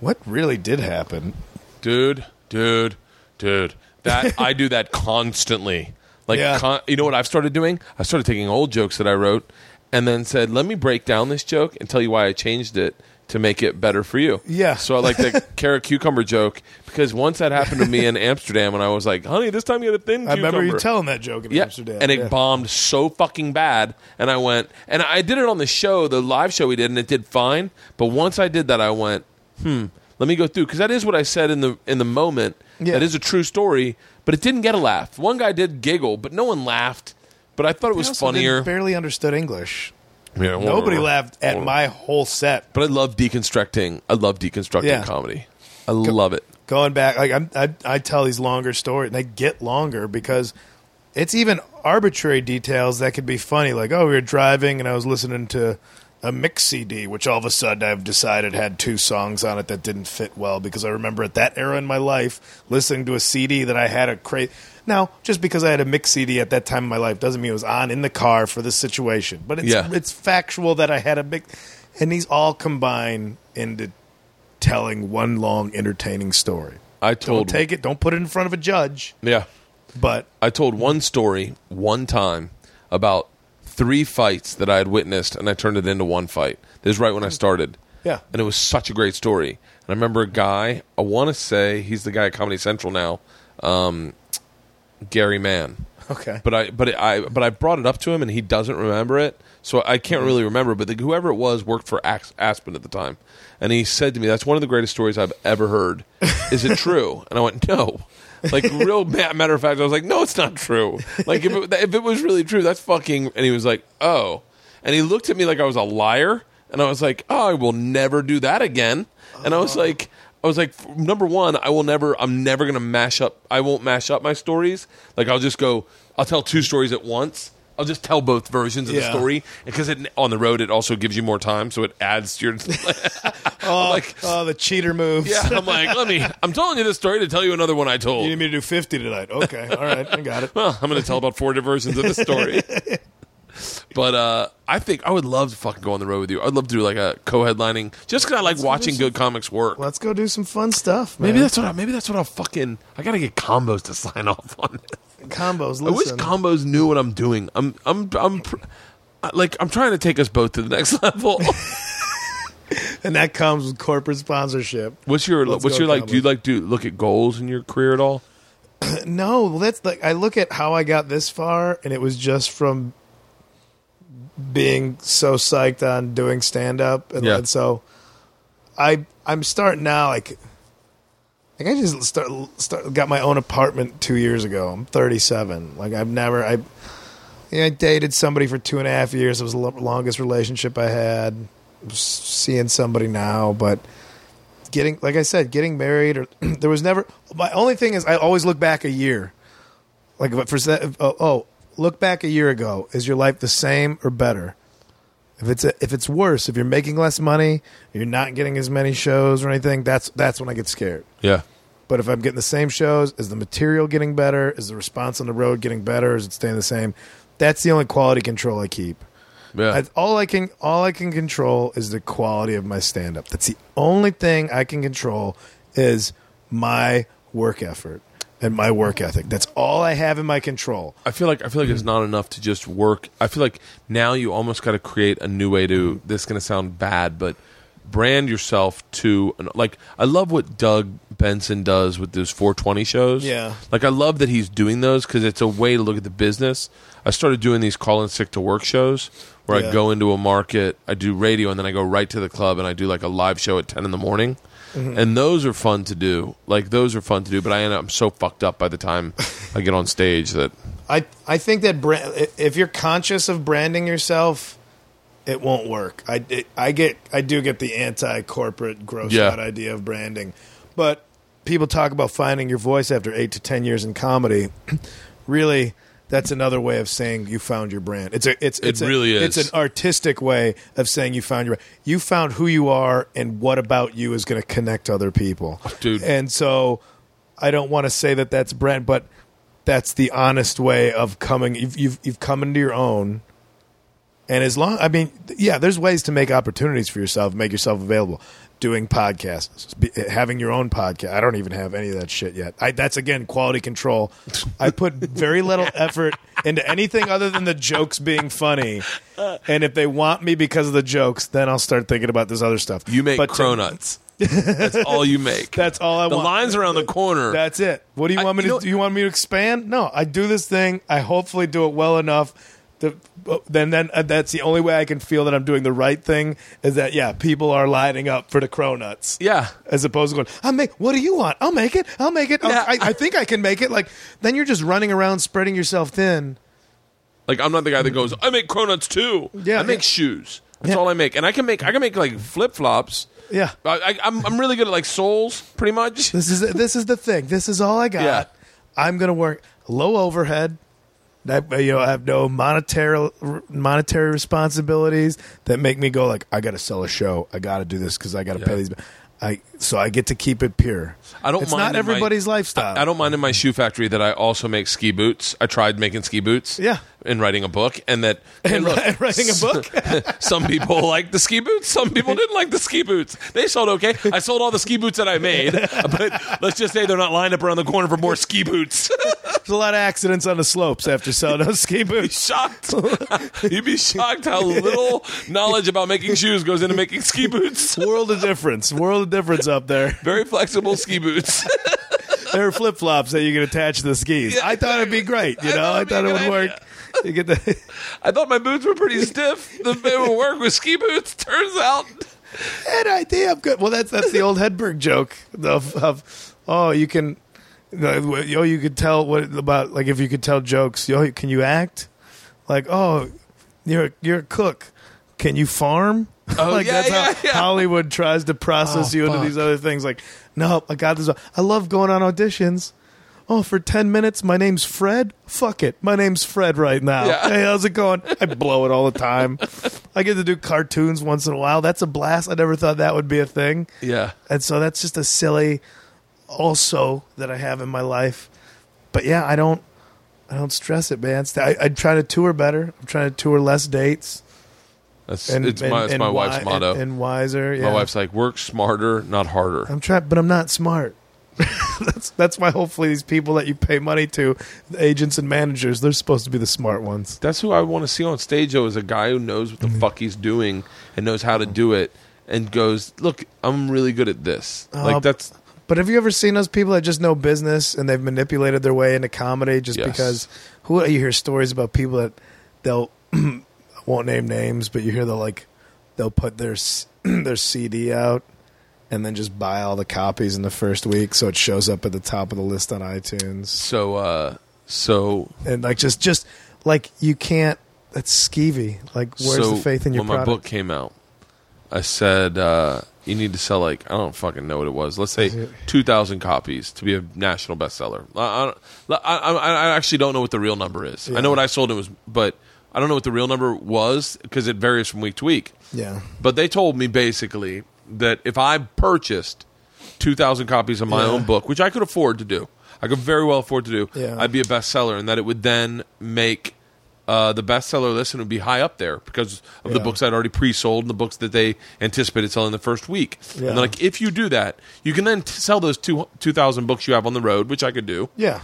what really did happen? dude, dude, dude. That I do that constantly. Like, Yeah. con- you know what I've started doing? I started taking old jokes that I wrote and then said, "Let me break down this joke and tell you why I changed it to make it better for you." Yeah. So I like the carrot cucumber joke because once that happened to me in Amsterdam, and I was like, "Honey, this time you had a thin I cucumber." remember you telling that joke in yeah, Amsterdam, and it yeah. bombed so fucking bad. And I went, and I did it on the show, the live show we did, and it did fine. But once I did that, I went, hmm, let me go through because that is what I said in the in the moment. Yeah. That is a true story, but it didn't get a laugh. One guy did giggle, but no one laughed. But I thought it was funnier. didn't- barely understood English. Nobody laughed at my whole set. But I love deconstructing. I love deconstructing Yeah. comedy. I love it. Going back, like I'm, I, I tell these longer stories, and they get longer because it's even arbitrary details that could be funny. Like, oh, we were driving, and I was listening to a mix CD, which all of a sudden I've decided had two songs on it that didn't fit well because I remember at that era in my life listening to a CD that I had a crazy. Now, just because I had a mix CD at that time in my life doesn't mean it was on in the car for this situation, but it's Yeah. it's factual that I had a mix, and these all combine into telling one long entertaining story. I Don't told take it. Don't put it in front of a judge. yeah. But I told one story one time about three fights that I had witnessed, and I turned it into one fight. This is right when I started. Yeah. And it was such a great story. And I remember a guy, I want to say he's the guy at Comedy Central now, um, Gary Mann. okay, But I, but I, but I brought it up to him, and he doesn't remember it, so I can't mm-hmm. really remember. But the, whoever it was worked for Aspen at the time, and he said to me, "That's one of the greatest stories I've ever heard. Is it true?" and I went, "No." Like real ma- matter of fact, I was like, "No, it's not true." Like if it, if it was really true, that's fucking. And he was like, "Oh," and he looked at me like I was a liar, and I was like, "Oh, I will never do that again." And I was uh-huh. like. I was like, number one, I will never, I'm never going to mash up, I won't mash up my stories. Like, I'll just go, I'll tell two stories at once. I'll just tell both versions of the Yeah. story. Because it, on the road, it also gives you more time, so it adds to your. oh, like- oh, the cheater moves. yeah, I'm like, let me, I'm telling you this story to tell you another one I told. You need me to do fifty tonight? Okay, all right, I got it. Well, I'm going to tell about four different versions of this story. But uh, I think I would love to fucking go on the road with you. I'd love to do like a co-headlining, just because I like watching good comics work. Let's go do some fun stuff, man. Maybe that's what. I, maybe that's what I'll fucking. I gotta get combos to sign off on this. combos. I wish combos knew what I'm doing. I'm. I'm. I'm. Pr- I- like I'm trying to take us both to the next level. and that comes with corporate sponsorship. what's your Let's What's go, your like? Do you Combos. like do look at goals in your career at all? No, well, that's like I look at how I got this far, and it was just from being so psyched on doing stand up, and, Yeah. and so I I'm starting now. Like, like I just start start got my own apartment two years ago. I'm 37. Like I've never I. Yeah, I dated somebody for two and a half years. It was the lo- longest relationship I had. Seeing somebody now, but getting like I said, getting married or there was never. My only thing is I always look back a year. Like but for se- oh, oh, look back a year ago. Is your life the same or better? If it's if it's worse, if you're making less money, you're not getting as many shows or anything. That's that's when I get scared. Yeah. But if I'm getting the same shows, is the material getting better? Is the response on the road getting better? Is it staying the same? That's the only quality control I keep. Yeah. I, all I can all I can control is the quality of my stand up. That's the only thing I can control is my work effort and my work ethic. That's all I have in my control. I feel like I feel like it's not enough to just work. I feel like now you almost got to create a new way to. This is going to sound bad, but brand yourself to like. I love what Doug Benson does with those 420 shows. Yeah. like I love that he's doing those because it's a way to look at the business. I started doing these call in sick to work shows where I go into a market, I do radio, and then I go right to the club and I do like a live show at 10 in the morning. Mm-hmm. And those are fun to do. Like those are fun to do, but I end up I'm so fucked up by the time I get on stage that I I think that brand, if you're conscious of branding yourself, it won't work. I it, I get I do get the anti corporate gross Yeah. out idea of branding, but people talk about finding your voice after eight to ten years in comedy. really, that's another way of saying you found your brand. It's a it's it's a- really is. It's an artistic way of saying you found your you found who you are and what about you is going to connect other people, Dude. And so I don't want to say that that's brand, but that's the honest way of coming. You've you've, you've come into your own, and as long I mean, yeah, there's ways to make opportunities for yourself, make yourself available. Doing podcasts, having your own podcast. I don't even have any of that shit yet. I, that's again quality control. I put very little effort into anything other than the jokes being funny. And if they want me because of the jokes, then I'll start thinking about this other stuff. You make But to- cronuts. That's all you make. That's all I the want. The lines around the corner. That's it. What do you I- want me you to? know- do you want me to expand? No, I do this thing. I hopefully do it well enough. To, then, then uh, that's the only way I can feel that I'm doing the right thing. Is that yeah, people are lining up for the cronuts. yeah. As opposed to going, I make. What do you want? I'll make it. I'll make it. I'll- Yeah. I, I think I can make it. Like then you're just running around spreading yourself thin. Like I'm not the guy that goes, I make cronuts too. Yeah, I make yeah. shoes. That's Yeah. all I make. And I can make I can make like flip flops. Yeah. I, I, I'm I'm really good at like soles, pretty much. This is this is the thing. This is all I got. Yeah. I'm gonna work low overhead. That uh, you know, I have no monetary monetary responsibilities that make me go like I got to sell a show. I got to do this because I got to Yeah. pay these. I so I get to keep it pure. I don't It's mind not in my- everybody's lifestyle. I don't mind in my shoe factory that I also make ski boots. I tried making ski boots. Yeah. In writing a book, and that And look, wri- writing a book. some people like the ski boots. Some people didn't like the ski boots. They sold okay. I sold all the ski boots that I made, but let's just say they're not lined up around the corner for more ski boots. There's a lot of accidents on the slopes after selling those ski boots. You'd be shocked. You'd be shocked how little knowledge about making shoes goes into making ski boots. World of difference. World of difference up there. Very flexible ski boots. There are flip flops that you can attach to the skis. Yeah, I thought it'd be great. You I know, I thought it would work. You get the. I thought my boots were pretty stiff. The they would work with ski boots. Turns out, That idea, I'm good. Well, that's that's the old Hedberg joke of, of oh, you can, oh, you could tell what about like if you could tell jokes. Yo, can you act? Like, oh, you're you're a cook. Can you farm? Oh, like yeah, that's yeah, how yeah. Hollywood tries to process Oh, you into fuck. these other things. Like, no, I got this. I love going on auditions. Oh, for ten minutes, my name's Fred. Fuck it, my name's Fred right now. Hey, how's it going? I blow it all the time. I get to do cartoons once in a while. That's a blast. I never thought that would be a thing. yeah. And so that's just a silly also that I have in my life. But yeah, I don't I don't stress it, man. I, I try to tour better. I'm trying to tour less dates. That's And it's and, my, it's and wi- wife's motto. And, and wiser. Yeah. My wife's like, work smarter, not harder. I'm trying, but I'm not smart. that's that's why hopefully these people that you pay money to, the agents and managers, they're supposed to be the smart ones. That's who I want to see on stage, though, is a guy who knows what the Mm-hmm. fuck he's doing and knows how to do it and goes, look, I'm really good at this. Uh, like, that's. But have you ever seen those people that just know business and they've manipulated their way into comedy just Yes. because who you hear stories about people that they'll won't name names, but you hear they'll like they'll put their their CD out and then just buy all the copies in the first week so it shows up at the top of the list on iTunes. So, uh, so And like just just like you can't that's skeevy. Like where's so the faith in your when my book came out, I said uh, you need to sell like I don't fucking know what it was. Let's say two thousand copies to be a national bestseller. I, I, I, I actually don't know what the real number is. I know what I sold it was, but I don't know what the real number was because it varies from week to week. yeah. But they told me basically that if I purchased 2,000 copies of my Yeah. own book, which I could afford to do, I could very well afford to do, Yeah. I'd be a bestseller, and that it would then make uh, the bestseller list and it would be high up there because of the books I'd already pre-sold and the books that they anticipated selling the first week. Yeah. And like, if you do that, you can then t- sell those two 2,000 books you have on the road, which I could do Yeah.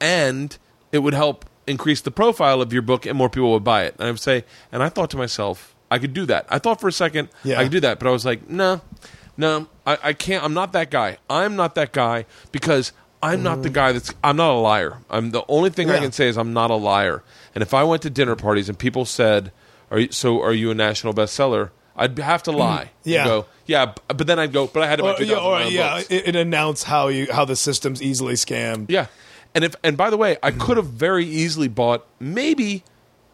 and it would help increase the profile of your book and more people would buy it. And I would say, and I thought to myself, I could do that. I thought for a second Yeah. I could do that, but I was like, no, no, I, I can't. I'm not that guy. I'm not that guy because I'm not the mm. guy that's. I'm not a liar. I'm the only thing I can say is I'm not a liar. And if I went to dinner parties and people said, "Are you, so? Are you a national bestseller?" I'd have to mm, lie. and Yeah. go, yeah, but then I'd go, but I had to Or, yeah, or, yeah, books. it, it announce how you how the system's easily scammed. Yeah, and if and by the way, I could have very easily bought maybe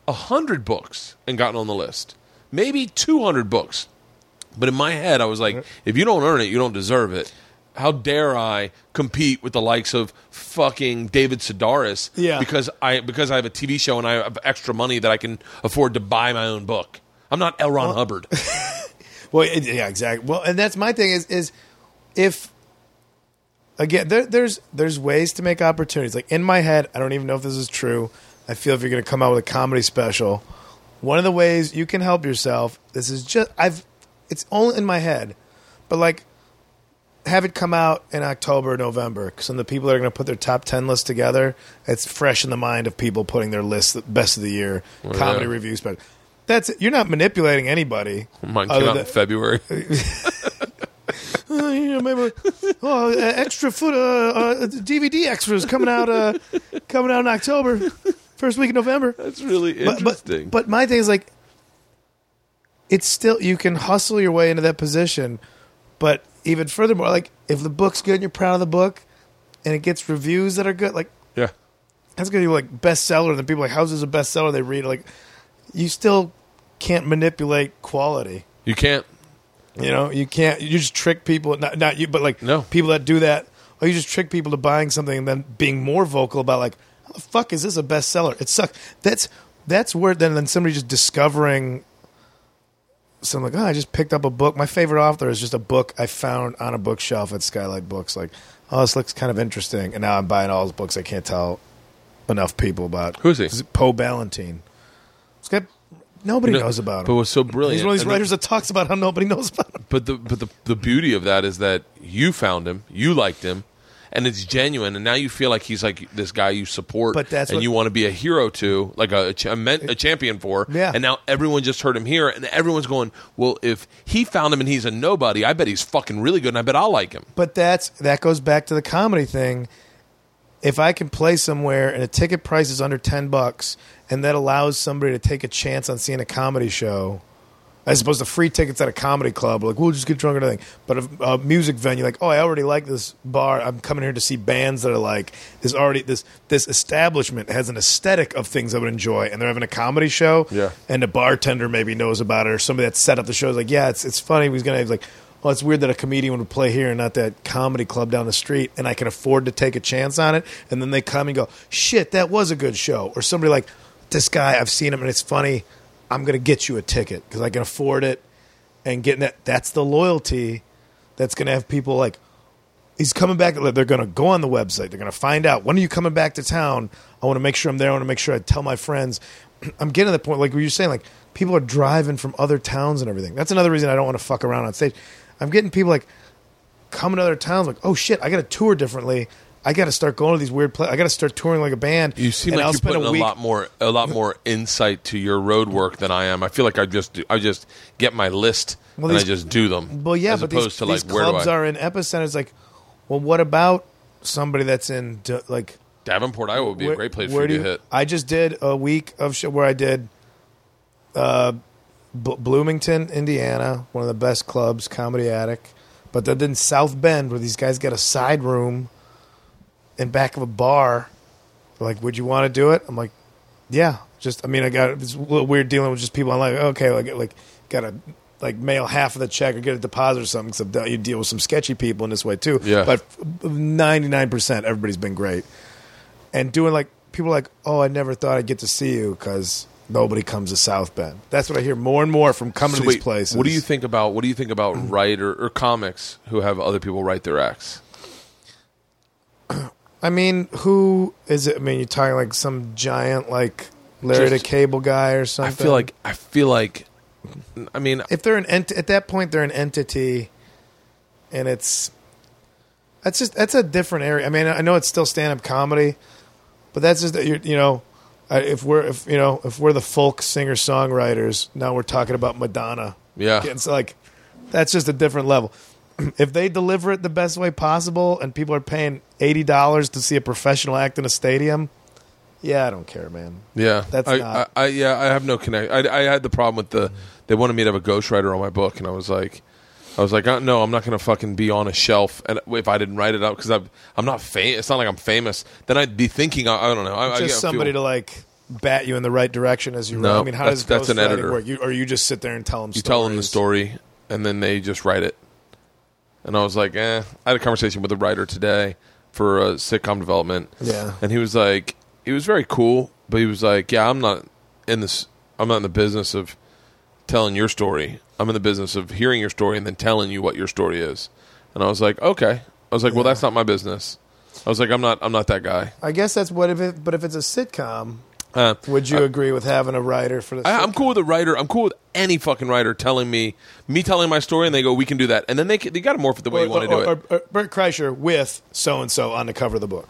a hundred books and gotten on the list, maybe two hundred books. But in my head, I was like, if you don't earn it, you don't deserve it. How dare I compete with the likes of fucking David Sedaris? Yeah. because I because I have a TV show and I have extra money that I can afford to buy my own book. I'm not L. Ron Hubbard. Well, yeah, exactly. Well, and that's my thing is is if again there, there's there's ways to make opportunities. Like in my head, I don't even know if this is true. I feel if you're going to come out with a comedy special, one of the ways you can help yourself. This is just I've it's only in my head, but like have it come out in October, November, because when the people that are going to put their top ten list together, it's fresh in the mind of people putting their list the best of the year oh, comedy yeah. reviews. But that's it. You're not manipulating anybody. Mine came out than- in February. uh, you know, maybe oh, uh, extra foot uh, uh, DVD extras coming out uh, coming out in October, first week of November. That's really But, but interesting. but my thing is like, it's still you can hustle your way into that position, but even furthermore, like if the book's good and you're proud of the book, and it gets reviews that are good, like yeah, that's gonna be like bestseller. And then people are like, how's this a bestseller? They read it, like, you still can't manipulate quality. you can't. You know, you can't. You just trick people. Not not you, but like No. people that do that. Or you just trick people to buying something and then being more vocal about like, how the fuck is this a bestseller? It sucks. That's that's where then then somebody just discovering. So I'm like, oh, I just picked up a book. My favorite author is just a book I found on a bookshelf at Skylight Books. Like, oh, this looks kind of interesting, and now I'm buying all his books. I can't tell enough people about. Who is he? Poe Ballantine. Nobody knows about him. But what's so brilliant? He's one of these and the- writers that talks about how nobody knows about him. But the but the the beauty of that is that you found him, you liked him, and it's genuine. And now you feel like he's like this guy you support, But that's and what- you want to be a hero to, like a a, a, men- a champion for. Yeah. And now everyone just heard him here, and everyone's going, "Well, if he found him and he's a nobody, I bet he's fucking really good, and I bet I'll like him." But that's that goes back to the comedy thing. If I can play somewhere and a ticket price is under ten bucks, and that allows somebody to take a chance on seeing a comedy show, as opposed to free tickets at a comedy club, like we'll just get drunk or anything. But a, a music venue, like oh, I already like this bar. I'm coming here to see bands that are like this. Already this this establishment has an aesthetic of things I would enjoy, and they're having a comedy show. Yeah. and the bartender maybe knows about it, or somebody that set up the show is like, yeah, it's it's funny. He's gonna he's like. Well, it's weird that a comedian would play here and not that comedy club down the street, and I can afford to take a chance on it. And then they come and go, "Shit, that was a good show." Or somebody like, "This guy, I've seen him, and it's funny. I'm going to get you a ticket because I can afford it." And getting that—that's the loyalty that's going to have people like, he's coming back. They're going to go on the website. They're going to find out when are you coming back to town. I want to make sure I'm there. I want to make sure I tell my friends. I'm getting to the point, like you're saying, like people are driving from other towns and everything. That's another reason I don't want to fuck around on stage. I'm getting people like coming to other towns, like, oh shit, I got to tour differently. I got to start going to these weird places. I got to start touring like a band. You seem like I'll you're putting a, week- lot more a lot more insight to your road work than I am. I feel like I just do, I just get my list Well, and I just do them. Well, yeah, as but opposed these, to these like where clubs are in epicenters. Like, well, what about somebody that's in like Davenport, Iowa would be a great place where for you to hit. I just did a week of show where I did uh, B- Bloomington, Indiana, one of the best clubs, Comedy Attic. But then in South Bend, where these guys got a side room in back of a bar. They're like, would you want to do it? I'm like, yeah. Just, I mean, I got this little weird dealing with just people. I'm like, okay, like, like, gotta like mail half of the check or get a deposit or something. So you deal with some sketchy people in this way too. Yeah. But 99 percent, everybody's been great. And doing like people are like, oh, I never thought I'd get to see you because nobody comes to South Bend. That's what I hear more and more from coming So to these wait, places. What do you think about what do you think about mm-hmm. writer or comics who have other people write their acts? I mean, who is it? I mean, you're talking like some giant like Larry Just- the Cable Guy or something. I feel like I feel like I mean if they're an ent- at that point they're an entity, and it's that's just that's a different area. I mean, I know it's still stand up comedy, but that's just that you're you know. If we're if you know if we're the folk singer songwriters now we're talking about Madonna yeah. it's like that's just a different level. If they deliver it the best way possible and people are paying eighty dollars to see a professional act in a stadium, yeah, I don't care, man. Yeah, That's I, not- I, I yeah, I have no connect. I, I had the problem with the they wanted me to have a ghostwriter on my book, and I was like, I was like, uh, no, I'm not going to fucking be on a shelf, and if I didn't write it up because I'm I'm not famous. It's not like I'm famous. Then I'd be thinking, I, I don't know, I, just somebody feel, to like bat you in the right direction as you No, run. I mean, how that's- does that's an editor. work? You, or you just sit there and tell them. you tell them the story, and then they just write it. And I was like, eh. I had a conversation with a writer today for a sitcom development. Yeah. and he was like, he was very cool, but he was like, yeah, I'm not in this. I'm not in the business of telling your story. I'm in the business of hearing your story and then telling you what your story is. And I was like, okay. I was like, well, that's not my business. I was like, I'm not. I'm not that guy. I guess that's what if it. But if it's a sitcom, Uh, would you agree with having a writer for this? I, I'm cool with a writer. I'm cool with any fucking writer telling me, me telling my story, and they go, we can do that, and then they they got to morph it the way Or, you want to do or, it. or, or Bert Kreischer with so and so on the cover of the book.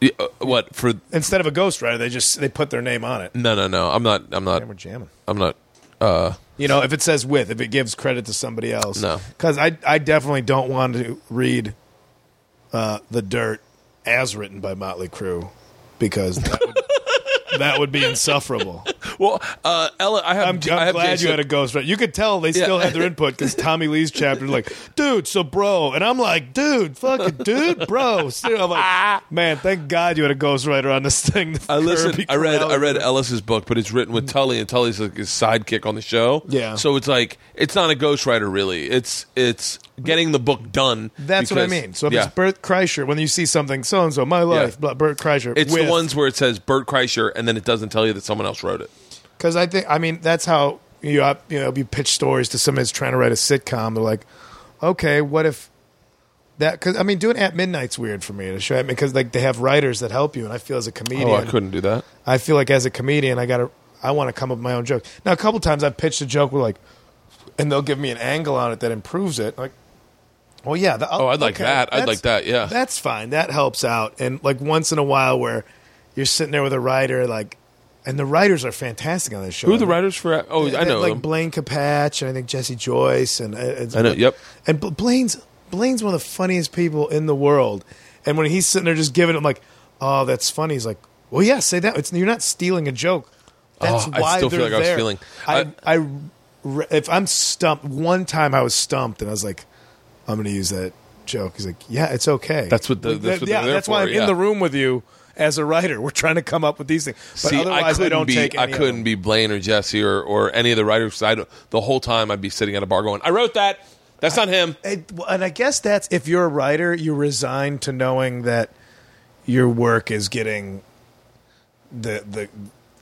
Yeah, uh, what for? Instead of a ghostwriter, they just they put their name on it. No, no, no. I'm not. I'm not. And we're jamming. I'm not. Uh, You know, if it says with, if it gives credit to somebody else. No. Because I, I definitely don't want to read uh, The Dirt as written by Motley Crue because that would, that would be insufferable. well, uh, Ella, I have. I'm, I I'm have glad Jason- you had a ghostwriter. You could tell they still Yeah. had their input because Tommy Lee's chapter like, dude, so bro. And I'm like, dude, fucking dude, bro. Still, I'm like, man, thank God you had a ghostwriter on this thing. I listened. I read. I read Ellis's book, but it's written with Tully, and Tully's like his sidekick on the show. Yeah. So it's like it's not a ghostwriter really. It's it's getting the book done. That's what I mean. So if yeah. it's Bert Kreischer, when you see something so and so, my life, Yeah. Bert Kreischer, It's with, the ones where it says Bert Kreischer, and then it doesn't tell you that someone else wrote it. Because I think, I mean, that's how you up, you know you pitch stories to somebody that's trying to write a sitcom. They're like, okay, what if that? Because I mean, doing at midnight's weird for me to show because like they have writers that help you, and I feel as a comedian, Oh, I couldn't do that. I feel like as a comedian, I gotta, I want to come up with my own joke. Now, a couple times I've pitched a joke with like, and they'll give me an angle on it that improves it. Like, well, yeah. The, Oh, oh I'd like okay, that. I'd like that, yeah. that's fine. That helps out. And like once in a while, where you're sitting there with a writer, like, and the writers are fantastic on this show. Who are the writers for? Oh, I know like them. Blaine Capatch and I think Jesse Joyce and it's, I know, yep. And Blaine's Blaine's one of the funniest people in the world. And when he's sitting there just giving it, I'm like, oh, that's funny. He's like, well, yeah, say that. It's, you're not stealing a joke. Oh, that's Oh, I why still feel they're I was there. feeling- I, I- I, if I'm stumped, one time I was stumped and I was like, I'm going to use that joke. He's like, yeah, it's okay. That's what the- that's what yeah, there that's why for, I'm yeah. in the room with you as a writer. We're trying to come up with these things. But See, I otherwise, couldn't don't be. take I couldn't be Blaine or Jesse or, or any of the writers. I the whole time I'd be sitting at a bar going, "I wrote that. That's not him." And I guess that's if you're a writer, you're resigned to knowing that your work is getting the the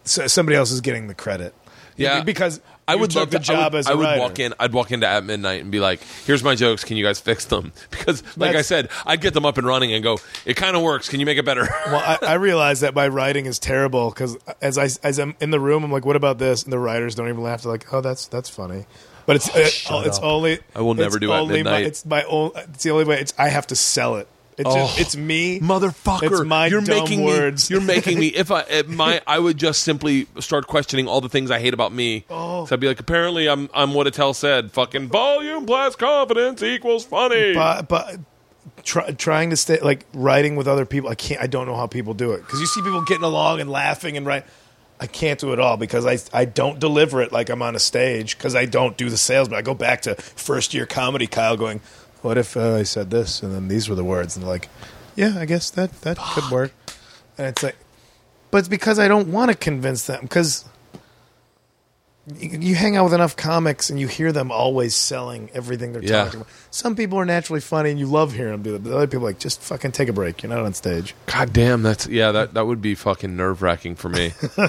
so somebody else is getting the credit. Yeah. because I would took love the to- job I would, as a I would writer. walk in. I'd walk into at midnight and be like, "Here's my jokes. Can you guys fix them?" Because, like I That's- said, I'd get them up and running and go. It kind of works. Can you make it better? Well, I, I realize that my writing is terrible because as I as I'm in the room, I'm like, "What about this?" And the writers don't even laugh. They're like, "Oh, that's that's funny," but it's oh, it, it's only. I will never it's do At only My, Midnight. it's my own. It's the only way. It's I have to sell it. It's just, Oh. it's me, Motherfucker, It's my you're dumb making words. me. You're making me. If I if my, I would just simply start questioning all the things I hate about me. Oh. So I'd be like, apparently, I'm I'm what Attell said. Fucking volume plus confidence equals funny. but but try, trying to stay like writing with other people. I can't. I don't know how people do it because you see people getting along and laughing and write. I can't do it all because I I don't deliver it like I'm on a stage because I don't do the sales. But I go back to first year comedy, Kyle, going, "What if uh, I said this and then these were the words?" And they're like, "Yeah, I guess that that could work." And it's like, but it's because I don't want to convince them because you you hang out with enough comics and you hear them always selling everything they're Yeah. talking about. Some people are naturally funny and you love hearing them do it, but other people are like just fucking take a break. You're not on stage. God damn, that's yeah. That that would be fucking nerve wracking for me.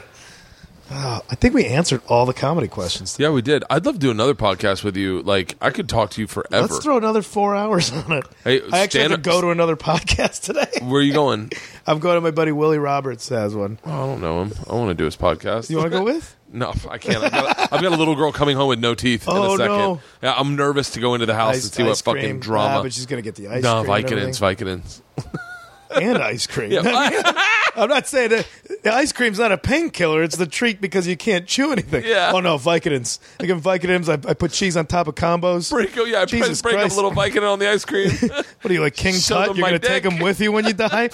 Oh, I think we answered all the comedy questions. yeah, we did. I'd love to do another podcast with you. Like I could talk to you forever. Let's throw another four hours on it. Hey, I actually have to go to another podcast today. Where are you going? I'm going to my buddy Willie Roberts has one. Oh, I don't know him. I want to do his podcast. You want to go with? No, I can't. I've got, I've got a little girl coming home with no teeth in Oh, a second. no. Yeah, I'm nervous to go into the house and see what ice fucking drama. Ah, but she's gonna get the ice no, cream. Vicodins. Vicodins. And ice cream. Yeah. I'm not saying that the ice cream's not a painkiller. It's the treat because you can't chew anything. Yeah. Oh no, Vicodins. I give Vicodins. I, I put cheese on top of combos. break, oh, yeah, I Jesus break up Christ. a little Vicodin on the ice cream. What are you like King Show Tut? You're gonna take them with you when you die?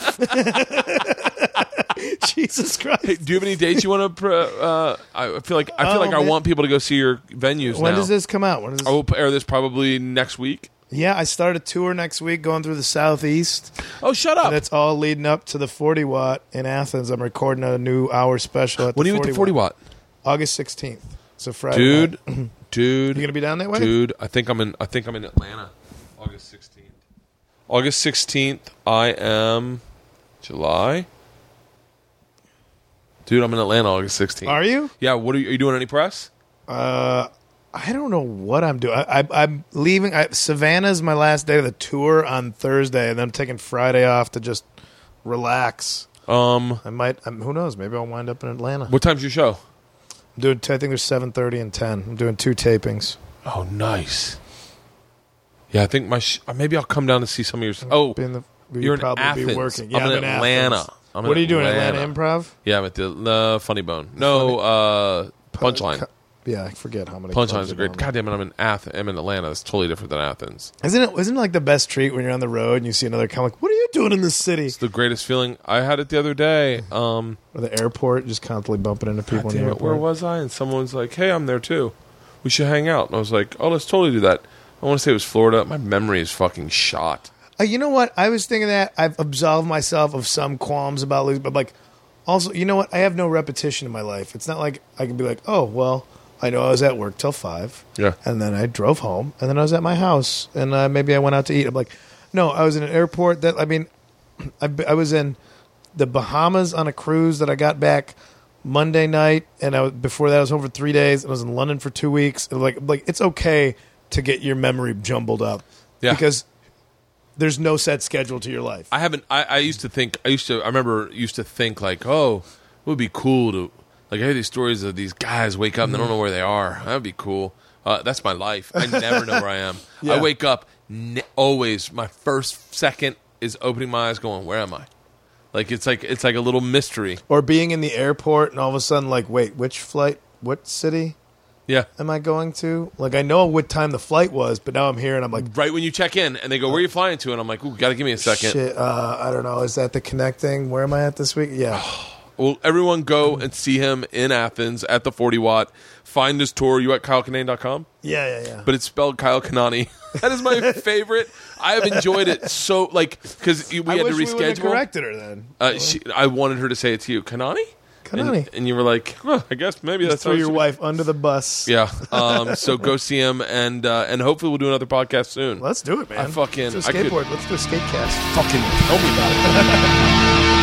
Jesus Christ. Hey, do you have any dates you want to? Uh, I feel like I feel Oh, like I want people to go see your venues. when now. does this come out? When does this? I will air this probably next week. Yeah, I start a tour next week going through the southeast. Oh, shut up! And it's all leading up to the 40 watt in Athens. I'm recording a new hour special at when the are you at the forty watt, August 16th. It's a Friday. dude? night. dude, You gonna be down that way? Dude, I think I'm in. I think I'm in Atlanta. August sixteenth. August sixteenth. I am. July. Dude, I'm in Atlanta August sixteenth. Are you? Yeah. What are you, are you doing? Any press? Uh, I don't know what I'm doing. I, I, I'm leaving. I, Savannah's my last day of the tour on Thursday, and then I'm taking Friday off to just relax. Um. I might. I'm, who knows? Maybe I'll wind up in Atlanta. What time's your show? I'm doing. I think there's seven thirty and ten. I'm doing two tapings. Oh, nice. Yeah, I think my. Sh- uh, maybe I'll come down to see some of your. Oh, in the, you're in probably Athens. be working. I'm Yeah, in Atlanta. Athens. I'm what in are you doing? Atlanta, Atlanta. Improv. yeah, I'm at the uh, Funny Bone. No, uh, Punchline. Yeah, I forget how many. Punchline's clubs a are great. God damn it! I'm in Ath- I'm in Atlanta. It's totally different than Athens. Isn't it? Isn't it like the best treat when you're on the road and you see another comic? What are you doing in this city? It's the greatest feeling. I had it the other day. Um, Or the airport, just constantly bumping into people in the damn it, where was I? And someone was like, "Hey, I'm there too. We should hang out." And I was like, "Oh, let's totally do that." I want to say it was Florida. My memory is fucking shot. Uh, you know what? I was thinking that I've absolved myself of some qualms about losing, but like, also, you know what? I have no repetition in my life. It's not like I can be like, oh, well, I know I was at work till five, Yeah. and then I drove home, and then I was at my house, and uh, maybe I went out to eat. I'm like, no, I was in an airport that I mean, I, I was in the Bahamas on a cruise that I got back Monday night, and I was, before that I was home for three days, I was in London for two weeks. Like, like it's okay to get your memory jumbled up, Yeah. because there's no set schedule to your life. I haven't. I, I used to think. I used to. I remember used to think like, oh, it would be cool to like. I hear these stories of these guys wake up and they don't know where they are. That would be cool. Uh, that's my life. I never know where I am. Yeah. I wake up ne- always. My first second is opening my eyes, going, "Where am I?" Like it's like it's like a little mystery. or being in the airport and all of a sudden like wait which flight what city Yeah. am i going to like i know what time the flight was but now i'm here and i'm like Right when you check in and they go, "Where are you flying to?" and I'm like, "Ooh, gotta give me a second. shit uh, i don't know is that the connecting where am i at this week yeah Well, everyone go and see him in Athens at the 40 Watt. Find his tour. You at kylekinane.com? yeah yeah yeah but it's spelled Kyle Kanani. that is my favorite. I have enjoyed it so like because we I had to we reschedule. corrected her then uh, she, I wanted her to say it to you, Kanani. Kanani. and, and you were like, well, I guess maybe that's throw your should be." wife under the bus Yeah. Um, so go see him, and uh, and hopefully we'll do another podcast soon. let's do it man I fucking- let's do I a could- skateboard let's do a skate cast fucking tell me about it.